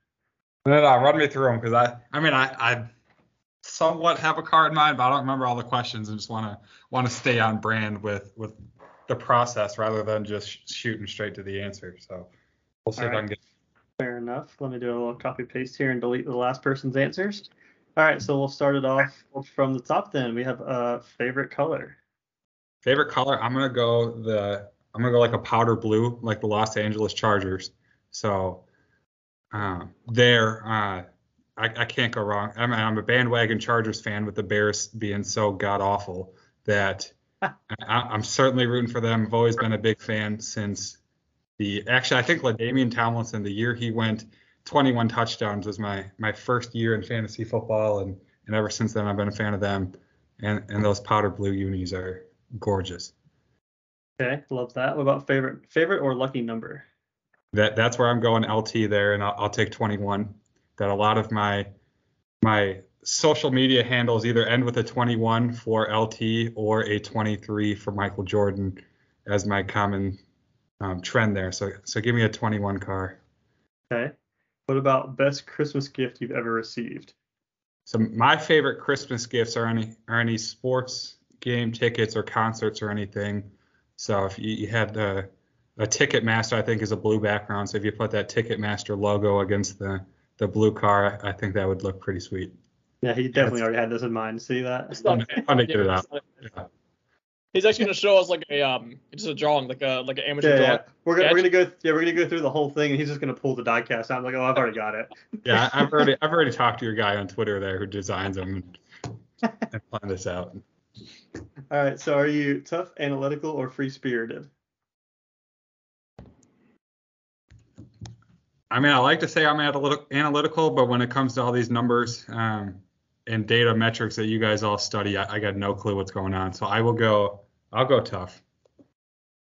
No, no, run me through them because I, I mean, I, I somewhat have a car in mind, but I don't remember all the questions and just want to want to stay on brand with with the process rather than just sh- shooting straight to the answer. So we'll see All if I right. can get. Fair enough. Let me do a little copy paste here and delete the last person's answers. All right, so we'll start it off from the top. Then we have a uh, favorite color. Favorite color? I'm gonna go the I'm gonna go like a powder blue, like the Los Angeles Chargers. So uh, there, uh, I, I can't go wrong. I'm, I'm a bandwagon Chargers fan with the Bears being so god awful that I, I'm certainly rooting for them. I've always been a big fan since the actually I think LaDainian Tomlinson the year he went 21 touchdowns was my my first year in fantasy football and and ever since then I've been a fan of them and and those powder blue unis are gorgeous. Okay, love that. What about favorite favorite or lucky number? That that's where I'm going LT there and I'll, I'll take 21. That a lot of my my social media handles either end with a 21 for LT or a 23 for Michael Jordan as my common um, trend there. So so give me a 21 car. Okay. What about best Christmas gift you've ever received? So my favorite Christmas gifts are any are any sports game tickets or concerts or anything. So if you, you had a, a Ticketmaster, I think is a blue background. So if you put that Ticketmaster logo against the the blue car, I think that would look pretty sweet. Yeah, he definitely already had this in mind. See that? It's not Fun to get it out. Yeah. He's actually gonna show us like a um, just a drawing, like a like an amateur Yeah, drawing. yeah. We're gonna, we're gonna go yeah we're gonna go through the whole thing and he's just gonna pull the diecast out. I'm like, oh I've already got it. [laughs] Yeah, I've already I've already talked to your guy on Twitter there who designs them and, and plan this out. All right, so are you tough, analytical, or free spirited? I mean, I like to say I'm analytical, but when it comes to all these numbers um, and data metrics that you guys all study, I, I got no clue what's going on. So I will go. I'll go tough.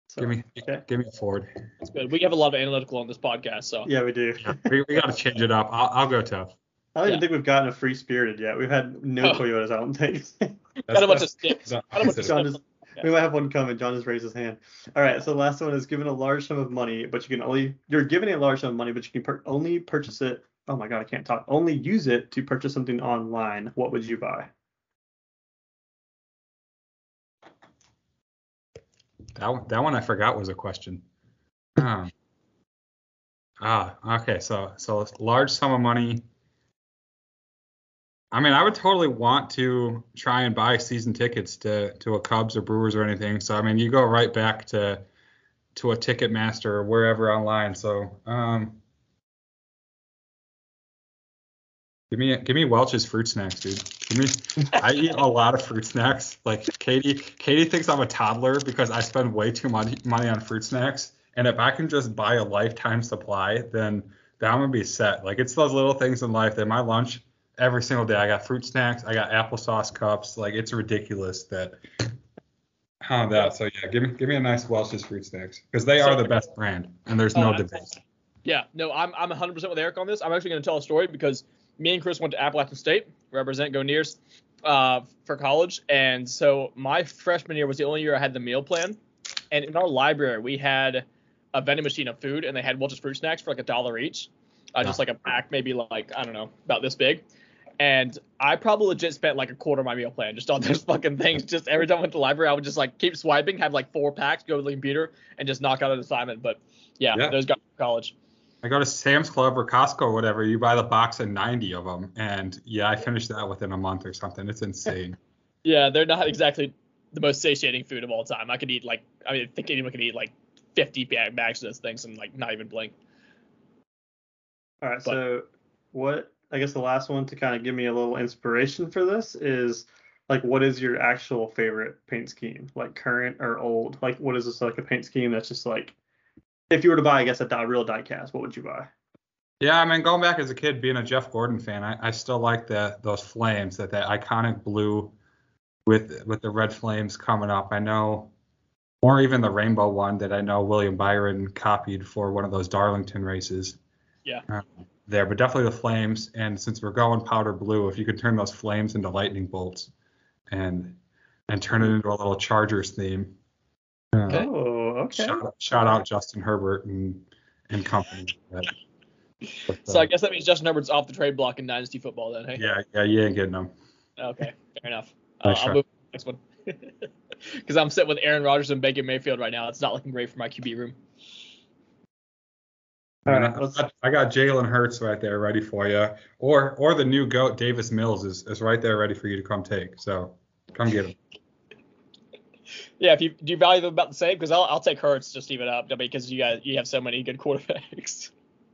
So, Give me, okay. give me a Ford. That's good. We have a lot of analytical on this podcast, so Yeah, we do. We, we got to change it up. I'll, I'll go tough. I don't even Yeah. think we've gotten a free spirited yet. We've had no Oh. Toyotas, I don't think. [laughs] [laughs] got a bunch of that's- sticks. that's- Got a bunch of John sticks. just, we might have one coming. John just raised his hand. All right, so the last one is given a large sum of money, but you can only you're given a large sum of money, but you can per, only purchase it. Oh my god, I can't talk. Only use it to purchase something online. What would you buy? That one, that one I forgot was a question. Um, ah, okay. So so large sum of money. I mean, I would totally want to try and buy season tickets to to a Cubs or Brewers or anything. So I mean, you go right back to to a Ticketmaster or wherever online. So um, give me give me Welch's fruit snacks, dude. Give me. [laughs] I eat a lot of fruit snacks. Like Katie, Katie thinks I'm a toddler because I spend way too much money on fruit snacks. And if I can just buy a lifetime supply, then then I'm gonna be set. Like it's those little things in life that my lunch every single day. I got fruit snacks. I got applesauce cups. Like it's ridiculous that. How that? So yeah, give me give me a nice Welch's fruit snacks because they are the best brand and there's Oh, no that's debate. Yeah, no, I'm I'm 100% with Eric on this. I'm actually going to tell a story because me and Chris went to Appalachian State, represent Go Neers, uh, for college, and so my freshman year was the only year I had the meal plan, and in our library we had a vending machine of food, and they had Welch's fruit snacks for like a dollar each, uh, just like a pack, maybe like I don't know about this big. And I probably legit spent like a quarter of my meal plan just on [laughs] those fucking things. Just every time I went to the library, I would just like keep swiping, have like four packs, go to the computer, and just knock out an assignment. But yeah, Yeah. those guys from college. I go to Sam's Club or Costco or whatever. You buy the box of 90 of them, and yeah, I finished that within a month or something. It's insane. [laughs] Yeah, they're not exactly the most satiating food of all time. I could eat like, I mean, I think anyone could eat like 50 bag- bags of those things and like not even blink. All right, But- so what I guess the last one to kind of give me a little inspiration for this is like what is your actual favorite paint scheme? Like current or old? Like what is this like a paint scheme that's just like if you were to buy I guess a die, real die cast, what would you buy? Yeah, I mean, going back as a kid, being a Jeff Gordon fan, I, I still like the those flames, that that iconic blue with with the red flames coming up. I know, or even the rainbow one that I know William Byron copied for one of those Darlington races. Yeah. Um, there, but definitely the flames. And since we're going powder blue, if you could turn those flames into lightning bolts, and and turn it into a little Chargers theme. uh, Oh, okay. Shout, shout out Justin Herbert and and company. But, but, So uh, I guess that means Justin Herbert's off the trade block in Dynasty football then, hey? yeah, yeah, you ain't getting them. Okay, fair enough. [laughs] Uh, Nice I'll try. move to the next one. [laughs] Because I'm sitting with Aaron Rodgers and Baker Mayfield right now. It's not looking great for my QB room. All I, mean, right, I- I, I got Jalen Hurts right there ready for you, or or the new goat Davis Mills is, is right there ready for you to come take. So come get him. [laughs] Yeah, if you do you value them about the same? Because I'll, I'll take Hurts just even up. I mean, because you guys you have so many good [laughs] quarterbacks.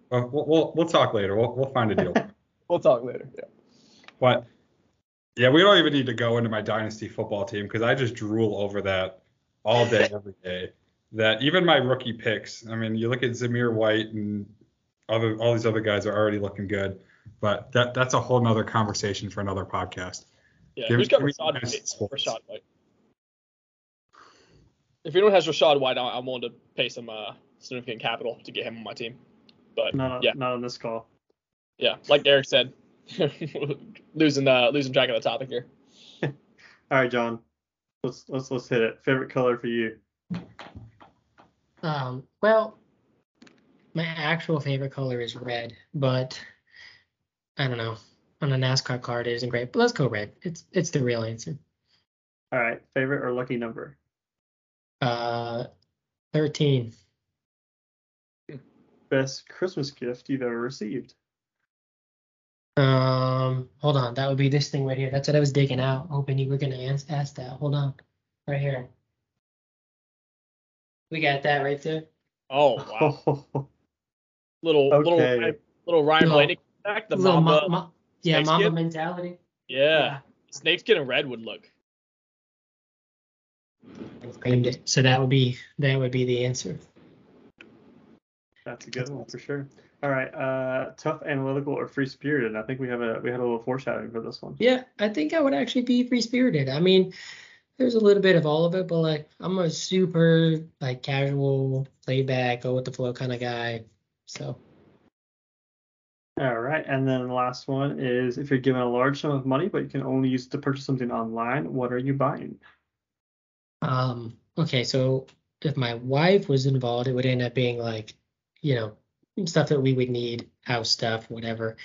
Well, we'll we'll, we'll talk later. We'll we'll find a deal. [laughs] We'll talk later. Yeah. but yeah, we don't even need to go into my dynasty football team because I just drool over that all day every day. That even my rookie picks. I mean, you look at Zamir White and other all these other guys are already looking good. But that that's a whole nother conversation for another podcast. Yeah. Give Who's me- got Rachaad White? Rachaad White. If anyone has Rachaad White, I- I'm willing to pay some uh, significant capital to get him on my team. But Not on, yeah, not on this call. yeah, like Derek said, [laughs] losing uh, losing track of the topic here. [laughs] All right, John. Let's let's let's hit it. Favorite color for you? Um, well, my actual favorite color is red, but I don't know. On a NASCAR card, it isn't great, but let's go red. It's it's the real answer. All right, favorite or lucky number? Uh, thirteen. Best Christmas gift you've ever received? Um, hold on, that would be this thing right here. That's what I was digging out, hoping you were gonna ans- ask that. Hold on, right here. We got that right there. Oh [laughs] wow, little little Okay. Ryan- little Ryan Little- Blaney back the Little Mamba. ma- ma- yeah, snake Mamba skin? mentality. yeah, snakeskin and red would look. Claimed it. So that would be that would be the answer. That's a good one for sure. All right, uh, tough, analytical, or free spirited? I think we have a we had a little foreshadowing for this one. Yeah, I think I would actually be free spirited. I mean, there's a little bit of all of it, but like I'm a super like casual, laid back, go with the flow kind of guy. So All right, and then the last one is if you're given a large sum of money but you can only use it to purchase something online, what are you buying? um okay, so if my wife was involved, it would end up being like, you know, stuff that we would need, house stuff, whatever.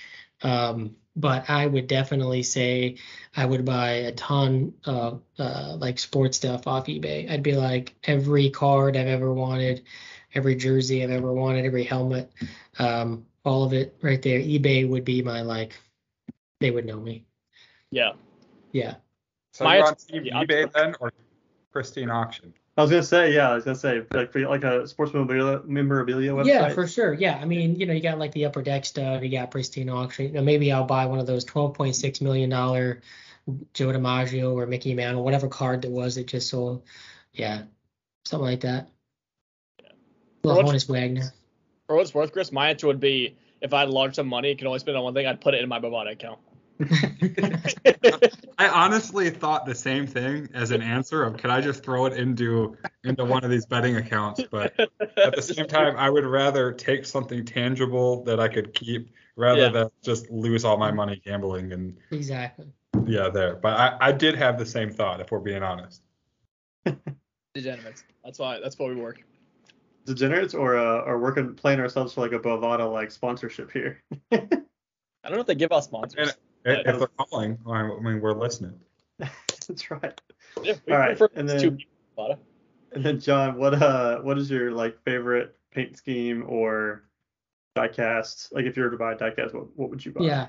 Um, but I would definitely say I would buy a ton of uh, like sports stuff off eBay. I'd be like every card I've ever wanted, every jersey I've ever wanted, every helmet, um, all of it right there. eBay would be my like, they would know me. Yeah, Yeah. So My you're on answer- team yeah, eBay then or Pristine Auction? I was gonna say, yeah, I was gonna say like for like a sports memorabilia, memorabilia website. Yeah, for sure. Yeah, I mean, you know, you got like the upper deck stuff, you got pristine auction. You know, maybe I'll buy one of those twelve point six million dollar Joe DiMaggio or Mickey Mantle, whatever card that was that just sold. Yeah, something like that. For Well, what- Honus Wagner. for what it's worth, Chris, my answer would be if I had a large sum of money, can only spend on one thing, I'd put it in my Bovada account. I honestly thought the same thing as an answer of could I just throw it into into one of these betting accounts, but at the same time I would rather take something tangible that I could keep rather Yeah. than just lose all my money gambling and Exactly. yeah there. But I, I did have the same thought if we're being honest. Degenerates. That's why. That's why we work. Degenerates or uh, or working playing ourselves for like a Bovada like sponsorship here. [laughs] I don't know if they give us sponsors. If if they're calling, I mean we're listening. [laughs] That's right. Yeah, All right, and then- people, And then John, what uh what is your like favorite paint scheme or diecast? Like if you were to buy a diecast, what what would you buy? Yeah.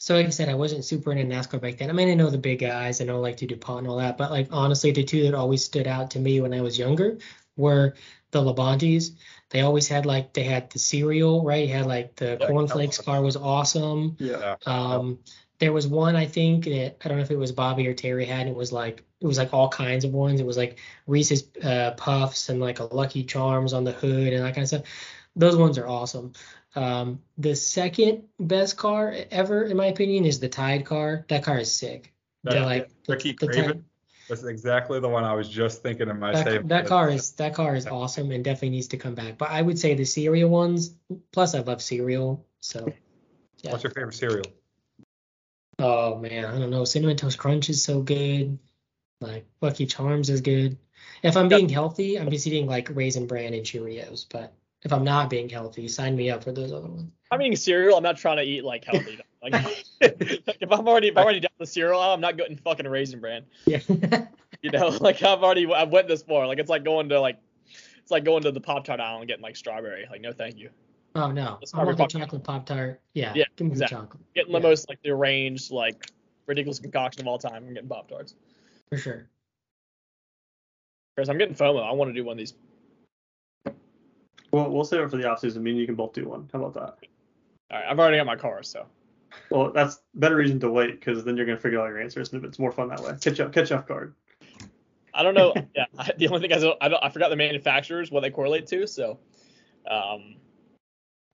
So like I said, I wasn't super into NASCAR back then. I mean, I know the big guys, I know like to DuPont and all that, but like honestly, the two that always stood out to me when I was younger were the Labontes. They always had like they had the cereal, right? You had like the Yeah, cornflakes car was awesome. Yeah. Um, there was one I think that I don't know if it was Bobby or Terry had. And it was like it was like all kinds of ones. It was like Reese's uh, Puffs and like a Lucky Charms on the hood and that kind of stuff. Those ones are awesome. Um, the second best car ever, in my opinion, is the Tide car. That car is sick. That- They're like the- Ricky the Craven? Tide- That's exactly the one I was just thinking in my that, save. that car is that car is awesome and definitely needs to come back. But I would say the cereal ones. Plus, I love cereal. So yeah. What's your favorite cereal? Oh man, I don't know. Cinnamon Toast Crunch is so good. Like Lucky Charms is good. If I'm being healthy, I'm just eating like Raisin Bran and Cheerios. But if I'm not being healthy, sign me up for those other ones. I'm eating cereal. I'm not trying to eat like healthy. [laughs] Like, if I'm already if I'm already down the cereal, aisle, I'm not getting fucking raisin bran. Yeah. [laughs] You know, like I've already I've went this far. Like it's like going to like it's like going to the Pop Tart aisle and getting like strawberry. Like no, thank you. oh no, It's I want the Pop-Tart. chocolate Pop Tart. Yeah, Yeah, give me exactly. the chocolate. Getting the Yeah, most like deranged like ridiculous concoction of all time. I'm getting Pop Tarts. for sure. Chris, I'm getting FOMO. I want to do one of these. Well, we'll save it for the off season. Me and you can both do one. How about that? All right, I've already got my car, so Well, that's better reason to wait because then you're gonna figure out your answers and it's more fun that way. Catch up, catch you off guard. I don't know. [laughs] yeah, I, the only thing I don't, I don't I forgot the manufacturers what they correlate to, so um,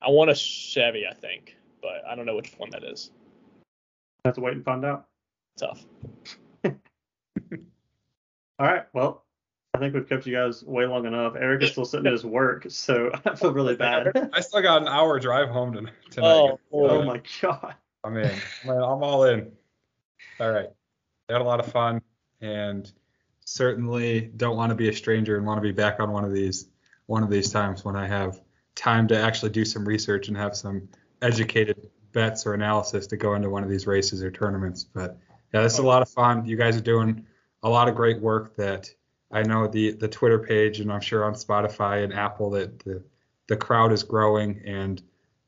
I want a Chevy, I think, but I don't know which one that is. I Have to wait and find out. Tough. [laughs] All right. Well, I think we've kept you guys way long enough. Eric is still sitting at his work, so [laughs] I feel really bad. I still got an hour drive home tonight. Oh, boy. oh my god. I'm in. I'm, all in. All right. Had a lot of fun and certainly don't want to be a stranger and want to be back on one of these one of these times when I have time to actually do some research and have some educated bets or analysis to go into one of these races or tournaments. But yeah, this is a lot of fun. You guys are doing a lot of great work that I know the the Twitter page and I'm sure on Spotify and Apple that the the crowd is growing and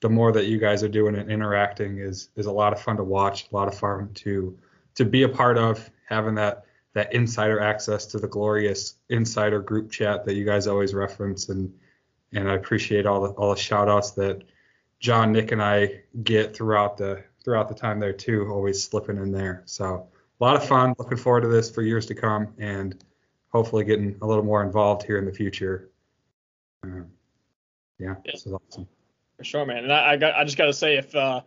the more that you guys are doing and interacting is is a lot of fun to watch, a lot of fun to to be a part of, having that that insider access to the glorious insider group chat that you guys always reference and and I appreciate all the all the shout outs that John, Nick and I get throughout the throughout the time there too, always slipping in there. So a lot of fun. Looking forward to this for years to come and hopefully getting a little more involved here in the future. Um, yeah, Yeah. this is awesome. For sure, man. And I, I got I just gotta say if uh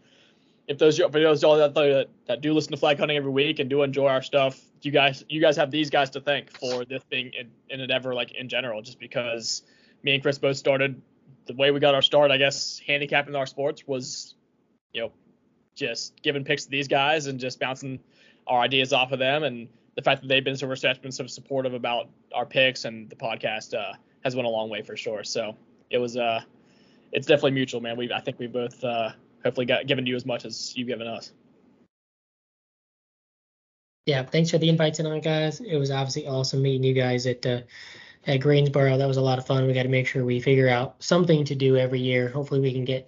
if those for those y'all that, that that do listen to flag hunting every week and do enjoy our stuff, you guys you guys have these guys to thank for this being in, in an ever like in general, just because me and Chris both started the way we got our start, I guess, handicapping our sports was, you know, just giving picks to these guys and just bouncing our ideas off of them and the fact that they've been so receptive and so supportive about our picks and the podcast uh, has went a long way for sure. So it was uh it's definitely mutual, man. We I think we both uh, hopefully got given you as much as you've given us. Yeah, thanks for the invite tonight, guys. It was obviously awesome meeting you guys at uh, at Greensboro. That was a lot of fun. We got to make sure we figure out something to do every year. Hopefully, we can get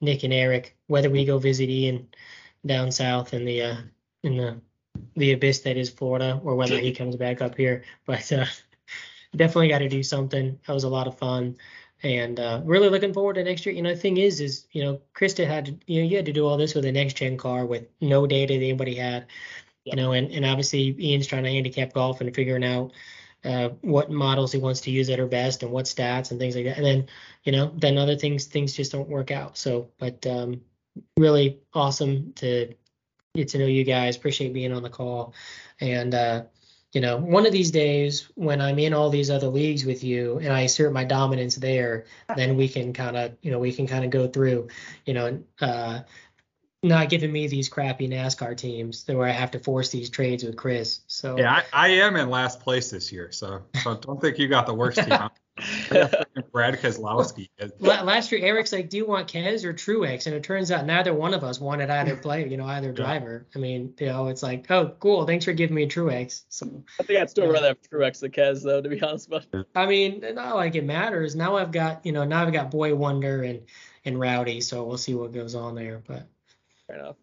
Nick and Eric, whether we go visit Ian down south in the uh, in the the abyss that is Florida, or whether he comes back up here. But uh, [laughs] definitely got to do something. That was a lot of fun. And uh, really looking forward to next year. You know, the thing is, is you know, Krista had to, you know, you had to do all this with a next gen car with no data that anybody had you know, and, and obviously Ian's trying to handicap golf and figuring out uh, what models he wants to use that are best and what stats and things like that. And then, you know, then other things things just don't work out. So, but um, really awesome to get to know you guys. Appreciate being on the call. And uh, you know, one of these days when I'm in all these other leagues with you and I assert my dominance there, then we can kind of, you know, we can kind of go through, you know, uh, not giving me these crappy NASCAR teams where I have to force these trades with Chris. So Yeah, I, I am in last place this year, so so don't think you got the worst [laughs] team. I got freaking [laughs] Brad Keselowski. La- last year Eric's like, do you want Kez or Truex? And it turns out neither one of us wanted either player, you know, either driver. I mean, you know, it's like, oh, cool, thanks for giving me a Truex. So I think I'd still rather have Truex than Kez though, to be honest. But I mean, not like it matters. Now I've got, you know, now I've got Boy Wonder and and Rowdy, so we'll see what goes on there. But fair enough.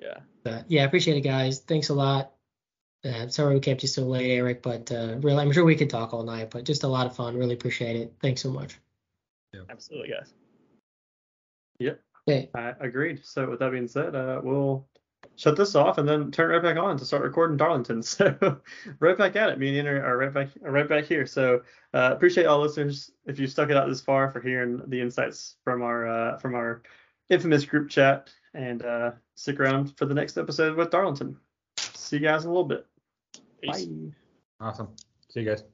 Yeah. But yeah, appreciate it, guys. Thanks a lot. Uh, sorry we kept you so late, Eric, but uh, really, I'm sure we could talk all night. But just a lot of fun. Really appreciate it. Thanks so much. Absolutely, guys. Yep. Hey, I agreed. So with that being said, uh, we'll shut this off and then turn it right back on to start recording Darlington. [laughs] So right back at it. Me and Ian are, are right back are right back here. So uh, appreciate all listeners if you stuck it out this far for hearing the insights from our uh, from our infamous group chat and uh, stick around for the next episode with Darlington. See you guys in a little bit. Peace. Bye. Awesome. See you guys.